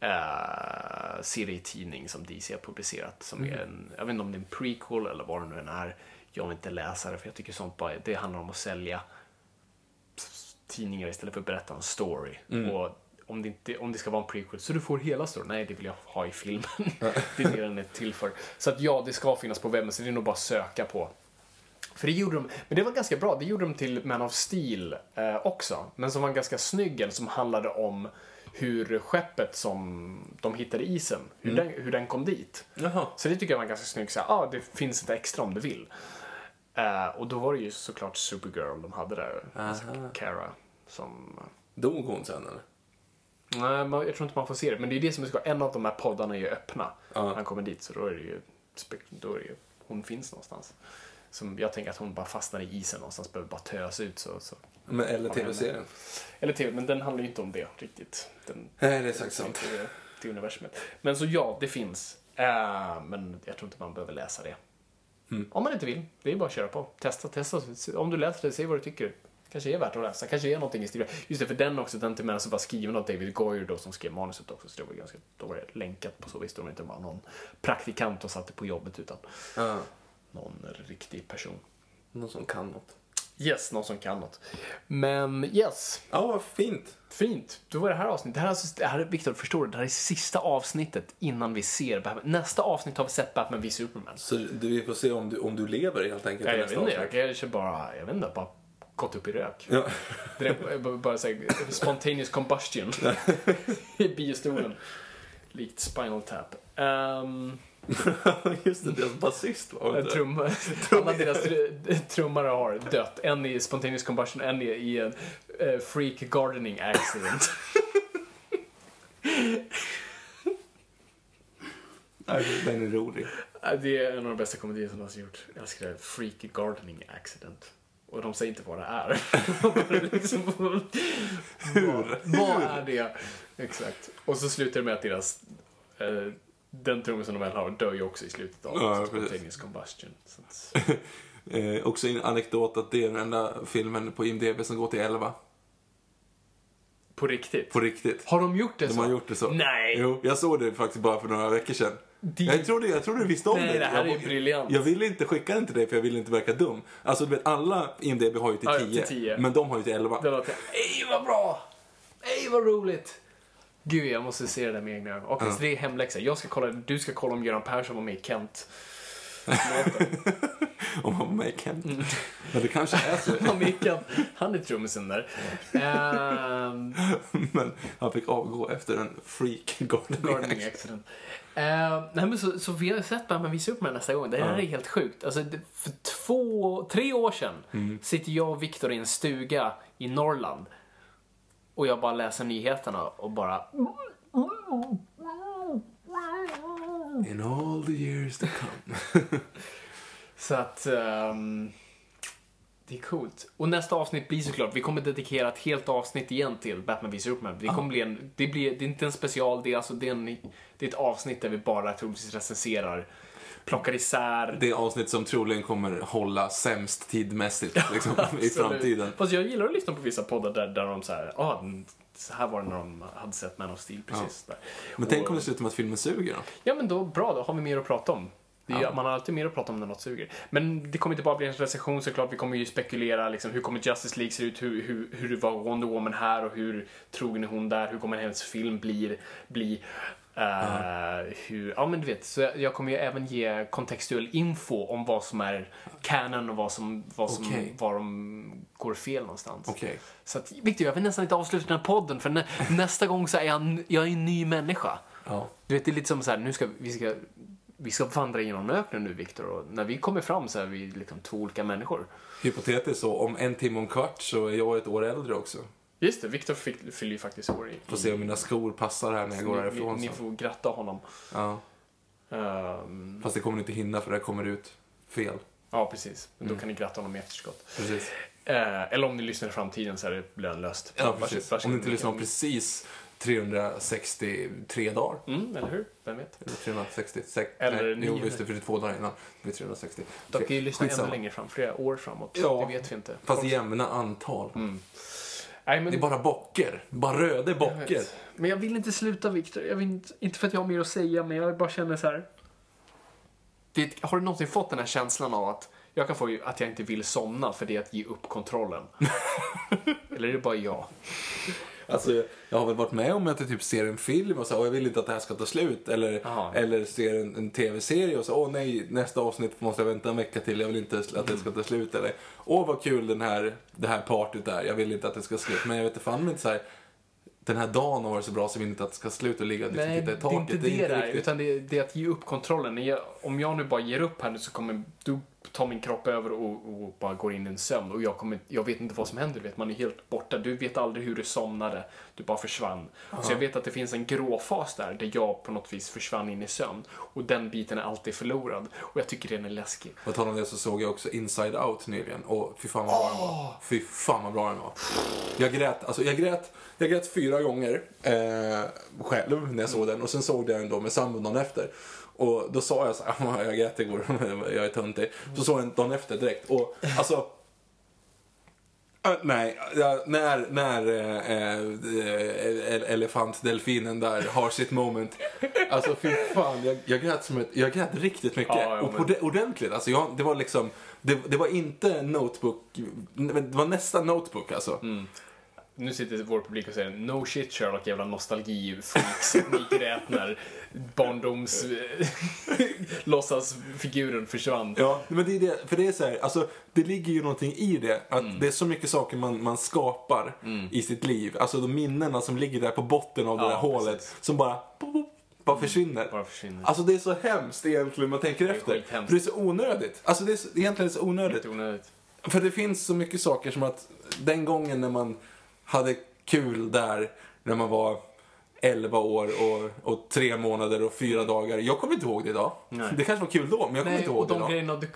eh, serietidning som DC har publicerat. Som är en, jag vet inte om det är en prequel eller vad det nu än är. Jag vill inte läsa det för jag tycker sånt bara, det handlar om att sälja tidningar istället för att berätta en story. Och om det, inte, om det ska vara en prequel så du får hela storyn. Nej, det vill jag ha i filmen. det är det den är till för. Så att ja, det ska finnas på webben så det är nog bara att söka på. För det gjorde de, men det var ganska bra. Det gjorde de till Man of Steel eh, också. Men som var ganska snygg en som handlade om hur skeppet som de hittade isen, hur, den, hur den kom dit. Jaha. Så det tycker jag var ganska snyggt. Så, ah, det finns ett extra om du vill. Eh, och då var det ju såklart Supergirl de hade där. Alltså Kara. Som... Dog hon sen eller? Nej, man- jag tror inte man får se det. Men det är det som är så En av de här poddarna är ju öppna. När han kommer dit så då är det ju, då är det ju hon finns någonstans. Som jag tänker att hon bara fastnar i isen någonstans, behöver bara töas ut så. så. Men, eller tv-serien? Eller tv, men den handlar ju inte om det riktigt. Den, Nej, det är säkert sant. det, det universumet. Men så ja, det finns. Eh, men jag tror inte man behöver läsa det. Mm. Om man inte vill, det är bara att köra på. Testa, testa. Om du läser det, se vad du tycker. Kanske är värt att läsa, kanske är någonting i stil. Just det, för den också, den till med så var skriven av David Goyer då som skrev manuset också. Så det var ganska, då var det länkat på så vis. Då var det inte bara någon praktikant och satte på jobbet utan Ja. någon riktig person. Någon som kan något. Yes, någon som kan något. Men yes, Ja, vad fint. Fint. Då var det här avsnittet. Det här är, alltså, det här är Viktor, förstår du? Det här är sista avsnittet innan vi ser Batman. Nästa avsnitt har vi sett Batman v Superman. Så du, vi får se om du, om du lever helt enkelt. Ja, jag vet inte, jag kanske bara, jag vet inte, bara gått upp i rök. Ja. Det är bara såhär, spontaneous combustion i biostolen. Likt Spinal Tap. Um, Just det, deras basist var det. trum, alla deras tr- trummare har dött. En i spontaneous combustion, en i, en eh, freak gardening accident. Den är rolig. Det är en av de bästa komedier som har gjort. Jag älskar det. Freaky gardening accident. Och de säger inte vad det är. liksom, Hur? Vad, vad är det? Exakt. Och så slutar det med att deras... Eh, den trummisen de väl har dör ju också i slutet av Ja, spontaneous combustion. Eh, också en anekdot att det är den enda filmen på IMDB som går till 11. på riktigt. På riktigt. Har de gjort det De så? har gjort det så. Nej! Jo, jag såg det faktiskt bara för några veckor sedan. Det- Jag trodde, jag trodde du visste om Nej, det. det här är jag, ju briljant. Jag ville inte skicka den till dig för jag ville inte verka dum. Alltså du vet, alla IMDB har ju till Ja, 10. till 10. Men de har ju till 11. Det låter... Ej, vad bra! Ej, vad roligt! Gud, jag måste se det där med egna ögon. Okej, så det är hemläxa. Jag ska kolla, du ska kolla om Göran Persson var med i Kent. Om han var med i Kent. Mm. Men det kanske är så. Han, med i Kent. Han är trummisen där. Ehm, Men han fick avgå efter en freak gardening. gardening accident. Ehm, nej, men så, så vi har sett Batman visa upp med nästa gång. Det här är helt sjukt. Alltså, för två, tre år sedan sitter jag och Viktor i en stuga i Norrland. Och jag bara läser nyheterna och bara... In all the years to come. Så att... ehm, det är coolt. Och nästa avsnitt blir såklart, vi kommer dedikera ett helt avsnitt igen till Batman v Superman. Det kommer bli en, det, blir, det är inte en special, det är, alltså, det är, en, det är ett avsnitt där vi bara troligtvis recenserar, plockar isär. Det är avsnitt som troligen kommer hålla sämst tidmässigt liksom, i framtiden. Fast jag gillar att lyssna på vissa poddar där, där de så här, ah, så här var det när de hade sett Man of Steel precis. Där. Men tänk Och- om det slutar med att filmen suger då? Ja men då, bra, då har vi mer att prata om. Är, Man har alltid mer att prata om när något suger. Men det kommer inte bara bli en recension såklart, vi kommer ju spekulera liksom, hur kommer Justice League se ut, hur, hur, hur var Wonder Woman här och hur trogen är hon där, hur kommer hennes film bli, bli eh, hur, ja men du vet, så jag, jag kommer ju även ge kontextuell info om vad som är canon och vad som, vad som, Okej. var de går fel någonstans. Okej. Så att, Victor, jag vill nästan inte avsluta den här podden för nä, nästa gång så är jag, jag är en ny människa. Ja. Du vet, det är lite som så här, nu ska vi ska, vi ska vandra genom öknen nu, Viktor. Och när vi kommer fram så är vi liksom två olika människor. Hypotetiskt så, om en timme och en kvart så är jag ett år äldre också. Just det, Viktor fyller ju faktiskt år i... Får se om mina skor passar här när jag går ni, härifrån ni, ni får gratta honom. Ja. Ehm, Fast det kommer ni inte hinna för det kommer ut fel. ja, precis. Men då kan ni gratta honom i efterskott. Precis. Eh, eller om ni lyssnar i framtiden så är det lönlöst. Ja, precis. varsågod. Om ni inte lyssnar om precis 363 dagar. Mm, eller hur? Vem vet? Eller 366. Eller Nej, jo, just det, för det är två dagar innan. Det blir 360. De kan ju lyssna ännu längre fram, flera år framåt. Ja. Det vet vi inte. Fast jämna antal. Mm. Nej, men... Det är bara bocker. Bara röda Jag bocker. vet. Men jag vill inte sluta, Viktor. Jag vill inte, inte för att jag har mer att säga, men jag bara känner så här. Det, har du någonsin fått den här känslan av att jag kan få att jag inte vill somna för det är att ge upp kontrollen? Eller är det bara jag? Alltså, jag har väl varit med om att jag typ ser en film och så och jag vill inte att det här ska ta slut. Eller, eller ser en, en tv-serie och så, åh nej, nästa avsnitt måste jag vänta en vecka till, jag vill inte att det ska ta slut. Eller, åh vad kul den här, det här partyt är, jag vill inte att det ska slut. Men jag vet inte fan inte så här, den här dagen har varit så bra så vill inte att det ska sluta och ligga och liksom Nej, titta i det är taket. inte det, där, riktigt- utan det är, det är att ge upp kontrollen. Om jag nu bara ger upp här nu så kommer då tar min kropp över och, och bara går in i en sömn och jag, kommer, jag vet inte vad som händer, du vet, man är helt borta. Du vet aldrig hur du somnade, du bara försvann. Så jag vet att det finns en gråfas där, där jag på något vis försvann in i sömn. Och den biten är alltid förlorad. Och jag tycker den är läskig. På tal om det så såg jag också Inside Out nyligen och fy fan vad bra den var. Fy fan vad bra den var. Jag grät, alltså jag grät, jag grät fyra gånger eh, själv när jag såg den och sen såg jag den då med sambon efter. Och då sa jag så här, "Ja, jag grät igår, jag är töntig. Så såg jag den dagen efter direkt och alltså Äh, nej, när, när äh, äh, elefantdelfinen där har sitt moment. Alltså fy fan, jag, jag, grät, som ett, jag grät riktigt mycket. Ja, ja, och på ordentligt. Alltså jag, det var liksom, det, det var inte notebook, det var nästan notebook alltså. Mm. Nu sitter vår publik och säger no shit Sherlock jävla nostalgi-freaks. Ni grät när barndoms... låtsasfiguren försvann. Ja, men det är det, för det är så här, alltså det ligger ju någonting i det. Att Mm. det är så mycket saker man, man skapar i sitt liv. Alltså de minnena som ligger där på botten av det Ja, där hålet. precis. Som bara, bara försvinner. Bara försvinner. Alltså det är så hemskt egentligen man tänker är efter. För det är så onödigt. Alltså det är så, egentligen är det så onödigt. Lite onödigt. För det finns så mycket saker som att den gången när man hade kul där, när man var 11 år och, och tre månader och fyra dagar. Jag kommer inte ihåg det idag. Nej. Det kanske var kul då, men jag kommer Nej, inte ihåg det de idag. grejerna du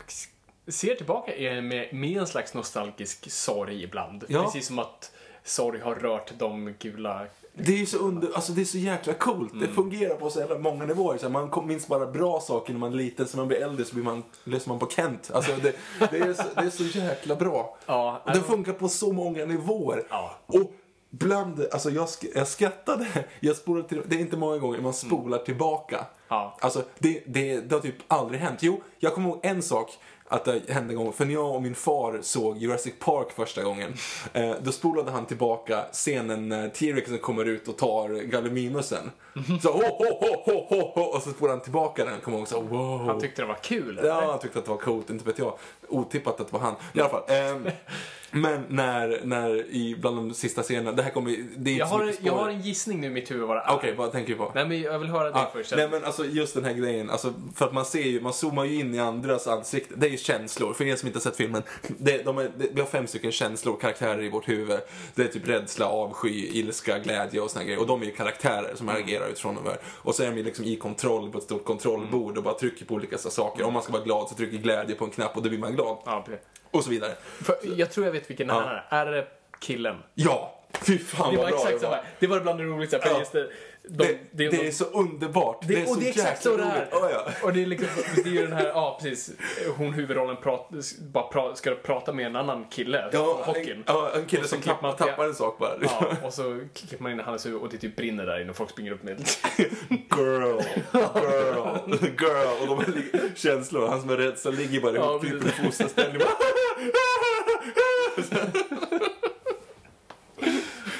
ser tillbaka är med, med en slags nostalgisk sorg ibland. Ja. Precis som att sorg har rört de gula... Det är så under, alltså det är så jäkla coolt. Mm. Det fungerar på så jävla många nivåer. Så man minns bara bra saker när man är liten, så när man blir äldre så blir man, lyssnar man på Kent. Alltså det, det, är, så, det är så jäkla bra. Ja, och det funkar på så många nivåer. Ja. Och bland, alltså jag, jag skrattade, jag spolade till, det är inte många gånger man spolar tillbaka. Ja. Alltså det, det, det har typ aldrig hänt. Jo, jag kommer ihåg en sak att det hände en gång. För när jag och min far såg Jurassic Park första gången, eh, då spolade han tillbaka scenen när T-Rexen kommer ut och tar Gallimimusen. Så ho, ho, ho, ho, ho, ho, och så spolade han tillbaka den. Kommer ihåg så wow. Han tyckte det var kul. eller? Ja, han tyckte att det var coolt, inte vet jag. Otippat att det var han. I alla fall. ehm, men när, när i bland de sista scenerna, det här kommer det är Jag har, mycket jag har en gissning nu i mitt huvud är. Okej, vad tänker du på? Nej, men jag vill höra det Ja, först. nej men alltså just den här grejen, alltså, för att man ser ju, man zoomar ju in i andras ansikten. Det är ju känslor, för er som inte har sett filmen. Det, de är, det, vi har fem stycken känslor, karaktärer i vårt huvud. Det är typ rädsla, avsky, ilska, glädje och såna grejer. Och de är ju karaktärer som agerar utifrån de här. Och så är de ju liksom i kontroll på ett stort kontrollbord och bara trycker på olika saker. Om man ska vara glad så trycker glädje på en knapp och då blir man glad. Ja, precis. Och så vidare. För, jag tror jag vet vilken Ja. här är. Är det killen? Ja! Fy fan Det vad var bra exakt det var. Det var bland det roligaste. Ja. just det, de, Det, det, de- är så underbart. Det, är och så det är exakt så det är. roligt. Ja, ja. Och det är, liksom, det är ju den här, ja precis, hon huvudrollen prat, bara pra, ska prata med en annan kille Ja, hockeyn. en, ja, en kille som klipper man tappar, en sak bara. Ja, och så klipper man in hans huvud och det typ brinner där inne och folk springer upp med Girl, girl, girl. Och de här li- känslor, han som är rädd så ligger bara Ja, i precis. fosterställning.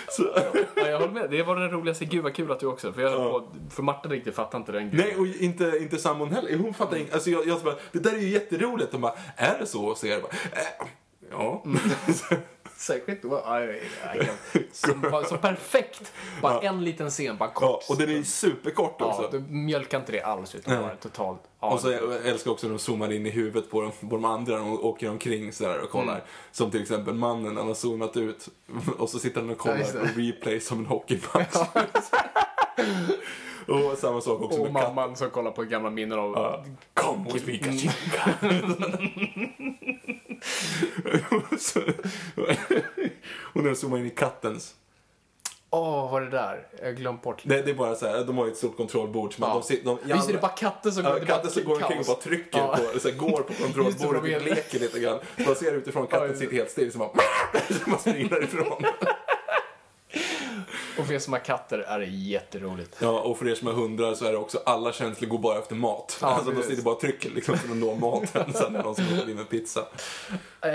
Så, Ja, jag. Det var den roligaste. Gud vad kul att du också. För, jag, på, för Marta riktigt fattade inte den grejen. nej, och inte, inte sambon heller. Hon fattar inget. Alltså jag, jag bara, det där är ju jätteroligt. De bara, är det så? Och så det bara, äh, ja. Särskilt då. Som, som perfekt. Bara en liten scen, bara ja. kort. Och den är ju superkort också. Ja, du mjölkar inte det alls utan bara totalt. Ja, Och så jag älskar också när de zoomar in i huvudet på de, på de andra när de åker omkring sådär och kollar. Mm. Som till exempel mannen, han har zoomat ut och så sitter han och kollar Ja, på replay som en hockeymatch. och samma sak också och med mamman som kollar på gamla minnen av... Ja. Kom hos mig Katinka. Så- och när de zoomar in i kattens. Åh, vad var det där? Jag har glömt bort. Det, det är bara så här, de har ju ett stort kontrollbord. Ja. de, sit- de, Visst är det bara katter som Ja, katten som går omkring och bara trycker Ja. på, så här, går på kontrollbordet och leker lite grann. Man ser utifrån katten sitter helt still så så man springer därifrån. Och för er som har katter är det jätteroligt. Ja, och för er som har hundar så är det också alla känslor går bara efter mat. Ja, alltså de sitter bara och trycker liksom för att nå maten. Sen är det någon som går förbi med pizza. Ja,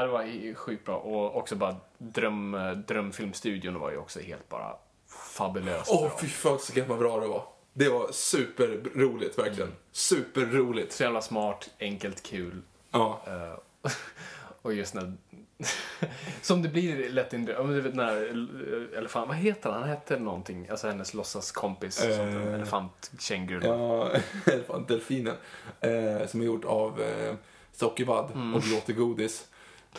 det var sjukt bra. Och också bara dröm, drömfilmstudion var ju också helt bara fabulöst Åh, bra. fy fasiken vad bra det var. Det var superroligt, verkligen. Superroligt. Så jävla smart, enkelt, kul. Ja. Eh, och just när... som det blir lätt in... Du vet när elefant... Vad heter han? Han hette någonting. Alltså hennes låtsaskompis. Eh. Uh. Ja, elefant, delfinen. Eh, som är gjord av eh, sockervadd Mm. och låter godis.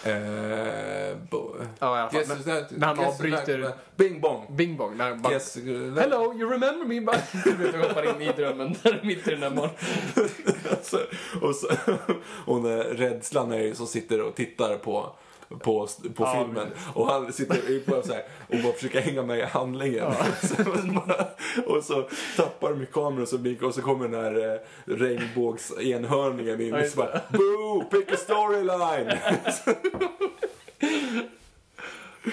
Eh, bo, Ja, i alla fall. Guess- Men- när han avbryter- Bing bong. Bing bong. När bara, Guess- Hello, you remember me? Du vet, hoppar in i drömmen där mitt i den där morgonen. Och, så, och när rädslan är som sitter och tittar på på, på Ja, filmen och han sitter bara så här och bara försöker hänga med i handlingen. Bara, och så tappar de kameran så, blir- och så kommer den här eh, regnbågsenhörningen in Ja, och så bara Boo! Pick a storyline!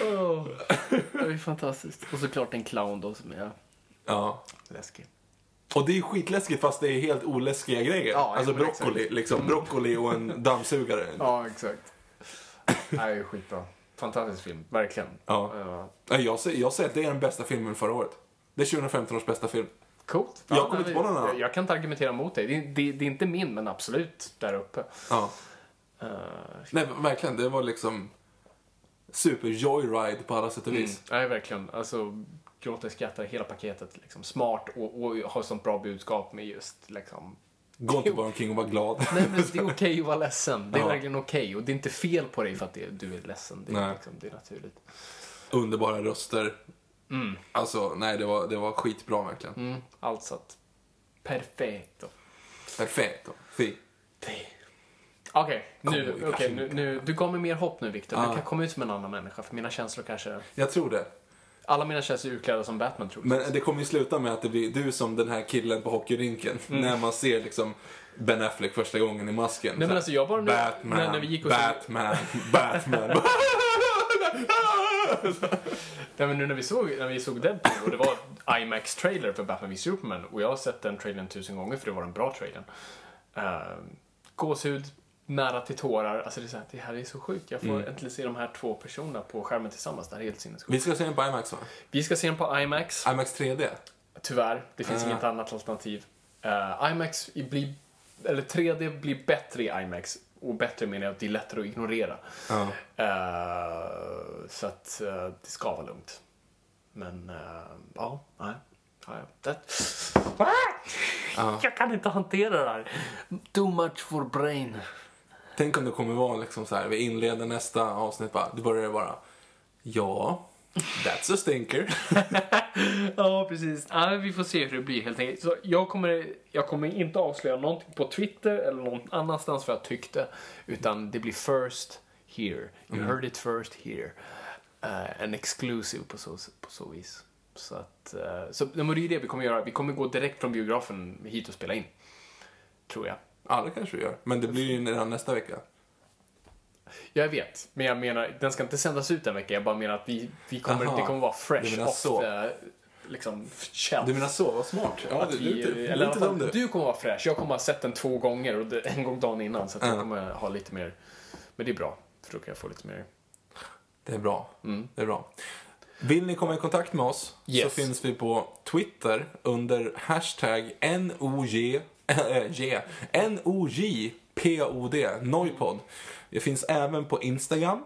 Oh, det är fantastiskt. Och såklart en clown då som är ja. läskig. Och det är skitläskigt fast det är helt oläskiga grejer. Ja, alltså broccoli, exakt. liksom. Broccoli och en dammsugare. Ja, exakt. Det är skitbra. Fantastisk film, verkligen. Ja. Ja. Ja, Jag säger, jag säger att det är den bästa filmen förra året. Det är 2015 års bästa film. Coolt. Jag Ja, kommer nej, inte på någon annan. jag, jag kan inte argumentera mot dig. Det, det, det är inte min, men absolut där uppe. Ja. Uh, Nej, verkligen. Det var liksom super joyride på alla sätt och vis. nej, verkligen. Alltså, gråta, skratta, hela paketet. Liksom. Smart och, och har sånt bra budskap med just liksom... Gå inte bara omkring och vara glad. Nej, men det är okej att vara ledsen. Det är Ja. verkligen okej. Och det är inte fel på dig för att det, du är ledsen. Det är, liksom, det är naturligt. Underbara röster. Alltså, nej, det var, det var skitbra verkligen. Mm, allt satt perfekt. Perfekt. Fy. Okej, nu, Kom, okej, kanske nu, nu, du gav mig mer hopp nu Viktor. Ja. Jag kan komma ut som en annan människa för mina känslor kanske... Jag tror det. Alla mina känslor är utklädda som Batman troligtvis. Men det kommer ju sluta med att det blir du som den här killen på hockeyrinken. När man ser liksom Ben Affleck första gången i masken. Nej, men Så alltså, jag bara nu- Batman, när- när vi gick och såg- Batman, Batman. Nej, men nu när vi såg, när vi såg Deadpool och det var IMAX-trailer för Batman v Superman och jag har sett den trailern tusen gånger för det var den bra trailern. Uh, gåshud, nära till tårar. Alltså det, är så här, det här är så sjukt. Jag får Mm. äntligen se de här två personerna på skärmen tillsammans. Det här är helt sinnessjukt. Vi ska se den på IMAX va? Vi ska se den på IMAX. IMAX 3D. Tyvärr, det finns Ah. inget annat alternativ. Uh, IMAX blir, eller 3D blir bättre i IMAX. Och bättre menar jag att det är lättare att ignorera. Eh, så att det ska vara lugnt. Men ja, nej. Jag kan inte hantera det här. Too much for brain. Tänk om det kommer vara liksom så här, vi inleder nästa avsnitt bara, då börjar bara, ja, that's a stinker. Ja, precis. Ja, vi får se hur det blir helt enkelt. Så jag, kommer, jag kommer inte avslöja någonting på Twitter eller någon annanstans vad jag tyckte. Utan det blir first here. You heard it first here. Uh, en exclusive på så, på så vis. Så att, uh, så det är det vi kommer göra. Vi kommer gå direkt från biografen hit och spela in. Tror jag. Ja, det kanske vi gör. Men det blir ju redan nästa vecka. Jag vet, men jag menar, den ska inte sändas ut en vecka. Jag bara menar att vi, vi kommer, det kommer vara du fresh off så. the, liksom, shelf. Du menar så, vad smart. Ja, att du, vi, du, du, du, eller fall, du. du kommer vara fräsch. Jag kommer ha sett den två gånger och det, en gång dagen innan. Så att jag Ja. kommer ha lite mer. Men det är bra. För då kan jag få lite mer. Det är bra. Mm. Det är bra. Vill ni komma i kontakt med oss så Yes. finns vi på Twitter under hashtag NOJ, J, N-O-J-P-O-D, Noipod. Det finns även på Instagram.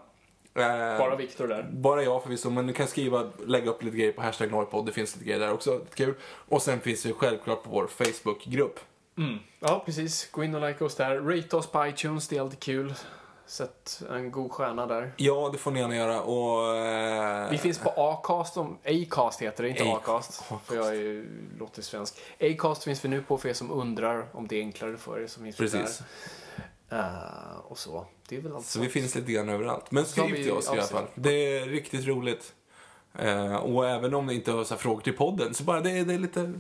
Eh, Bara Viktor där. Bara jag förvisso, men du kan skriva, lägga upp lite grejer på hashtag Noipod. Det finns lite grejer där också, lite kul. Och sen finns det självklart på vår Facebookgrupp. Ja, precis. Gå in och like oss där. Rate oss på iTunes. Det är alltid kul. Sätt en god stjärna där. Ja, det får ni gärna göra. Och, eh, Vi finns på Acast, om, Acast heter det, inte Acast. Acast. För jag är ju, låter svensk. Acast finns vi nu på för er som undrar om det är enklare för er. Så finns Precis. där. Eh, och så. Det är väl allt Så vi finns lite grann överallt. Men skriv till oss i alla fall. Det är riktigt roligt. Eh, och även om ni inte har så frågor till podden, så bara det är, det är lite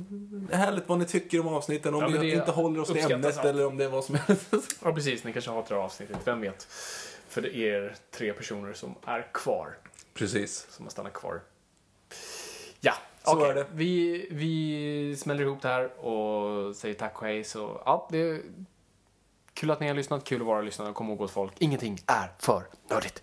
härligt vad ni tycker om avsnitten. Om Ja, vi inte håller oss till ämnet allt. eller om det är vad som helst. Ja, precis. Ni kanske hatar avsnittet. Vem vet? För det är tre personer som är kvar. Precis. Som har stannat kvar. Ja, Så det. Vi, vi smäller ihop det här och säger tack och hej. Så, ja, det är kul att ni har lyssnat, kul att vara lyssnare. Kom ihåg gott folk, ingenting är för nördigt.